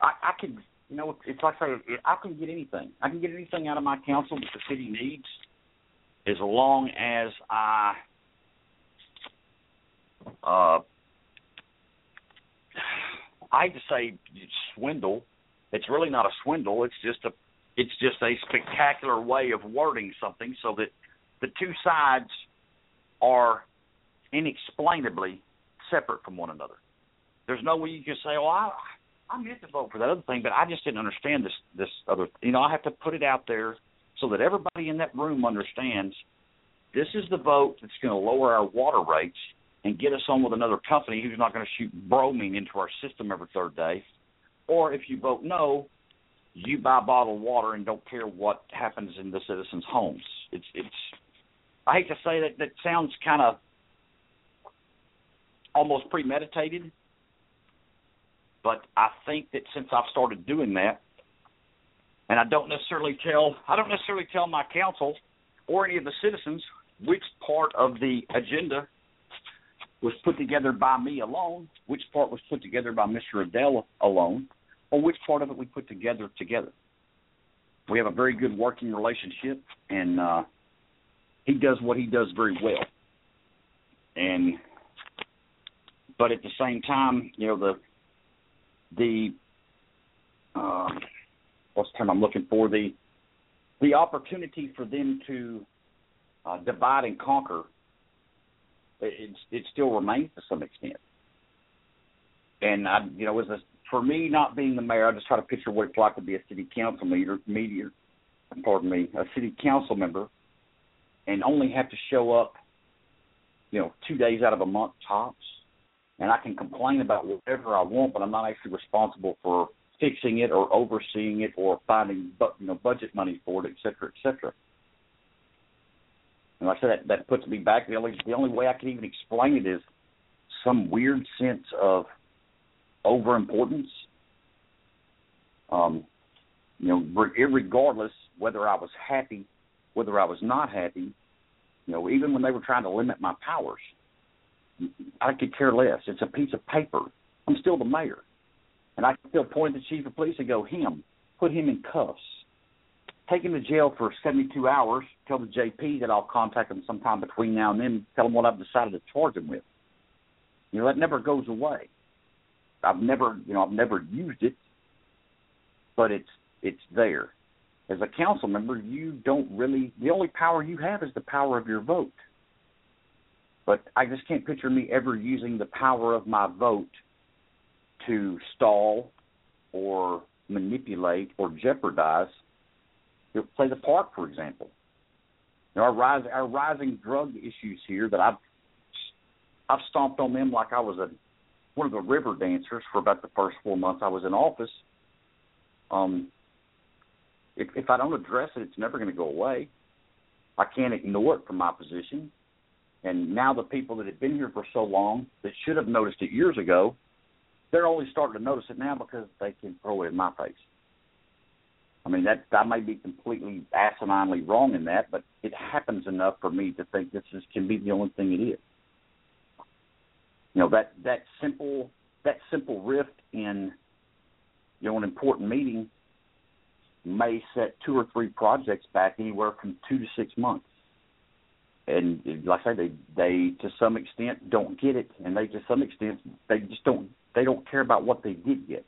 I, I can, you know, it's like I, I can get anything. I can get anything out of my council that the city needs, as long as I uh, I to say swindle. It's really not a swindle. It's just a it's just a spectacular way of wording something so that the two sides are inexplainably separate from one another. There's no way you can say, "Oh, I I meant to vote for that other thing, but I just didn't understand this this other." You know, I have to put it out there so that everybody in that room understands this is the vote that's going to lower our water rates and get us on with another company who's not going to shoot bromine into our system every third day. Or if you vote no, you buy bottled water and don't care what happens in the citizens' homes. It's it's. I hate to say that that sounds kind of almost premeditated, but I think that since I've started doing that, and I don't necessarily tell I don't necessarily tell my council or any of the citizens which part of the agenda was put together by me alone, which part was put together by Mr. Adele alone, or which part of it we put together together. We have a very good working relationship, and uh, he does what he does very well. And but at the same time, you know the the uh, what's the term I'm looking for the the opportunity for them to uh, divide and conquer it, it still remains to some extent. And I, you know, as a, for me not being the mayor, I just try to picture what it's like to be a city council leader, media, pardon me, a city council member, and only have to show up, you know, two days out of a month tops, and I can complain about whatever I want, but I'm not actually responsible for fixing it or overseeing it or finding, you know, budget money for it, et cetera, et cetera. And like I said, that, that puts me back. The only the only way I can even explain it is some weird sense of overimportance. Um, you know, regardless whether I was happy, whether I was not happy, you know, even when they were trying to limit my powers, I could care less. It's a piece of paper. I'm still the mayor, and I can still point the chief of police and go, him, put him in cuffs take him to jail for 72 hours, tell the JP that I'll contact him sometime between now and then, tell him what I've decided to charge him with. You know, that never goes away. I've never, you know, I've never used it, but it's it's there. As a council member, you don't really the only power you have is the power of your vote. But I just can't picture me ever using the power of my vote to stall or manipulate or jeopardize play the park, for example. You know, our rise, our rising drug issues here that I've I've stomped on them like I was a one of the river dancers for about the first four months I was in office. Um, if if I don't address it, it's never going to go away. I can't ignore it from my position. And now the people that have been here for so long that should have noticed it years ago, they're only starting to notice it now because they can throw it in my face. I mean that I may be completely asininely wrong in that, but it happens enough for me to think this is can be the only thing it is. You know that that simple that simple rift in you know an important meeting may set two or three projects back anywhere from two to six months. And like I say, they they to some extent don't get it, and they to some extent they just don't they don't care about what they did get.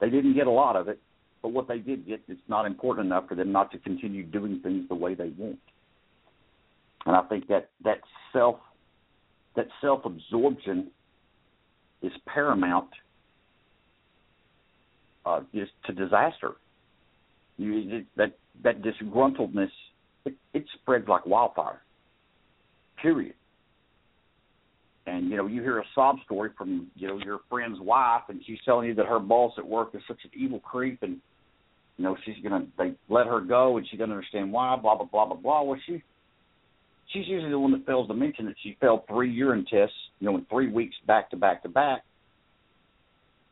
They didn't get a lot of it, but what they did get, it's not important enough for them not to continue doing things the way they want. And I think that that self that self absorption is paramount uh, is to disaster. You, it, that that disgruntledness it, it spreads like wildfire. Period. And you know, you hear a sob story from you know your friend's wife, and she's telling you that her boss at work is such an evil creep, and you know, she's gonna they let her go and she doesn't understand why, blah blah blah blah blah. Well she she's usually the one that fails to mention that she failed three urine tests, you know, in three weeks back to back to back.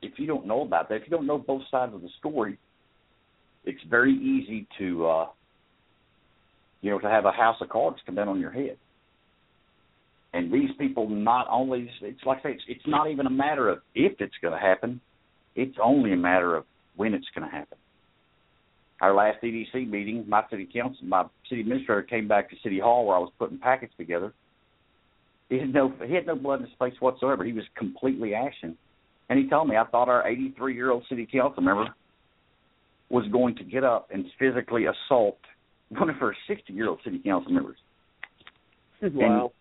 If you don't know about that, if you don't know both sides of the story, it's very easy to uh you know, to have a house of cards come down on your head. And these people not only it's like I say, it's, it's not even a matter of if it's gonna happen, it's only a matter of when it's gonna happen our last EDC meeting, my city council, my city administrator came back to City Hall where I was putting packets together. He had no he had no blood in his face whatsoever. He was completely ashen, and he told me I thought our 83 year old city council member was going to get up and physically assault one of our 60 year old city council members. Wow.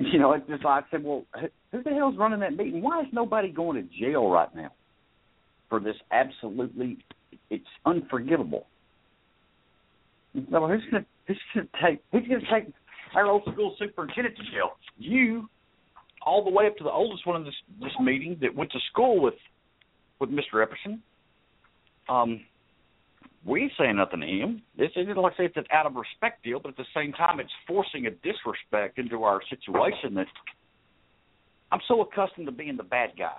[LAUGHS] You know, it's just like I said, well, who the hell's running that meeting? Why is nobody going to jail right now for this absolutely it's unforgivable. No, who's gonna who's gonna take who's gonna take our old school superintendent to jail? You all the way up to the oldest one in this this meeting that went to school with with Mr. Epperson. Um, we saying nothing to him. It's, it's like I say, it's an out of respect deal, but at the same time, it's forcing a disrespect into our situation that I'm so accustomed to being the bad guy.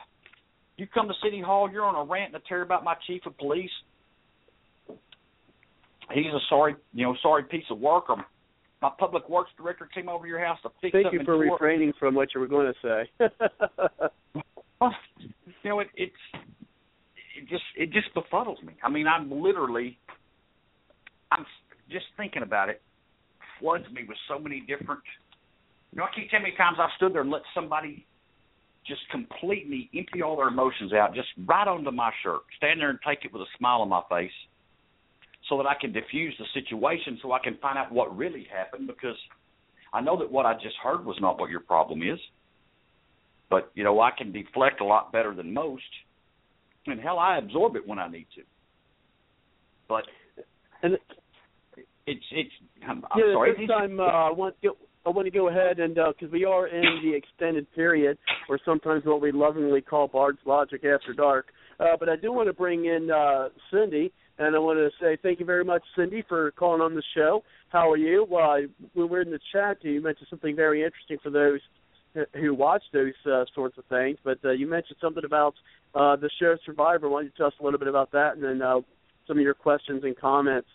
You come to City Hall, you're on a rant and a tear about my chief of police. He's a sorry, you know, sorry piece of work. Or my public works director came over to your house to fix Thank you for refraining from what you were going to say. [LAUGHS] You know, it it's it just it just befuddles me. I mean, I'm literally I'm just thinking about it floods me with so many different. You know, I can't tell you how many times I've stood there and let somebody just completely empty all their emotions out, just right onto my shirt, stand there and take it with a smile on my face, so that I can diffuse the situation, so I can find out what really happened. Because I know that what I just heard was not what your problem is but you know I can deflect a lot better than most, and hell, I absorb it when I need to. But And- it's it's I'm, I'm yeah, sorry. this time uh, I want to I want to go ahead and because we are in the extended period, or sometimes what we lovingly call Bard's Logic after dark. Uh, but I do want to bring in uh, Cindy, and I want to say thank you very much, Cindy, for calling on the show. How are you? Well, I, when we were in the chat, you mentioned something very interesting for those who watch those uh, sorts of things. But uh, you mentioned something about uh, the show Survivor. Why don't you tell us a little bit about that, and then uh, some of your questions and comments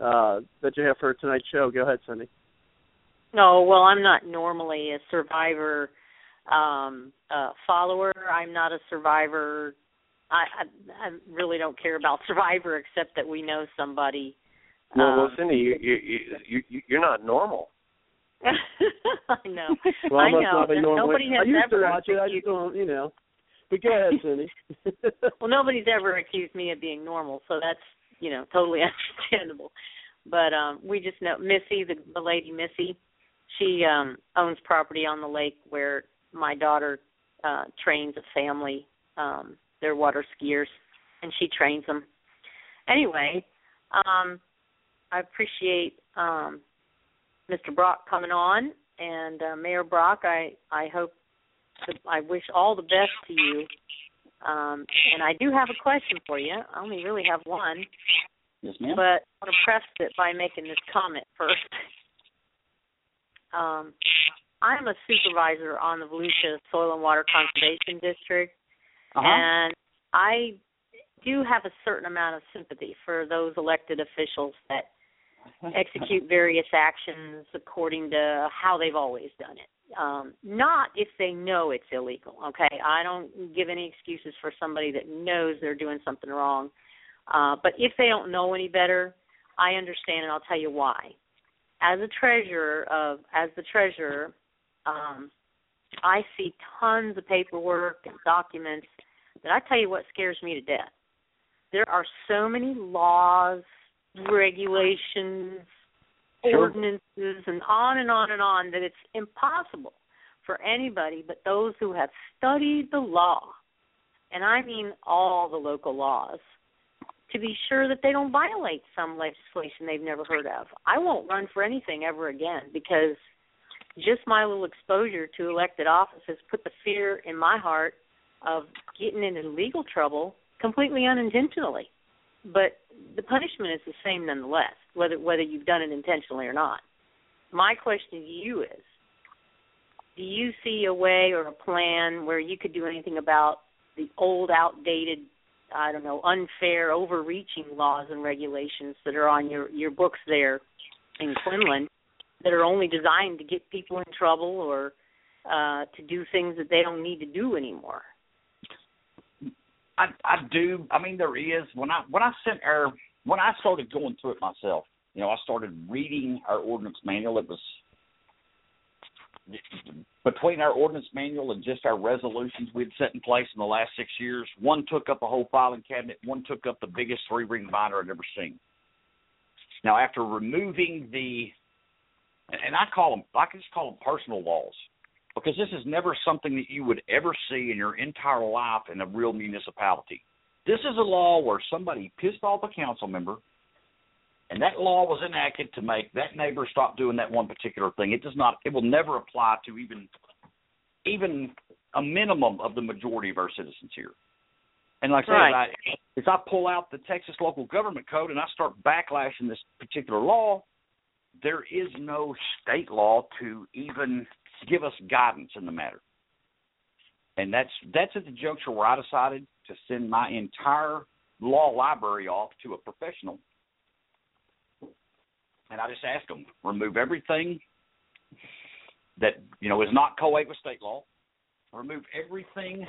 uh, that you have for tonight's show. Go ahead, Cindy. No, well, I'm not normally a Survivor um, uh, follower. I'm not a Survivor. I, I I really don't care about [LAUGHS] Survivor except that we know somebody. Well, well, um, Cindy, you you you you you're not normal. I know. [LAUGHS] Well, I know. not be normal. Nobody has I used ever to watch it. I just don't, you know. But go [LAUGHS] ahead, Cindy. [LAUGHS] well, nobody's ever accused me of being normal, so that's you know totally understandable. But um we just know Missy, the, the lady Missy, she um owns property on the lake where my daughter uh trains a family. Um they're water skiers, and she trains them. Anyway, um I appreciate um Mr. Brock coming on, and uh, Mayor Brock. I I hope I wish all the best to you. Um, and I do have a question for you. I only really have one, yes, ma'am. but I want to preface it by making this comment first. [LAUGHS] Um, I'm a supervisor on the Volusia Soil and Water Conservation District, uh-huh. and I do have a certain amount of sympathy for those elected officials that execute various actions according to how they've always done it. Um, not if they know it's illegal. Okay, I don't give any excuses for somebody that knows they're doing something wrong. Uh, but if they don't know any better, I understand, and I'll tell you why. As a treasurer of, as the treasurer, um, I see tons of paperwork and documents that I tell you what scares me to death. There are so many laws, regulations, Sure. ordinances, and on and on and on that it's impossible for anybody but those who have studied the law, and I mean all the local laws, to be sure that they don't violate some legislation they've never heard of. I won't run for anything ever again because just my little exposure to elected office has put the fear in my heart of getting into legal trouble completely unintentionally. But the punishment is the same nonetheless, whether whether you've done it intentionally or not. My question to you is do you see a way or a plan where you could do anything about the old outdated I don't know, unfair overreaching laws and regulations that are on your your books there in Quinlan that are only designed to get people in trouble or uh to do things that they don't need to do anymore. I I do. I mean, there is when I when I sent our when I started going through it myself. You know, I started reading our ordinance manual. It was between our ordinance manual and just our resolutions we'd set in place in the last six years. One took up a whole filing cabinet. One took up the biggest three ring binder I'd ever seen. Now, after removing the, and I call them, I can just call them personal laws, because this is never something that you would ever see in your entire life in a real municipality. This is a law where somebody pissed off a council member, and that law was enacted to make that neighbor stop doing that one particular thing. It does not. It will never apply to even even a minimum of the majority of our citizens here. And like I said, if I pull out the Texas local government code and I start backlashing this particular law, there is no state law to even give us guidance in the matter. And that's that's at the juncture where I decided to send my entire law library off to a professional. And I just asked them, remove everything that, you know, is not co-ed with state law, remove everything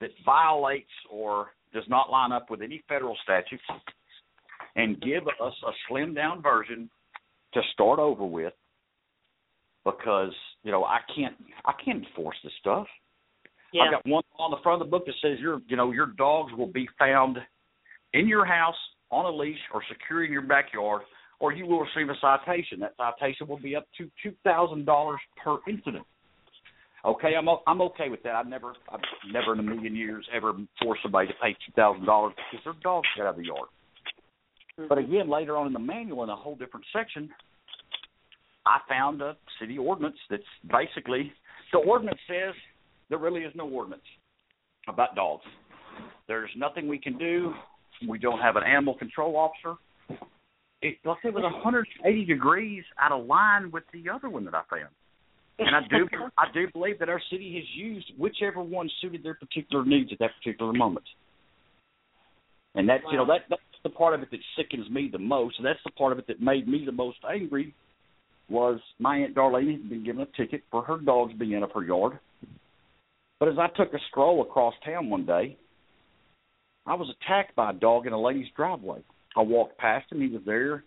that violates or does not line up with any federal statutes, and give us a slimmed down version to start over with because, you know, I can't I can't enforce this stuff. Yeah. I've got one on the front of the book that says your you know your dogs will be found in your house on a leash or secure in your backyard, or you will receive a citation. That citation will be up to two thousand dollars per incident. Okay, I'm o- I'm okay with that. I've never I've never in a million years ever forced somebody to pay two thousand dollars because their dogs got out of the yard. Mm-hmm. But again, later on in the manual, in a whole different section, I found a city ordinance that's basically the ordinance says there really is no ordinance about dogs. There's nothing we can do. We don't have an animal control officer. It, like it was 180 degrees out of line with the other one that I found. And I do, I do believe that our city has used whichever one suited their particular needs at that particular moment. And that's you know that that's the part of it that sickens me the most. And that's the part of it that made me the most angry. Was my aunt Darlene had been given a ticket for her dogs being up her yard. But as I took a stroll across town one day, I was attacked by a dog in a lady's driveway. I walked past him. He was there,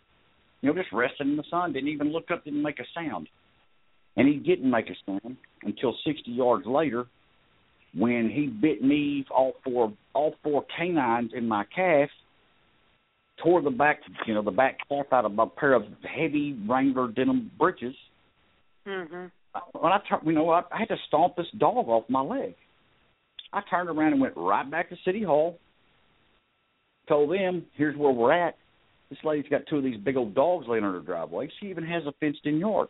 you know, just resting in the sun. Didn't even look up. Didn't make a sound. And he didn't make a sound until 60 yards later, when he bit me all four all four canines in my calf, tore the back you know the back calf out of a pair of heavy Wrangler denim breeches. Mhm. When I turned, you know, I, I had to stomp this dog off my leg. I turned around and went right back to City Hall. Told them, here's where we're at. This lady's got two of these big old dogs laying on her driveway. She even has a fenced-in yard.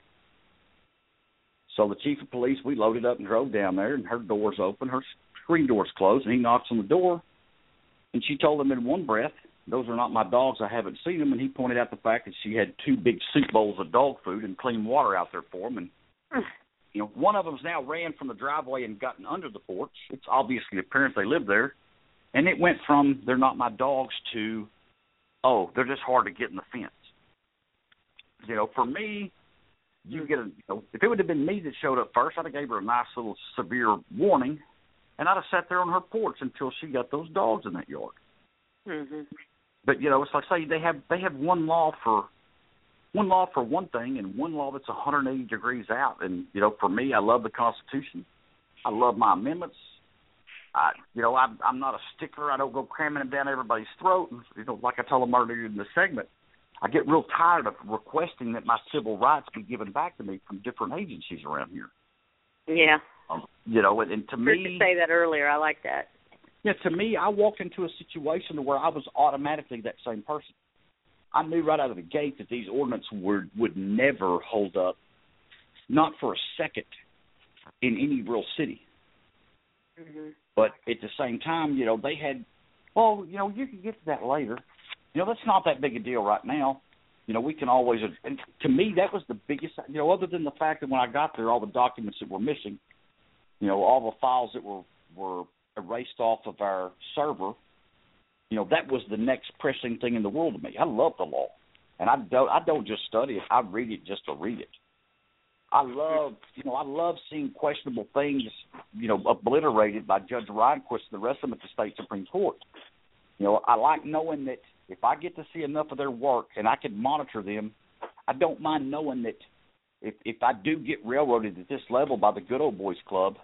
So the chief of police, we loaded up and drove down there, and her door's open, her screen door's closed, and he knocks on the door, and she told him in one breath, "Those are not my dogs. I haven't seen them." And he pointed out the fact that she had two big soup bowls of dog food and clean water out there for them, and [SIGHS] you know, one of them's now ran from the driveway and gotten under the porch. It's obviously apparent they live there, and it went from "they're not my dogs" to "oh, they're just hard to get in the fence." You know, for me, you get a. You know, if it would have been me that showed up first, I'd have gave her a nice little severe warning, and I'd have sat there on her porch until she got those dogs in that yard. Mhm. But you know, it's like say they have they have one law for one law for one thing and one law that's 180 degrees out. And you know, for me, I love the Constitution. I love my amendments. I, you know, I'm I'm not a stickler. I don't go cramming them down everybody's throat. And, you know, like I told them earlier in the segment, I get real tired of requesting that my civil rights be given back to me from different agencies around here. Yeah. Um, you know, and, and to Heard me, you say that earlier. I like that. Yeah, to me, I walked into a situation where I was automatically that same person. I knew right out of the gate that these ordinances would would never hold up, not for a second, in any real city. Mhm. But at the same time, you know, they had, well, you know, you can get to that later. You know, that's not that big a deal right now. You know, we can always, and to me, that was the biggest, you know, other than the fact that when I got there, all the documents that were missing, you know, all the files that were were erased off of our server, you know, that was the next pressing thing in the world to me. I love the law, and I don't, I don't just study it; I read it just to read it. I love, you know, I love seeing questionable things, you know, obliterated by Judge Rehnquist and the rest of them at the state supreme court. You know, I like knowing that if I get to see enough of their work and I can monitor them, I don't mind knowing that if if I do get railroaded at this level by the good old boys club,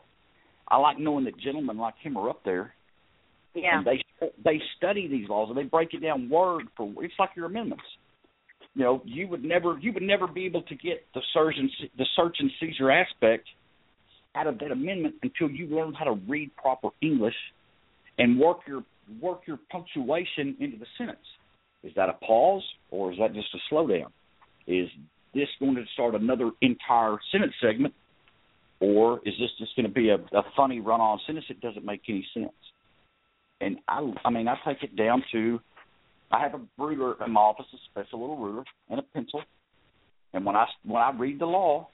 I like knowing that gentlemen like him are up there Yeah. and they they study these laws and they break it down word for word. it's like your amendments. You know, you would never you would never be able to get the search and the search and seizure aspect out of that amendment until you learn how to read proper English and work your work your punctuation into the sentence. Is that a pause or is that just a slowdown? Is this going to start another entire sentence segment or is this just going to be a, a funny run-on sentence that doesn't make any sense? And I, I mean, I take it down to, I have a ruler in my office, a special little ruler and a pencil, and when I when I read the law,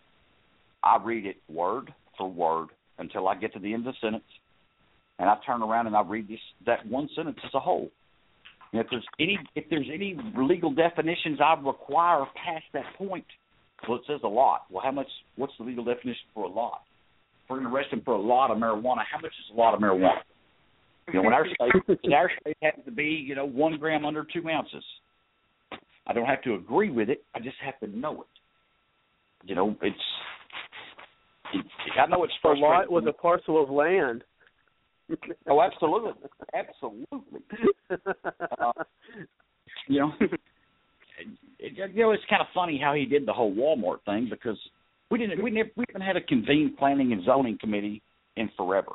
I read it word for word until I get to the end of the sentence, and I turn around and I read this that one sentence as a whole. And if there's any if there's any legal definitions I require past that point, well, it says a lot. Well, how much? What's the legal definition for a lot? If we're going to arrest him for a lot of marijuana, how much is a lot of marijuana? You know, in our [LAUGHS] state, in our state happens to be you know one gram under two ounces. I don't have to agree with it. I just have to know it. You know, it's. It, I know it's A lot was a parcel of land. Oh, absolutely, absolutely. [LAUGHS] Uh, you know, it, you know, it's kind of funny how he did the whole Walmart thing because we didn't, we never, we haven't had a convened planning and zoning committee in forever.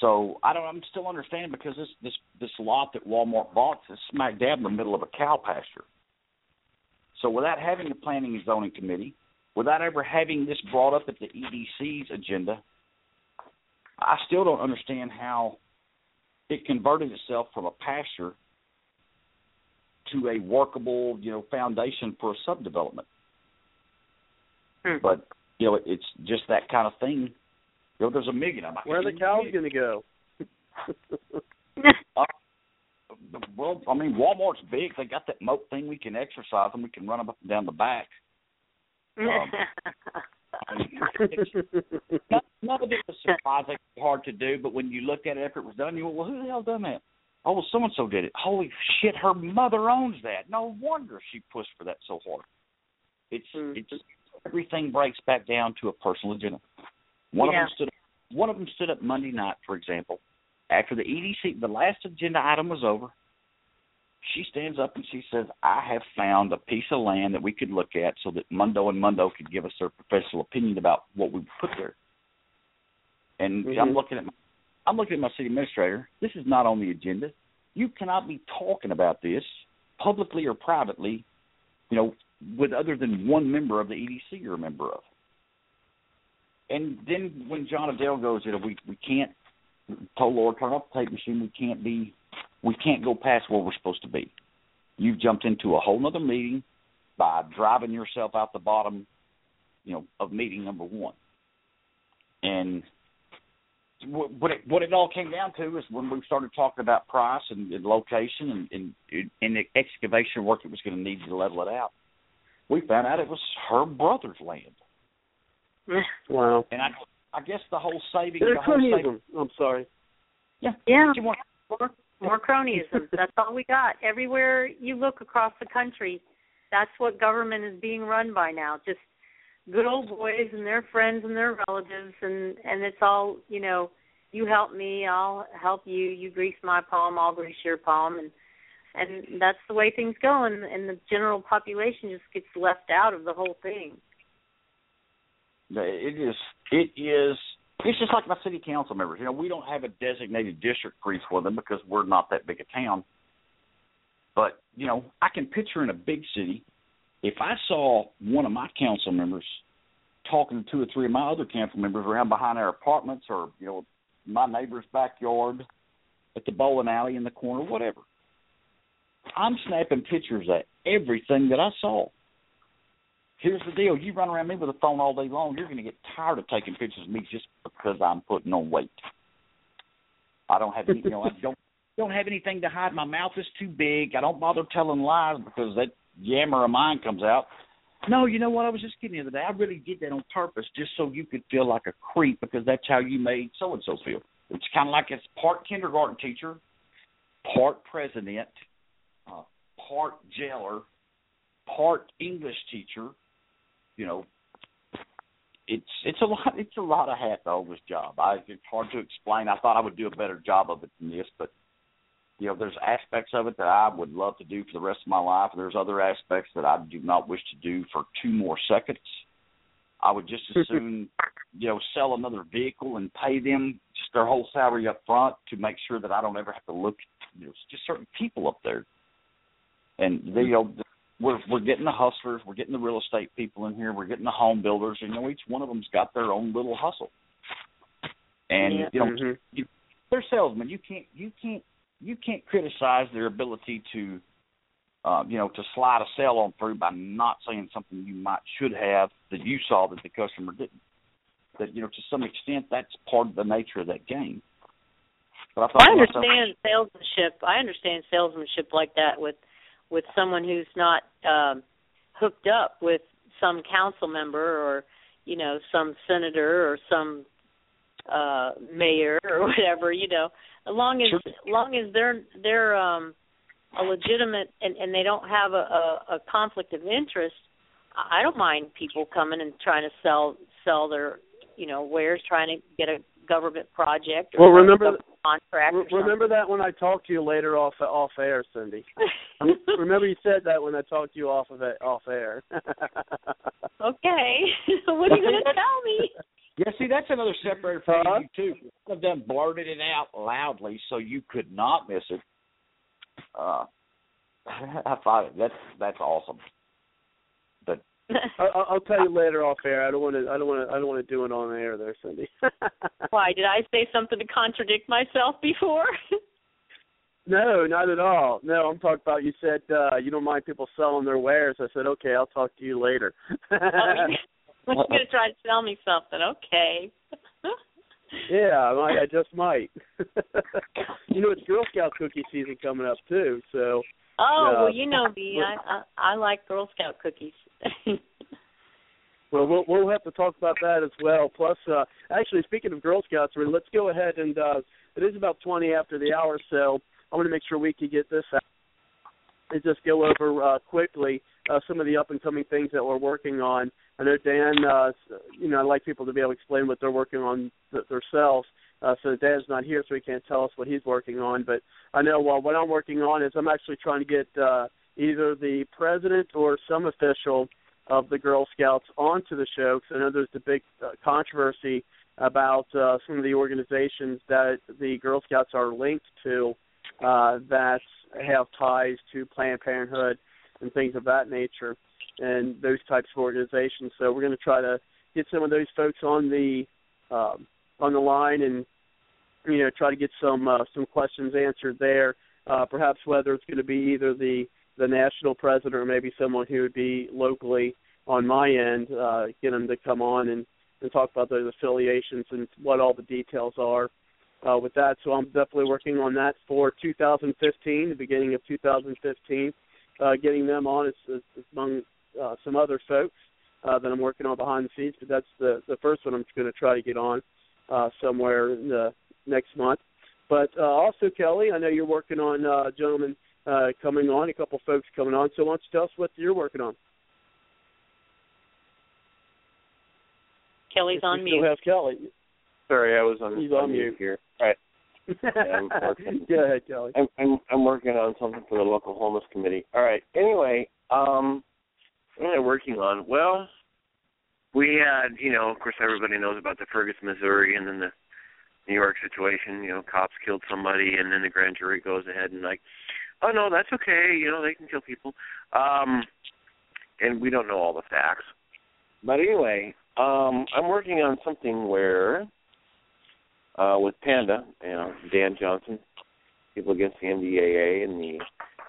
So I don't, I'm still understanding because this this this lot that Walmart bought is smack dab in the middle of a cow pasture. So without having a planning and zoning committee, without ever having this brought up at the EDC's agenda, I still don't understand how it converted itself from a pasture to a workable, you know, foundation for a subdevelopment. Hmm. But you know, it, it's just that kind of thing. You know, there's a million of them. I Where are the cows going to go? [LAUGHS] Well, I mean, Walmart's big. They got that moat thing we can exercise and we can run them up and down the back. [LAUGHS] I mean, it's- none, none of it was surprising, hard to do. But when you looked at it after it was done, you went, "Well, who the hell done that?" Oh, well, so and so did it. Holy shit, her mother owns that. No wonder she pushed for that so hard. It's Mhm. it's everything breaks back down to a personal agenda. One Yeah. of them stood. One of them stood up Monday night, for example, after the EDC, the last agenda item was over. She stands up and she says, "I have found a piece of land that we could look at, so that Mundo and Mundo could give us their professional opinion about what we put there." And I'm Mhm. looking at my, I'm looking at my city administrator. This is not on the agenda. You cannot be talking about this publicly or privately, you know, with other than one member of the EDC you're a member of. And then when John Adele goes, you know, we we can't told Lord turn off the tape machine. We can't be, we can't go past where we're supposed to be. You've jumped into a whole other meeting by driving yourself out the bottom, you know, of meeting number one. And what what it, what it all came down to is when we started talking about price and, and location and, and and the excavation work it was going to need to level it out. We found out it was her brother's land, wow. and I I guess the whole saving They're the whole saving. I'm sorry. yeah yeah, want more, more cronyism. That's all we got. Everywhere you look across the country, that's what government is being run by now. Just good old boys and their friends and their relatives, and and it's all you know. You help me, I'll help you. You grease my palm, I'll grease your palm, and and that's the way things go. And and the general population just gets left out of the whole thing. It is. It is. It's just like my city council members. You know, we don't have a designated district for one of them because we're not that big a town. But you know, I can picture in a big city, if I saw one of my council members talking to two or three of my other council members around behind our apartments or you know my neighbor's backyard, at the bowling alley in the corner, whatever. I'm snapping pictures at everything that I saw here's the deal: you run around me with a phone all day long, you're going to get tired of taking pictures of me just because I'm putting on weight. I don't have any, you know, I [LAUGHS] don't don't have anything to hide. My mouth is too big. I don't bother telling lies because that yammer of mine comes out. No, you know what? I was just kidding the other day. I really did that on purpose, just so you could feel like a creep because that's how you made so and so feel. It's kind of like it's part kindergarten teacher, part president, uh, part jailer, part English teacher. You know, it's it's a lot it's a lot of hats this job. I it's hard to explain. I thought I would do a better job of it than this, but you know, there's aspects of it that I would love to do for the rest of my life. There's other aspects that I do not wish to do for two more seconds. I would just as soon, you know, sell another vehicle and pay them just their whole salary up front to make sure that I don't ever have to look. You know, just certain people up there, and they, you know, we're we're getting the hustlers, we're getting the real estate people in here, we're getting the home builders. You know, each one of them's got their own little hustle, and Yeah. you know, Mhm. you, they're salesmen. You can't you can't you can't criticize their ability to, uh, you know, to slide a sale on through by not saying something you might should have that you saw that the customer didn't. That you know, to some extent, that's part of the nature of that game. But I, thought I to myself, understand salesmanship. I understand salesmanship like that with with someone who's not um hooked up with some council member or you know some senator or some uh mayor or [LAUGHS] whatever you know as long as Sure. long as they're they're um a legitimate and and they don't have a a, a conflict of interest I don't mind people coming and trying to sell sell their you know wares trying to get a government project or Well, remember- contract Re- Remember that when I talked to you later off off air, Cindy. [LAUGHS] Remember you said that when I talked to you off of it off air. [LAUGHS] okay what are you going to tell me Yeah, see, that's another separator for Huh? you too. One of them blurted it out loudly so you could not miss it. Uh, I thought it, that's that's awesome. But [LAUGHS] I, I'll I'll tell you later off air. I don't want to. I don't want to. I don't want to do it on air there, Cindy. [LAUGHS] why did I say something to contradict myself before [LAUGHS] no, not at all. No, I'm talking about. You said uh you don't mind people selling their wares. I said okay. I'll talk to you later. oh, you're going to try to sell me something okay [LAUGHS] yeah, I, might, I just might. [LAUGHS] you know, it's Girl Scout cookie season coming up too. So oh Yeah. well you know me I, I I like Girl Scout cookies Well, we'll we'll have to talk about that as well. Plus, uh, actually, speaking of Girl Scouts, let's go ahead and uh, it is about twenty after the hour, so I want to make sure we can get this out and just go over uh, quickly uh, some of the up and coming things that we're working on. I know Dan, uh, you know, I like people to be able to explain what they're working on th- themselves. Uh, so Dan's not here, so he can't tell us what he's working on. But I know uh, what I'm working on is I'm actually trying to get uh, either the president or some official of the Girl Scouts onto the show because I know there's the big uh, controversy about uh, some of the organizations that the Girl Scouts are linked to uh, that have ties to Planned Parenthood and things of that nature, and those types of organizations. So we're going to try to get some of those folks on the um, on the line and you know try to get some uh, some questions answered there. Uh, perhaps whether it's going to be either the the national president or maybe someone who would be locally on my end, uh, get them to come on and, and talk about those affiliations and what all the details are uh, with that. So I'm definitely working on that for 2015, the beginning of 2015, uh, getting them on is, is, is among uh, some other folks uh, that I'm working on behind the scenes. But that's the the first one I'm going to try to get on uh, somewhere in the next month. But uh, also, Kelly, I know you're working on uh, gentlemen uh, coming on, a couple folks coming on. So why don't you tell us what you're working on? Kelly's on we still mute have Kelly. Sorry, I was on, He's on mute mute. here. All right. [LAUGHS] Go ahead, Kelly. I'm, I'm I'm working on something for the local homeless committee. All right. Anyway, um, What am I working on? Well, we had, you know, of course, everybody knows about the Ferguson, Missouri, and then the New York situation. You know, cops killed somebody, and then the grand jury goes ahead and like, oh no, that's okay. You know, they can kill people. Um, and we don't know all the facts. but anyway, um, I'm working on something where, uh, with Panda, you know, Dan Johnson, people against the NDAA and the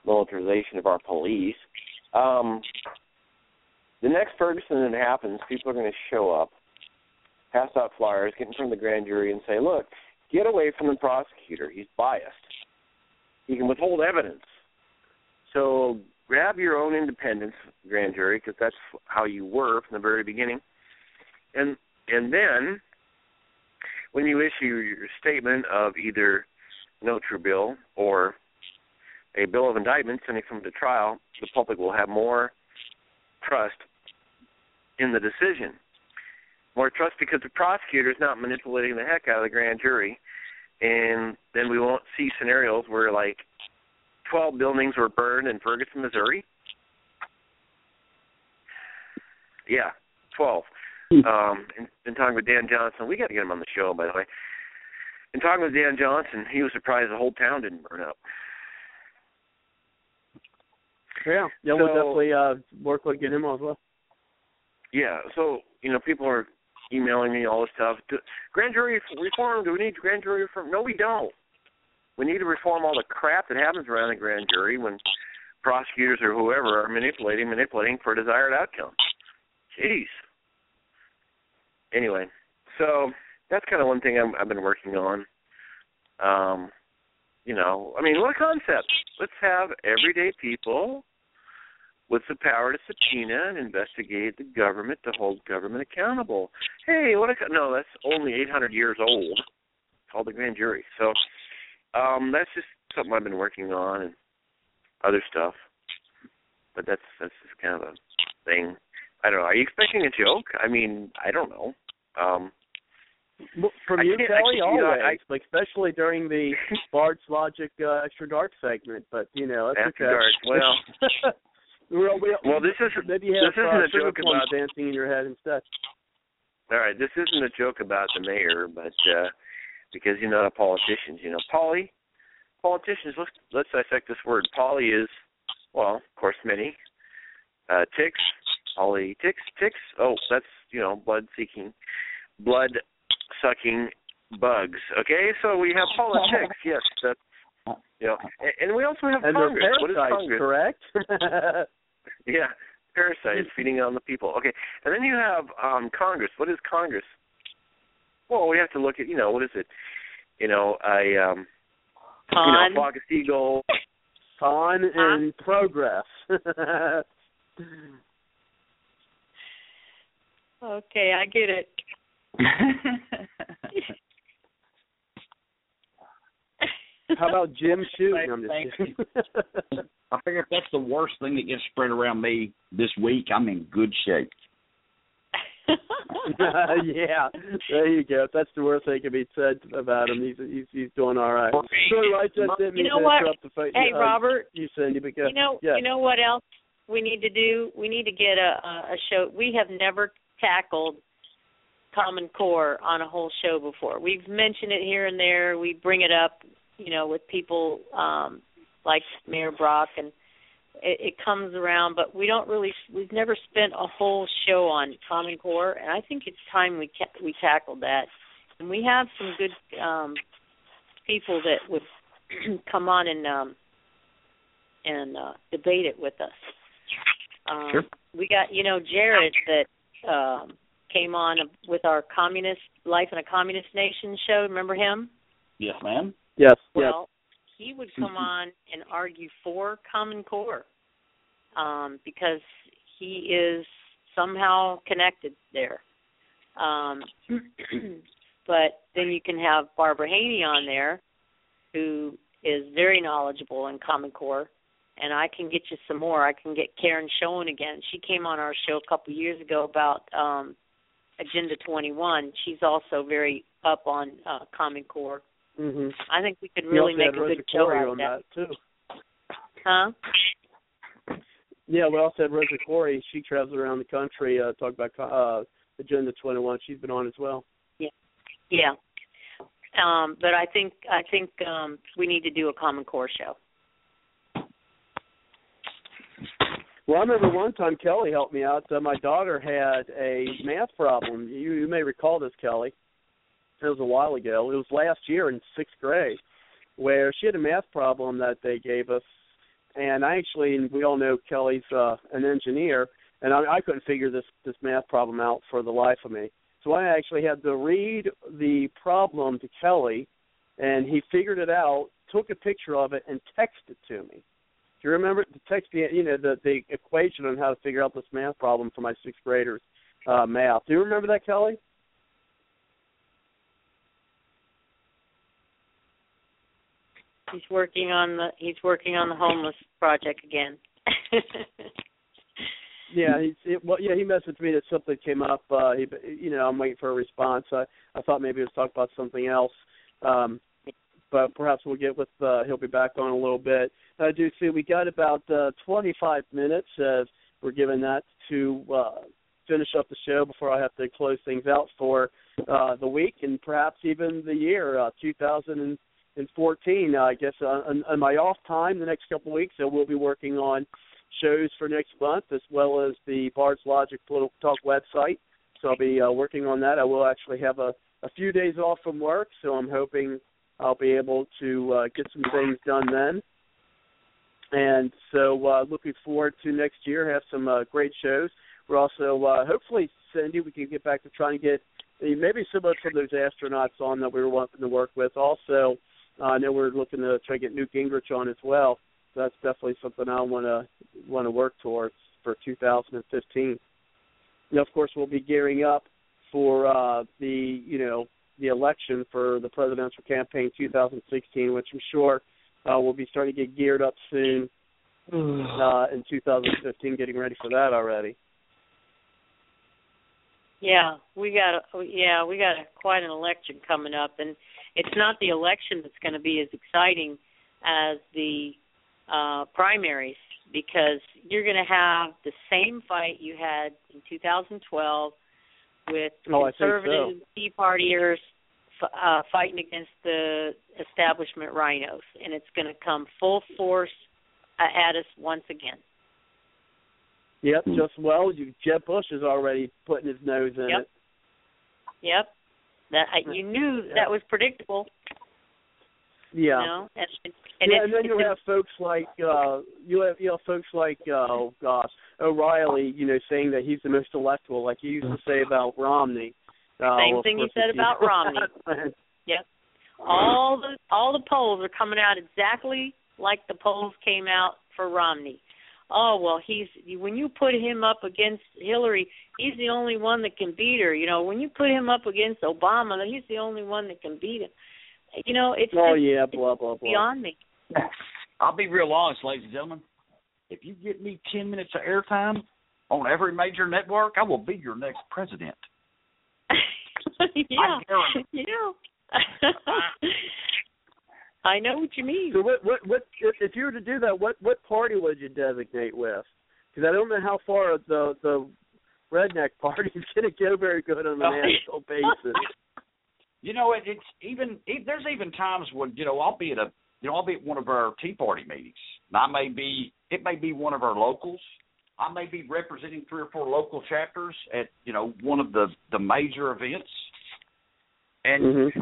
militarization of our police. Um, the next Ferguson that happens, people are going to show up, pass out flyers, get in front of the grand jury, and say, "Look, get away from the prosecutor. He's biased. He can withhold evidence." So grab your own independence, grand jury, because that's how you were from the very beginning. And and then when you issue your statement of either no true bill or a bill of indictment sending someone to trial, the public will have more trust in the decision. More trust because the prosecutor is not manipulating the heck out of the grand jury. And then we won't see scenarios where like 12 buildings were burned in Ferguson, Missouri. Yeah, 12. Um, and, and talking with Dan Johnson, we got to get him on the show, by the way. And talking with Dan Johnson, he was surprised the whole town didn't burn up. Yeah, yeah, So- we'll definitely uh, work with get him on as well. Yeah, so you know, people are emailing me all this stuff. Do, grand jury reform? Do we need grand jury reform? No, we don't. We need to reform all the crap that happens around the grand jury when prosecutors or whoever are manipulating, manipulating for a desired outcome. Jeez. Anyway, so that's kind of one thing I'm, I've been working on. Um, you know, I mean, what a concept! Let's have everyday people with the power to subpoena and investigate the government to hold government accountable. Hey, what a co- no, that's only 800 years old. Called the grand jury. So um that's just something I've been working on and other stuff. But that's that's just kind of a thing. I don't know. Are you expecting a joke? I mean, I don't know. Um From you, Kelly, can't- you know, always, I- like especially during the [LAUGHS] Bard's Logic uh, Extra Dark segment. But you know, that's After okay. dark. Well, [LAUGHS] well, we, well, this is maybe you have this isn't uh, a joke about dancing in your head instead. All right, this isn't a joke about the mayor, but uh because you're not a politician, you know, poly politicians. Let's let's dissect this word. Poly is, well, of course, many. Uh ticks, poly ticks, ticks. Oh, that's you know, blood seeking, blood sucking bugs. Okay, so we have politics. [LAUGHS] yes, that's you know, and, and we also have And Congress. they're What is parasites, Congress? correct? [LAUGHS] [LAUGHS] Yeah, parasites feeding on the people. Okay, and then you have um Congress. What is Congress? Well, we have to look at you know what is it? You know, I um, you know, Con. flock of seagulls. Con and progress. Okay, I get it. [LAUGHS] How about Jim shooting? I'm just I figure if that's the worst thing that gets spread around me this week, I'm in good shape. [LAUGHS] yeah, there you go. If that's the worst thing can be said about him, he's he's, he's doing all right. So, right, that didn't You mean know to what? interrupt the fight. hey, uh, Robert. you Cindy, because You know, yes. you know what else we need to do? We need to get a, a a show. We have never tackled Common Core on a whole show before. We've mentioned it here and there. We bring it up, you know, with people um like Mayor Brock, and it, it comes around. But we don't really. We've never spent a whole show on Common Core, and I think it's time we ca- we tackled that. And we have some good um people that would [CLEARS THROAT] come on and um and uh debate it with us. Um Sure. we got you know Jared that um came on with our communist life in a communist nation show, remember him? Yes, ma'am. yes, yes. Well, he would come on and argue for Common Core um, because he is somehow connected there. Um, [CLEARS THROAT] but then you can have Barbara Haney on there, who is very knowledgeable in Common Core, and I can get you some more. I can get Karen Schoen again. She came on our show a couple years ago about um, Agenda 21. She's also very up on uh, Common Core. hmm I think we could really make a Rosa good show out of on that. that too. Huh? Yeah, we also had Rosa Koire. She travels around the country uh, talk about uh, Agenda 21. She's been on as well. Yeah. Um, but I think I think um, we need to do a Common Core show. Well, I remember one time Kelly helped me out. Uh, my daughter had a math problem. You, you may recall this, Kelly. It was a while ago. It was last year in sixth grade, where she had a math problem that they gave us, and I actually, and we all know Kelly's uh, an engineer, and I, I couldn't figure this this math problem out for the life of me. So I actually had to read the problem to Kelly, and he figured it out, took a picture of it, and texted it to me. Do you remember the text the you know the the equation on how to figure out this math problem for my sixth graders uh math? Do you remember that, Kelly? He's working on the he's working on the homeless project again. [LAUGHS] Yeah, he's it, well. Yeah, he messaged me that something came up. Uh, he, you know, I'm waiting for a response. I I thought maybe he was talking about something else. Um, but perhaps we'll get with. Uh, he'll be back on a little bit. I do see we got about uh, 25 minutes. as we're giving that to uh, finish up the show before I have to close things out for uh, the week and perhaps even the year uh, 2014. Uh, I guess uh, on, on my off time the next couple of weeks, so we'll be working on shows for next month, as well as the Bard's Logic Political Talk website. So I'll be uh, working on that. I will actually have a, a few days off from work, so I'm hoping I'll be able to uh, get some things done then. And so uh, looking forward to next year, have some uh, great shows. We're also uh, hopefully, Cindy, we can get back to trying to get maybe some of those astronauts on that we were wanting to work with. Also, uh, I know we're looking to try to get Newt Gingrich on as well. So that's definitely something I want to want to work towards for 2015. And of course, we'll be gearing up for uh, the you know the election for the presidential campaign 2016, which I'm sure uh, we'll be starting to get geared up soon [SIGHS] uh, in 2015, getting ready for that already. Yeah, we got a, yeah we got a, quite an election coming up, and it's not the election that's going to be as exciting as the uh, primaries because you're going to have the same fight you had in 2012 with oh, conservative so. Tea Partiers uh, fighting against the establishment RINOs, and it's going to come full force uh, at us once again. Yep, just well, you, Jeb Bush is already putting his nose in yep. it. Yep, that I, you knew yep. that was predictable. Yeah. You know? and, and, yeah, and then you have folks like uh you have you know folks like uh, oh gosh O'Reilly, you know, saying that he's the most electable, like he used to say about Romney. Uh, Same well, thing you course, said about Romney. [LAUGHS] yep. All the all the polls are coming out exactly like the polls came out for Romney. Oh well, he's when you put him up against Hillary, he's the only one that can beat her. You know, when you put him up against Obama, he's the only one that can beat him. You know, it's oh just, yeah, blah blah blah. beyond me. [LAUGHS] I'll be real honest, ladies and gentlemen. If you get me ten minutes of airtime on every major network, I will be your next president. [LAUGHS] yeah, you know. [LAUGHS] I know what you mean. So what what what if, if you were to do that, what what party would you designate with? Because I don't know how far the the redneck party is going to go very good on a national basis. [LAUGHS] You know, it, it's even it, there's even times when you know I'll be at a you know I'll be at one of our Tea Party meetings. And I may be it may be one of our locals. I may be representing three or four local chapters at you know one of the the major events, and mm-hmm.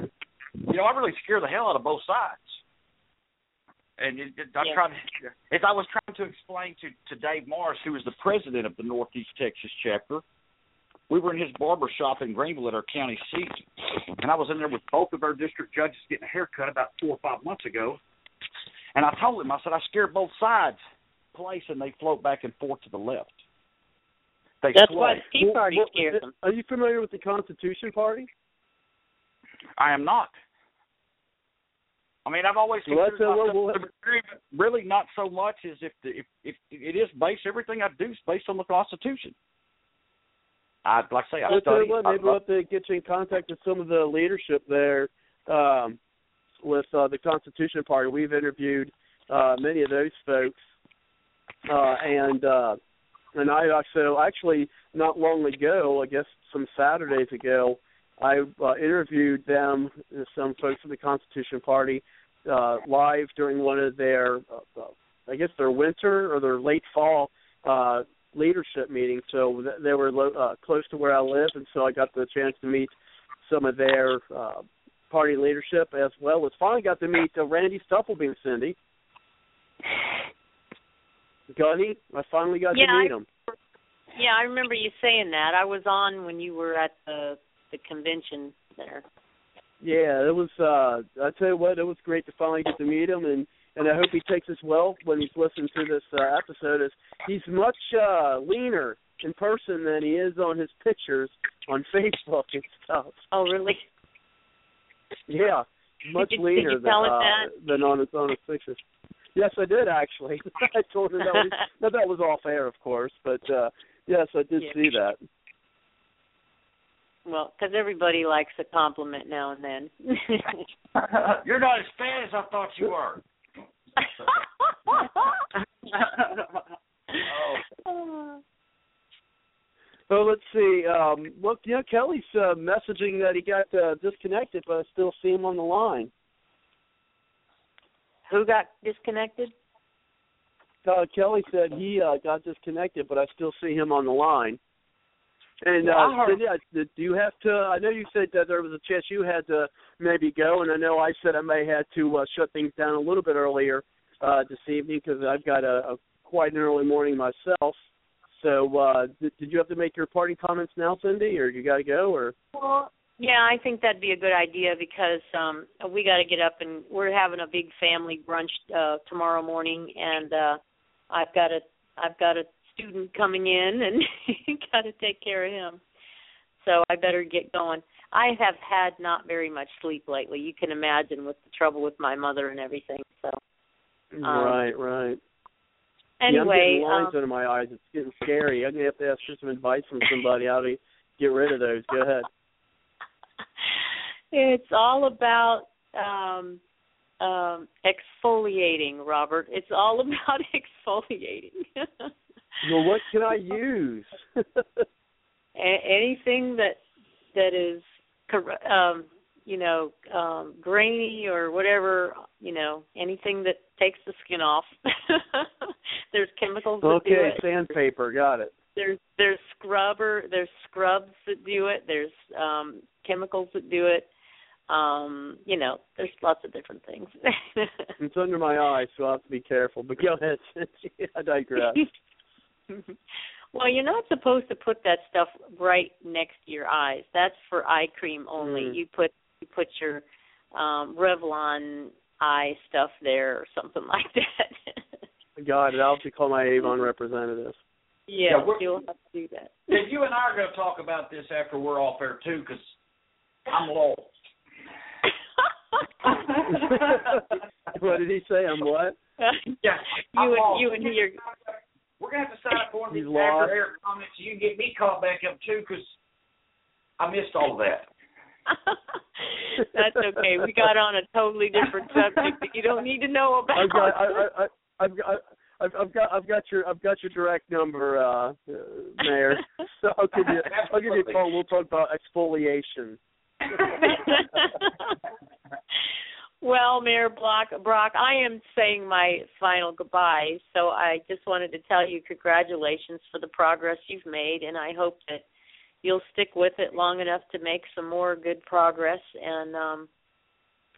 you know I really scare the hell out of both sides. And it, it, I Yeah. tried as I was trying to explain to to Dave Morris, who is the president of the Northeast Texas chapter. We were in his barber shop in Greenville at our county seat, and I was in there with both of our district judges getting a haircut about four or five months ago. And I told him, I said, I scare both sides place, and they float back and forth to the left. They That's sway. why the Tea Party what- scares them. Are you familiar with the Constitution Party? I am not. I mean, I've always considered uh, myself well, well, really not so much as if the, if if it is based everything I do is based on the Constitution. I like I say, I tell study. what, I- maybe we'll have to get you in contact with some of the leadership there um, with uh, the Constitution Party. We've interviewed uh, many of those folks, uh, and uh, and I also actually not long ago, I guess some Saturdays ago, I uh, interviewed them, uh, some folks from the Constitution Party, uh, live during one of their, uh, uh, I guess their winter or their late fall uh, leadership meetings. So th- they were lo- uh, close to where I live, and so I got the chance to meet some of their uh, party leadership as well as finally got to meet uh, Randy Stufflebeam, Cindy. Gunny, I finally got Yeah, to meet I- him. Yeah, I remember you saying that. I was on when you were at the the convention there. Yeah, it was. uh I tell you what, it was great to finally get to meet him, and and I hope he takes us well when he's listening to this uh, episode. Is he's much uh leaner in person than he is on his pictures on [LAUGHS] Facebook and stuff. Oh, really? Yeah, much Did you- did leaner than uh, that? than on his on his pictures. Yes, I did actually. [LAUGHS] I told him that was [LAUGHS] that was off air, of course, but uh yes, I did Yeah. see that. Well, because everybody likes a compliment now and then. [LAUGHS] You're not as fat as I thought you were. oh. [LAUGHS] Well, let's see. Um, well, you know, Kelly's uh, messaging that he got uh, disconnected, but I still see him on the line. Who got disconnected? uh, Kelly said he uh, got disconnected, but I still see him on the line. And Well, I uh, heard- Cindy, I, do you have to? I know you said that there was a chance you had to maybe go, and I know I said I may have to uh, shut things down a little bit earlier uh, this evening because I've got a, a quite an early morning myself. So, uh, did, did you have to make your parting comments now, Cindy, or you got to go? Or Well, yeah, I think that'd be a good idea because um we got to get up and we're having a big family brunch uh tomorrow morning and uh I've got a I've got a student coming in and [LAUGHS] got to take care of him. So I better get going. I have had not very much sleep lately. You can imagine with the trouble with my mother and everything. So right, right. yeah, I'm getting lines um, under my eyes. It's getting scary. I'm gonna have to ask for some advice from somebody how to get rid of those. Go ahead. [LAUGHS] it's all about um um exfoliating, Robert. It's all [LAUGHS] about exfoliating. Well, what can I use? A- anything that that is cor- um you know um grainy or whatever you know anything that takes the skin off [LAUGHS] there's chemicals that do okay, it sandpaper. Got it. there's there's scrubber there's scrubs that do it there's um chemicals that do it um you know there's lots of different things [LAUGHS] It's under my eyes, so I have to be careful. But go ahead. [LAUGHS] I digress. [LAUGHS] well, you're not supposed to put that stuff right next to your eyes. That's for eye cream only. Mm. You put you put your um Revlon eye stuff there or something [LAUGHS] like that. Got it. I'll have to call my Avon representative. yeah, Yeah, we're- you'll have to do that. Yeah, you and I are going to talk about this after we're off air too, because I'm lost. [LAUGHS] what did he say? I'm what? Yeah, I'm you and lost. you and he are We're going to have to sign up for one of these He's lost. after air comments. You can get me called back up too, because I missed all of that. [LAUGHS] That's okay. We got on a totally different subject that you don't need to know about. I've got. I, I, I, I've got. I've, I've got I've got your I've got your direct number, uh, uh Mayor. So I'll give you I'll give you a call. We'll talk about exfoliation. [LAUGHS] [LAUGHS] well, Mayor Brock, Brock, I am saying my final goodbye. So I just wanted to tell you congratulations for the progress you've made, and I hope that you'll stick with it long enough to make some more good progress. And um,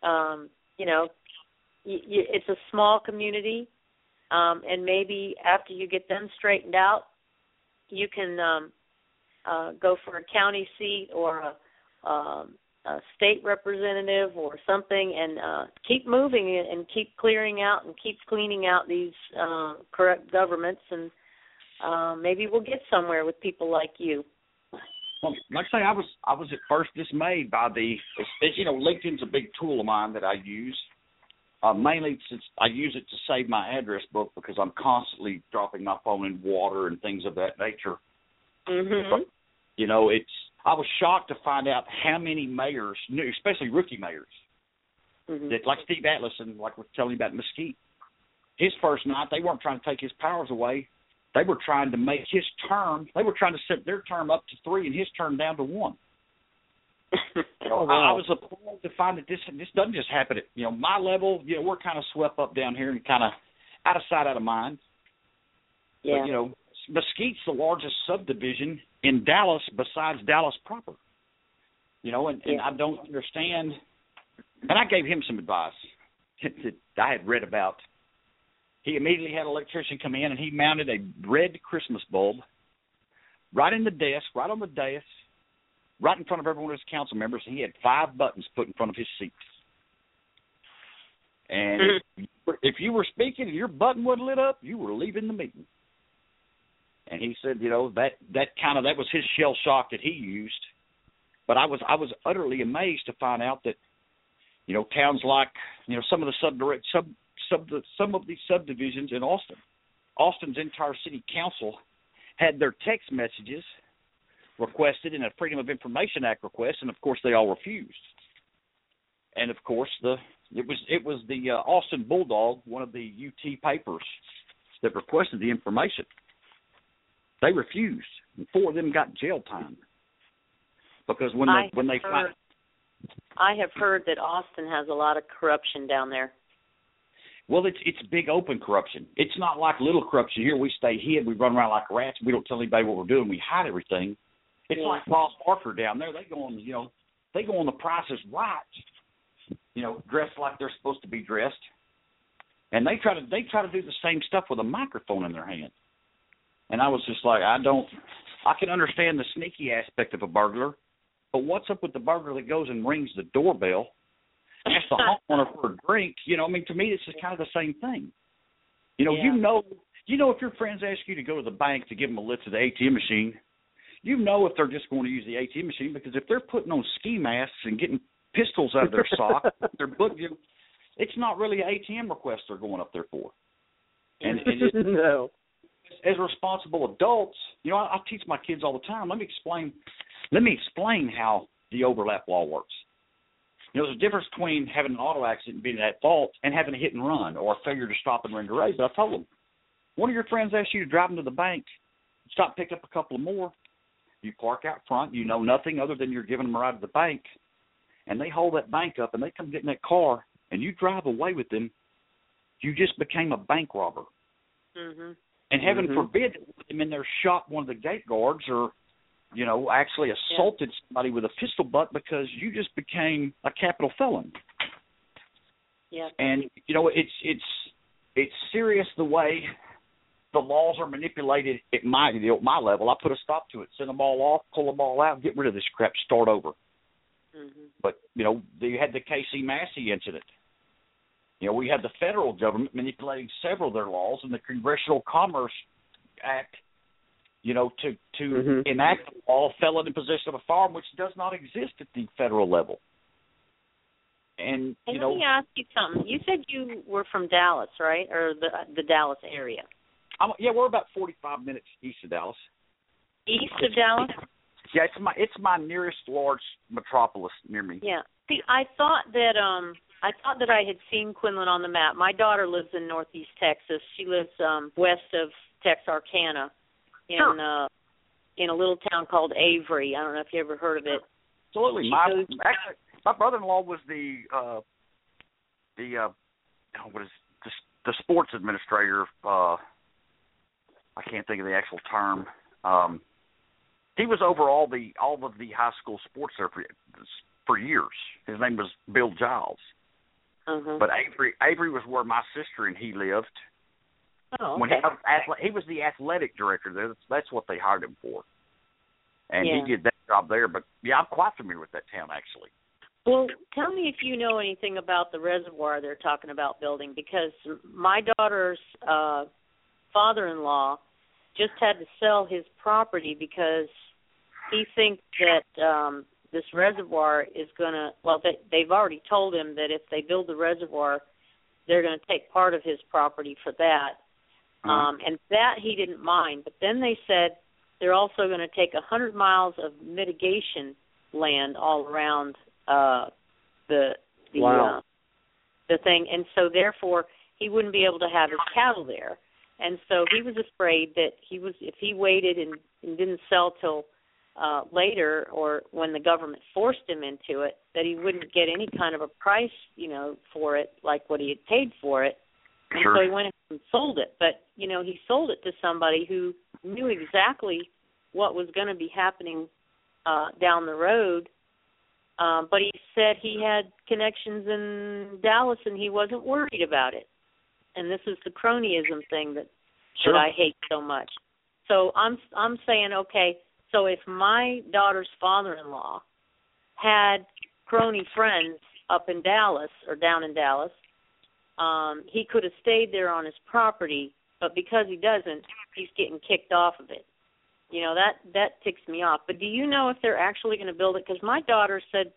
um, you know, y- y- it's a small community, um, and maybe after you get them straightened out, you can um, uh, go for a county seat or a um, a state representative or something and uh keep moving it and keep clearing out and keep cleaning out these uh corrupt governments and uh, maybe we'll get somewhere with people like you. Well, like I say, I was I was at first dismayed by the, you know, LinkedIn's a big tool of mine that I use. Uh, mainly since I use it to save my address book because I'm constantly dropping my phone in water and things of that nature. Mhm. You know, it's I was shocked to find out how many mayors, especially rookie mayors, Mhm. that like Steve Atlas and like we're telling you about Mesquite. His first night, they weren't trying to take his powers away. They were trying to make his term. They were trying to set their term up to three and his term down to one. [LAUGHS] Oh, I, I was appalled to find that this this doesn't just happen at you know my level. You know, we're kind of swept up down here and kind of out of sight, out of mind. yeah. But you know, Mesquite's the largest subdivision in Dallas besides Dallas proper. You know, and, and Yeah. I don't understand. And I gave him some advice [LAUGHS] that I had read about. He immediately had an electrician come in and he mounted a red Christmas bulb right in the desk, right on the desk, right in front of every one of his council members. And he had five buttons put in front of his seats. And mm-hmm. if you were- if you were speaking and your button wasn't lit up, you were leaving the meeting. And he said, you know, that that kind of that was his shell shock that he used. But I was I was utterly amazed to find out that, you know, towns like you know some of the subdirect sub sub some of these subdivisions in Austin, Austin's entire city council had their text messages requested in a Freedom of Information Act request, and of course they all refused. And of course the it was it was the uh, Austin Bulldog, one of the UT papers, that requested the information. They refused, and four of them got jail time because when I they when they heard, find, I have heard that Austin has a lot of corruption down there. Well, it's it's big open corruption. It's not like little corruption. Here we stay hid, we run around like rats. We don't tell anybody what we're doing. We hide everything. It's Yeah. like Ross Parker down there. They go on, you know, they go on the Price is Right. You know, dressed like they're supposed to be dressed, and they try to they try to do the same stuff with a microphone in their hand. And I was just like, I don't. I can understand the sneaky aspect of a burglar, but what's up with the burglar that goes and rings the doorbell, asks the homeowner for a drink? You know, I mean, to me, this is kind of the same thing. You know, Yeah. you know, you know, if your friends ask you to go to the bank to give them a lift to the ATM machine, you know if they're just going to use the ATM machine because if they're putting on ski masks and getting pistols out of their sock, [LAUGHS] their book, it's not really an ATM request they're going up there for. And, and it, [LAUGHS] no. As responsible adults, you know, I, I teach my kids all the time. Let me explain. Let me explain how the overlap law works. You know, there's a difference between having an auto accident and being at fault and having a hit and run or a failure to stop and render aid. But I told them, one of your friends asked you to drive them to the bank, stop, pick up a couple of more. You park out front. You know nothing other than you're giving them a ride to the bank, and they hold that bank up and they come get in that car and you drive away with them. You just became a bank robber Mhm. And heaven Mhm. forbid them in there shot one of the gate guards or you know actually assaulted somebody with a pistol butt because you just became a capital felon Yeah. and you know it's it's it's serious the way the laws are manipulated at my you know, at my level i put a stop to it send them all off pull them all out get rid of this crap start over Mhm. but you know you had the casey massey incident you know we had the federal government manipulating several of their laws and the congressional commerce act you know to to Mhm. enact a law felon in possession of a farm, which does not exist at the federal level and Hey, you let know me ask you something. You said you were from Dallas, right, or the the Dallas area, I'm, yeah we're about 45 minutes east of dallas east of Dallas. yeah it's my it's my nearest large metropolis near me Yeah. See, I thought that um I thought that I had seen Quinlan on the map. My daughter lives in northeast Texas. She lives um west of Texarkana in Sure. uh in a little town called Avery. I don't know if you ever heard of it. Absolutely. She My goes- actually, my brother-in-law was the uh the uh oh, what is the, the sports administrator. uh I can't think of the actual term. Um He was over all the all of the high school sports there for for years. His name was Bill Giles. Uh-huh. But Avery Avery was where my sister and he lived. oh, When he, okay. was he was the athletic director there. That's, that's what they hired him for. And Yeah. he did that job there. But yeah, I'm quite familiar with that town actually. Well, tell me if you know anything about the reservoir they're talking about building because my daughter's uh father-in-law just had to sell his property because he thinks that um this reservoir is going to well they they've already told him that if they build the reservoir they're going to take part of his property for that. Uh-huh. Um and that he didn't mind, but then they said they're also going to take a 100 miles of mitigation land all around uh the the Wow. uh, the thing and so therefore he wouldn't be able to have his cattle there and so he was afraid that he was if he waited and, and didn't sell till uh later or when the government forced him into it that he wouldn't get any kind of a price you know for it like what he had paid for it. And Sure. so he went ahead and sold it. But you know he sold it to somebody who knew exactly what was going to be happening uh down the road. Um but he said he had connections in Dallas and he wasn't worried about it. And this is the cronyism thing that Sure. that I hate so much. So I'm I'm saying okay so if my daughter's father-in-law had crony friends up in Dallas or down in Dallas um he could have stayed there on his property but because he doesn't he's getting kicked off of it. You know that that ticks me off. But do you know if they're actually going to build it? Because my daughter said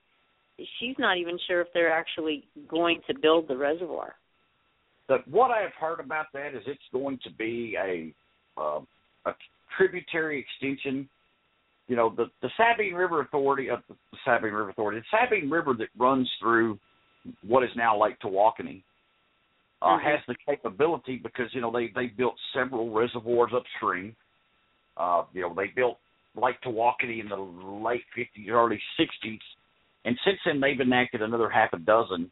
she's not even sure if they're actually going to build the reservoir. But what I have heard about that is it's going to be a uh, a tributary extension. You know, the the Sabine River Authority of the Sabine River Authority, the Sabine River that runs through what is now Lake Tawakoni, uh, Mhm. has the capability because you know they they built several reservoirs upstream. Uh, you know, they built Lake Tawakoni in the late 50s, early 60s, and since then they've enacted another half a dozen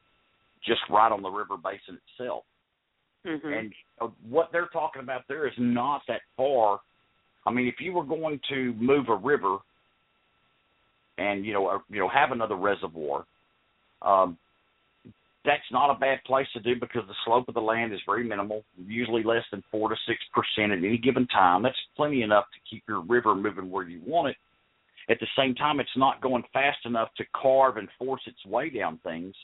just right on the river basin itself. hmm and uh, what they're talking about there is not that far. I mean, if you were going to move a river and you know, uh, you know, have another reservoir, um, that's not a bad place to do because the slope of the land is very minimal, usually less than four to six percent at any given time. That's plenty enough to keep your river moving where you want it. At the same time, it's not going fast enough to carve and force its way down things.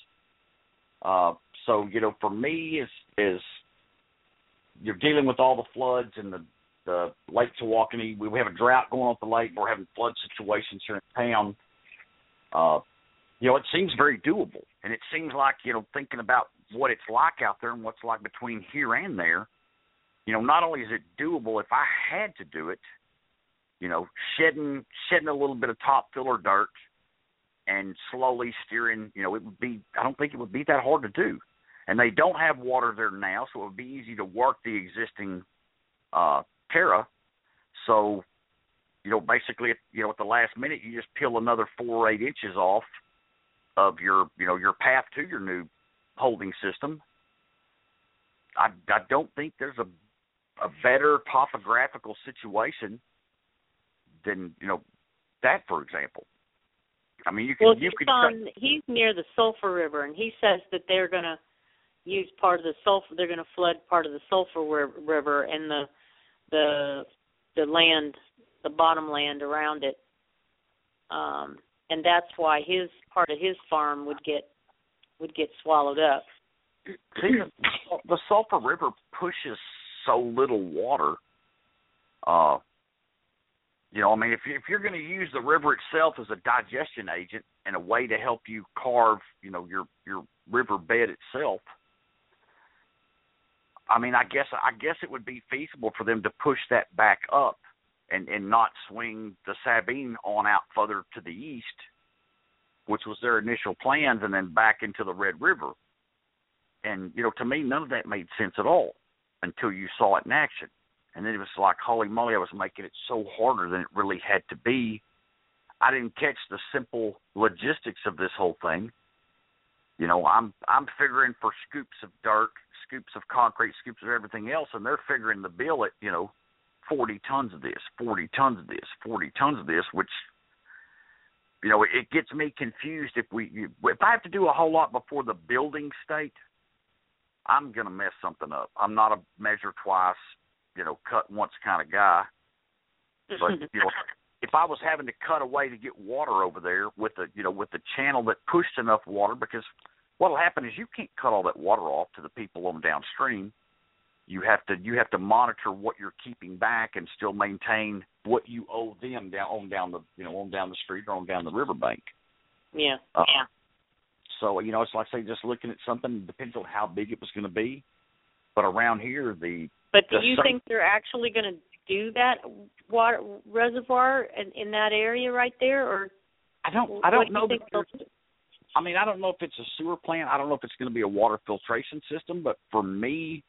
Uh, so you know, for me, is is you're dealing with all the floods and the the Lake Tawakoni. We we have a drought going on at the lake. We're having flood situations here in town. Uh, you know, it seems very doable, and it seems like you know, thinking about what it's like out there and what's like between here and there. You know, not only is it doable, if I had to do it, you know, shedding shedding a little bit of top filler dirt and slowly steering, you know, it would be. I don't think it would be that hard to do and they don't have water there now, so it would be easy to work the existing uh, Terra. So, you know, basically, you know, at the last minute, you just peel another four or eight inches off of your, you know, your path to your new holding system. I, I don't think there's a a better topographical situation than you know that, for example. I mean, you can Well, you he's could on. He's near the Sulphur River, and he says that they're going to use part of the sulphur. They're going to flood part of the Sulphur River and the the the land, the bottom land around it, um, and that's why his part of his farm would get would get swallowed up. See, the, Sulphur River pushes so little water. Uh, you know, I mean, if you, if you're going to use the river itself as a digestion agent and a way to help you carve, you know, your your river bed itself, I mean, I guess I guess it would be feasible for them to push that back up and and not swing the Sabine on out further to the east, which was their initial plans, and then back into the Red River. And you know, to me, none of that made sense at all until you saw it in action. And then it was like, holy moly, I was making it so harder than it really had to be. I didn't catch the simple logistics of this whole thing. You know, I'm I'm figuring for scoops of dirt, scoops of concrete, scoops of everything else, and they're figuring the bill at you know, 40 tons of this, 40 tons of this, 40 tons of this, which you know, it gets me confused if we if I have to do a whole lot before the building state, I'm gonna mess something up. I'm not a measure twice, you know, cut once kind of guy. But [LAUGHS] you know, if I was having to cut away to get water over there with the you know with the channel that pushed enough water, because what'll happen is you can't cut all that water off to the people on downstream. You have to you have to monitor what you're keeping back and still maintain what you owe them down on down the you know on down the street or on down the riverbank. Yeah. Uh, So you know, it's like say just looking at something depends on how big it was going to be. But around here, the But do the you sun- think they're actually going to do that water reservoir in, in that area right there, or I don't I do don't you know think that they'll there's- do? I mean, I don't know if it's a sewer plant. I don't know if it's going to be a water filtration system. But for me,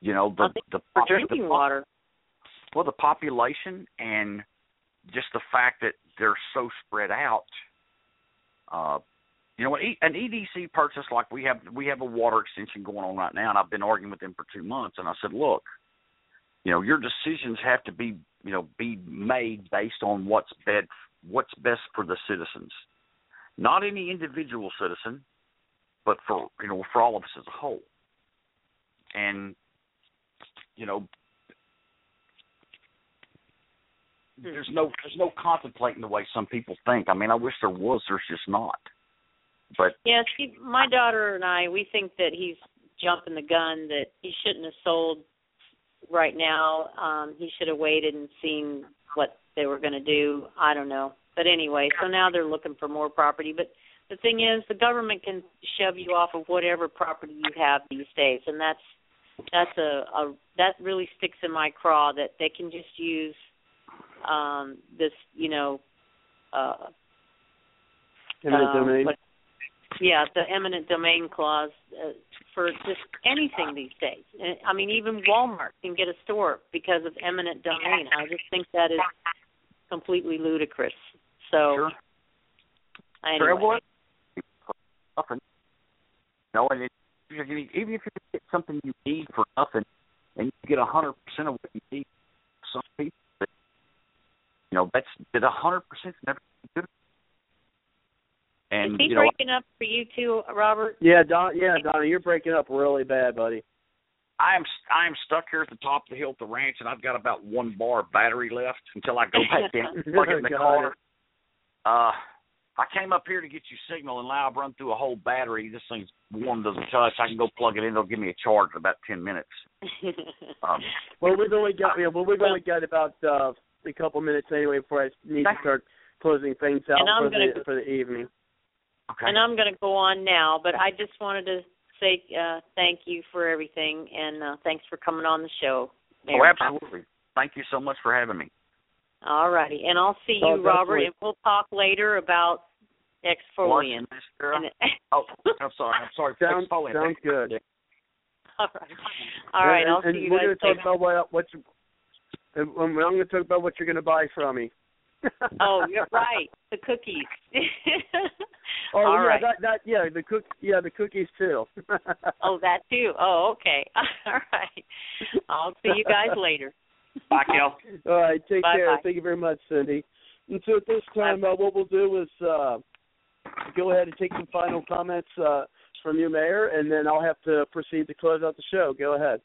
you know, the the, for drinking the, water? well, the population and just the fact that they're so spread out. Uh, you know, an EDC purchase like we have, we have a water extension going on right now, and I've been arguing with them for two months. And I said, look, you know, your decisions have to be, you know, be made based on what's best, what's best for the citizens, not any individual citizen, but for you know, for all of us as a whole. And you know, there's no there's no contemplating the way some people think. I mean, I wish there was. There's just not. But Yeah, see, my daughter and I, we think that he's jumping the gun. That he shouldn't have sold right now. Um, he should have waited and seen what they were going to do. I don't know. But anyway, so now they're looking for more property. But the thing is, the government can shove you off of whatever property you have these days, and that's that's a, a that really sticks in my craw that they can just use um this, you know, uh Eminent um, domain. what- yeah, the eminent domain clause uh, for just anything these days. I mean, even Walmart can get a store because of eminent domain. I just think that is completely ludicrous. So, sure, anyway. sure, well, nothing. No, and it, even if you get something you need for nothing, and you get a hundred percent of what you need. Some people, that, you know, that's that a hundred percent never good. And Is he you know, breaking up for you too, Robert? Yeah, Don. Yeah, Donny, you're breaking up really bad, buddy. I am I am stuck here at the top of the hill at the ranch, and I've got about one bar of battery left until I go back [LAUGHS] down, plug it in the Got car. It. Uh, I came up here to get you signal, and now I've run through a whole battery. This thing's warm to the touch. I can go plug it in. It'll give me a charge in about ten minutes. [LAUGHS] Um, Well, we've only got yeah, well, we've only got about uh, a couple minutes anyway before I need to start closing things out And I'm for gonna- the for the evening. okay. and I'm going to go on now, but I just wanted to say uh thank you for everything and uh thanks for coming on the show. oh, Mary. absolutely. Thank you so much for having me. All righty, and I'll see Oh, you, Robert, and we'll talk later about exfoliant. Watching this, Oh, I'm sorry. I'm sorry. Sounds Exfoliant. sounds good. [LAUGHS] All right, all right. And, I'll and see you we're guys going to talk later. about what what you, and I'm going to talk about what you're going to buy from me. [LAUGHS] Oh, you're [LAUGHS] right. The cookies. Oh All yeah, right. that that yeah the cook yeah the cookies too. oh, that too. Oh, okay. All right. I'll see you guys later. Bye, Kel. [LAUGHS] All right, take Bye-bye. care. Thank you very much, Cindy. And so at this time, uh, what we'll do is uh, go ahead and take some final comments uh, from you, Mayor, and then I'll have to proceed to close out the show. Go ahead.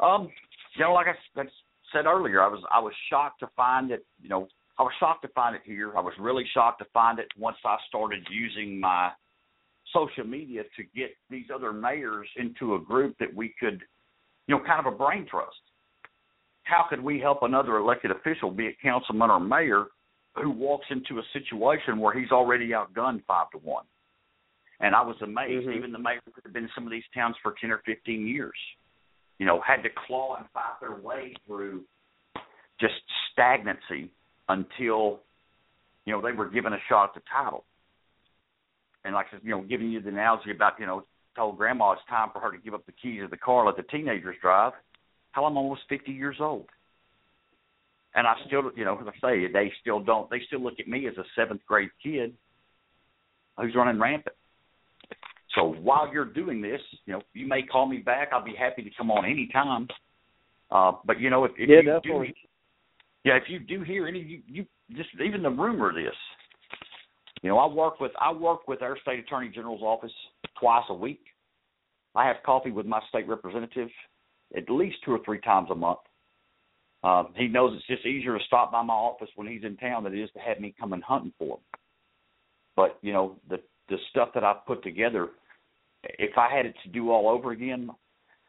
Um, you know, like I s- said earlier, I was I was shocked to find it. You know, I was shocked to find it here. I was really shocked to find it once I started using my social media to get these other mayors into a group that we could, you know, kind of a brain trust. How could we help another elected official, be it councilman or mayor, who walks into a situation where he's already outgunned five to one? And I was amazed. Mhm. Even the mayor who had been in some of these towns for ten or fifteen years you know, had to claw and fight their way through just stagnancy until, you know, they were given a shot at the title. And like I said, you know, giving you the analogy about, you know, told grandma it's time for her to give up the keys of the car, let the teenagers drive. Hell, I'm almost 50 years old. And I still, you know, as I say, they still don't, they still look at me as a seventh grade kid who's running rampant. So while you're doing this, you know, you may call me back. I'll be happy to come on anytime. Uh, but you know, if, if Yeah, you definitely. do, yeah, if you do hear any, you, you just even the rumor of this. You know, I work with I work with our state attorney general's office twice a week. I have coffee with my state representative at least two or three times a month. Um, he knows it's just easier to stop by my office when he's in town than it is to have me come and hunting for him. But you know, the the stuff that I've put together, if I had it to do all over again,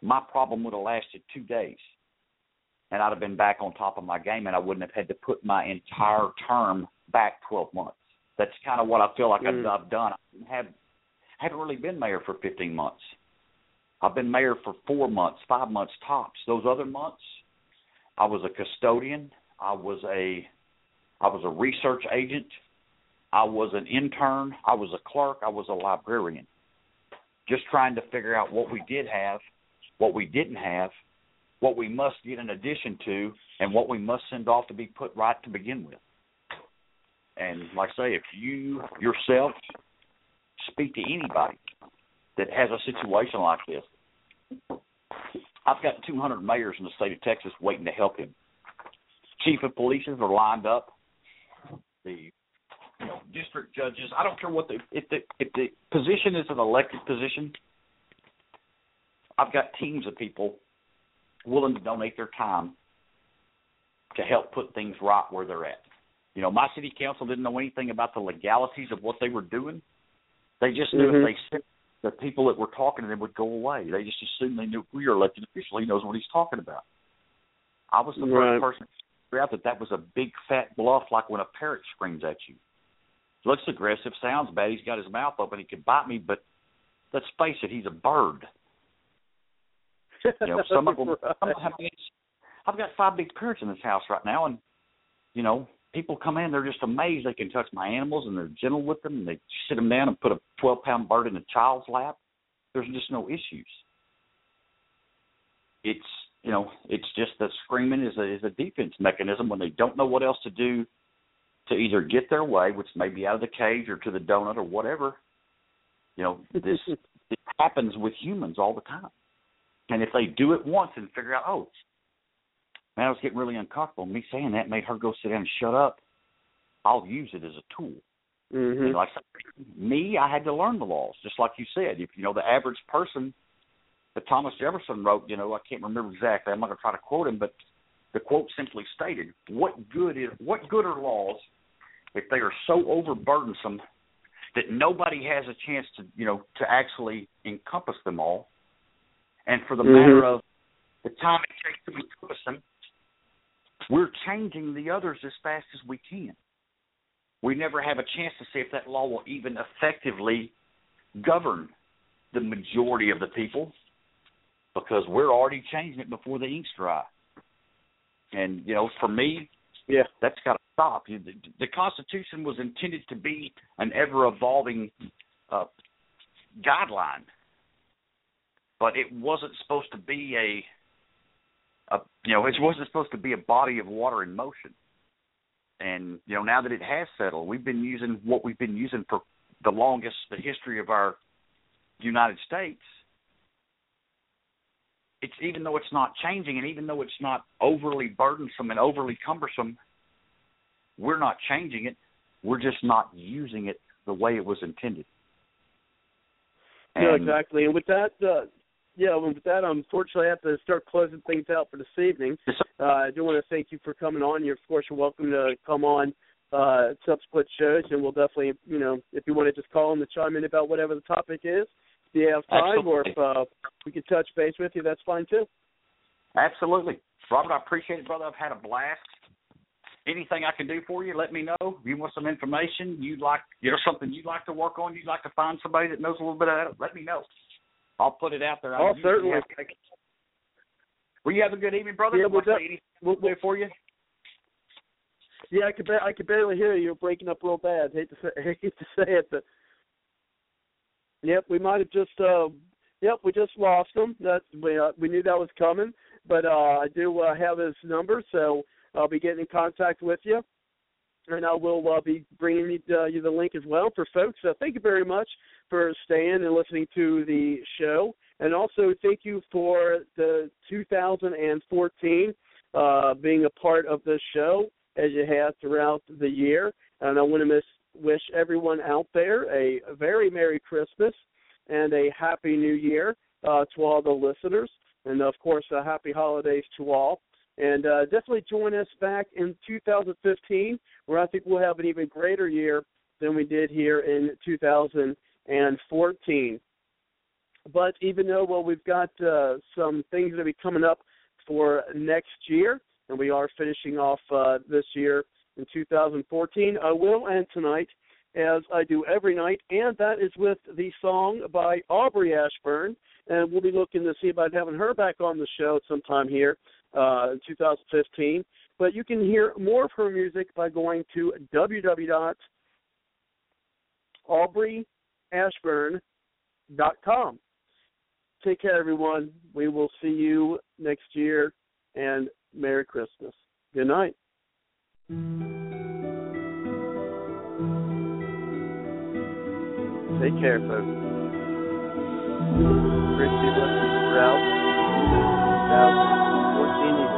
my problem would have lasted two days, and I'd have been back on top of my game, and I wouldn't have had to put my entire term back twelve months. That's kind of what I feel like Mm. I've, I've done. I have haven't really been mayor for fifteen months. I've been mayor for four months, five months tops. Those other months, I was a custodian. I was a I was a research agent. I was an intern. I was a clerk. I was a librarian. Just trying to figure out what we did have, what we didn't have, what we must get in addition to, and what we must send off to be put right to begin with. And like I say, if you yourself speak to anybody that has a situation like this, I've got 200 mayors in the state of Texas waiting to help him. Chief of police are lined up. The you know, district judges. I don't care what the if the if the position is an elected position. I've got teams of people willing to donate their time to help put things right where they're at. You know, my city council didn't know anything about the legalities of what they were doing. They just knew Mhm. if they sent the people that were talking to them would go away. They just assumed they knew we are elected official. He knows what he's talking about. I was the Right. first person to figure out that that was a big fat bluff, like when a parrot screams at you. Looks aggressive, sounds bad. He's got his mouth open. He could bite me, but let's face it, he's a bird. You know, some of them. [LAUGHS] Right. Some, I mean, I've got five big parrots in this house right now, and you know, people come in, they're just amazed they can touch my animals, and they're gentle with them. And they sit them down and put a twelve pound bird in a child's lap. There's just no issues. It's you know, it's just that screaming is a is a defense mechanism when they don't know what else to do to either get their way, which may be out of the cage or to the donut or whatever. You know, [LAUGHS] this it happens with humans all the time. And if they do it once and figure out, oh, man, I was getting really uncomfortable. Me saying that made her go sit down and shut up. I'll use it as a tool. Mm-hmm. And like me, I had to learn the laws, just like you said. If you know the average person that Thomas Jefferson wrote, you know, I can't remember exactly. I'm not going to try to quote him, but the quote simply stated, "What good is what good are laws if they are so overburdensome that nobody has a chance to, you know, to actually encompass them all, and for the Mhm. matter of the time it takes to encompass them, we're changing the others as fast as we can. We never have a chance to see if that law will even effectively govern the majority of the people because we're already changing it before the ink's dry. And you know, for me, Yeah. that's got to stop. The, the Constitution was intended to be an ever evolving uh, guideline, but it wasn't supposed to be a, a you know, it wasn't supposed to be a body of water in motion. And you know, now that it has settled, we've been using what we've been using for the longest, the history of our United States. It's even though it's not changing, and even though it's not overly burdensome and overly cumbersome, we're not changing it. We're just not using it the way it was intended. No, And- exactly. And with that, uh, yeah, with that, unfortunately, I have to start closing things out for this evening. Uh, I do want to thank you for coming on. You're, of course, you're welcome to come on uh, subsequent shows, and we'll definitely, you know, if you want to just call in to chime in about whatever the topic is, if you have time, or if uh, we can touch base with you, that's fine too. Absolutely. Robert, I appreciate it, brother. I've had a blast. Anything I can do for you, let me know. If you want some information, you'd like, you know, something you'd like to work on, you'd like to find somebody that knows a little bit of that, let me know. I'll put it out there. I Oh, certainly. have- Will you have a good evening, brother? Yeah, we'll anything We'll, for you? Yeah, I could ba- I could barely hear you. You're breaking up real bad. Hate to say [LAUGHS] hate to say it, but yep, we might have just uh yep we just lost him. That we uh, we knew that was coming, but uh I do uh, have his number, so I'll be getting in contact with you, and I will uh, be bringing you, uh, you the link as well for folks. So thank you very much for staying and listening to the show, and also thank you for the 2014 uh, being a part of this show as you have throughout the year. And I want to miss, wish everyone out there a very Merry Christmas and a Happy New Year uh, to all the listeners. And of course, a happy holidays to all. And uh, definitely join us back in 2015, where I think we'll have an even greater year than we did here in 2014. But even though, well, we've got uh, some things that will be coming up for next year, and we are finishing off uh, this year in 2014. I will end tonight, as I do every night, and that is with the song by Aubrey Ashburn. And we'll be looking to see about having her back on the show sometime here uh, in 2015. But you can hear more of her music by going to www.aubreyashburn.com. Take care, everyone. We will see you next year, and Merry Christmas. Good night. Take care, folks. Listening 2014 year.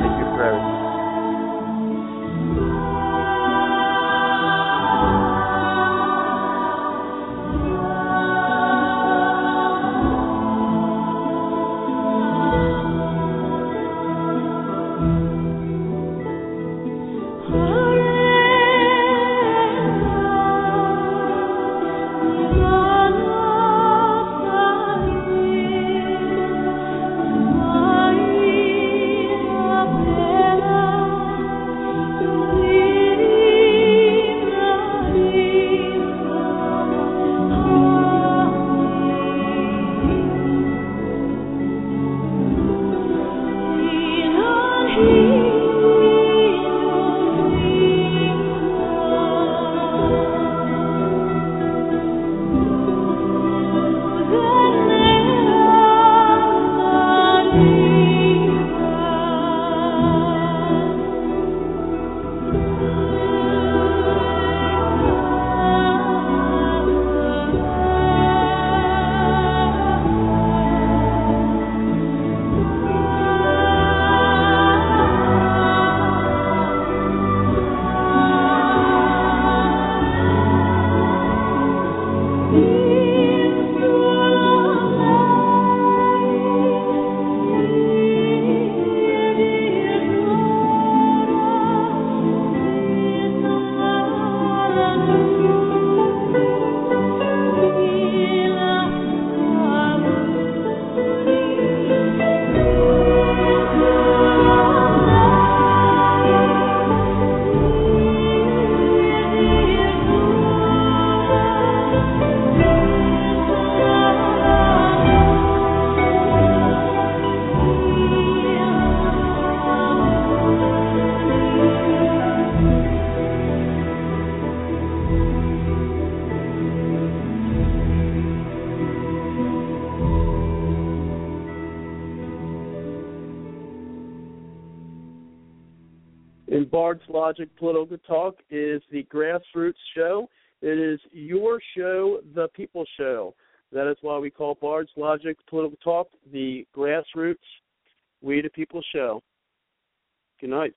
Thank you for everything. Logic Political Talk is the grassroots show. It is your show, the people show. That is why we call Bard's Logic Political Talk the grassroots, we the people show. Good night.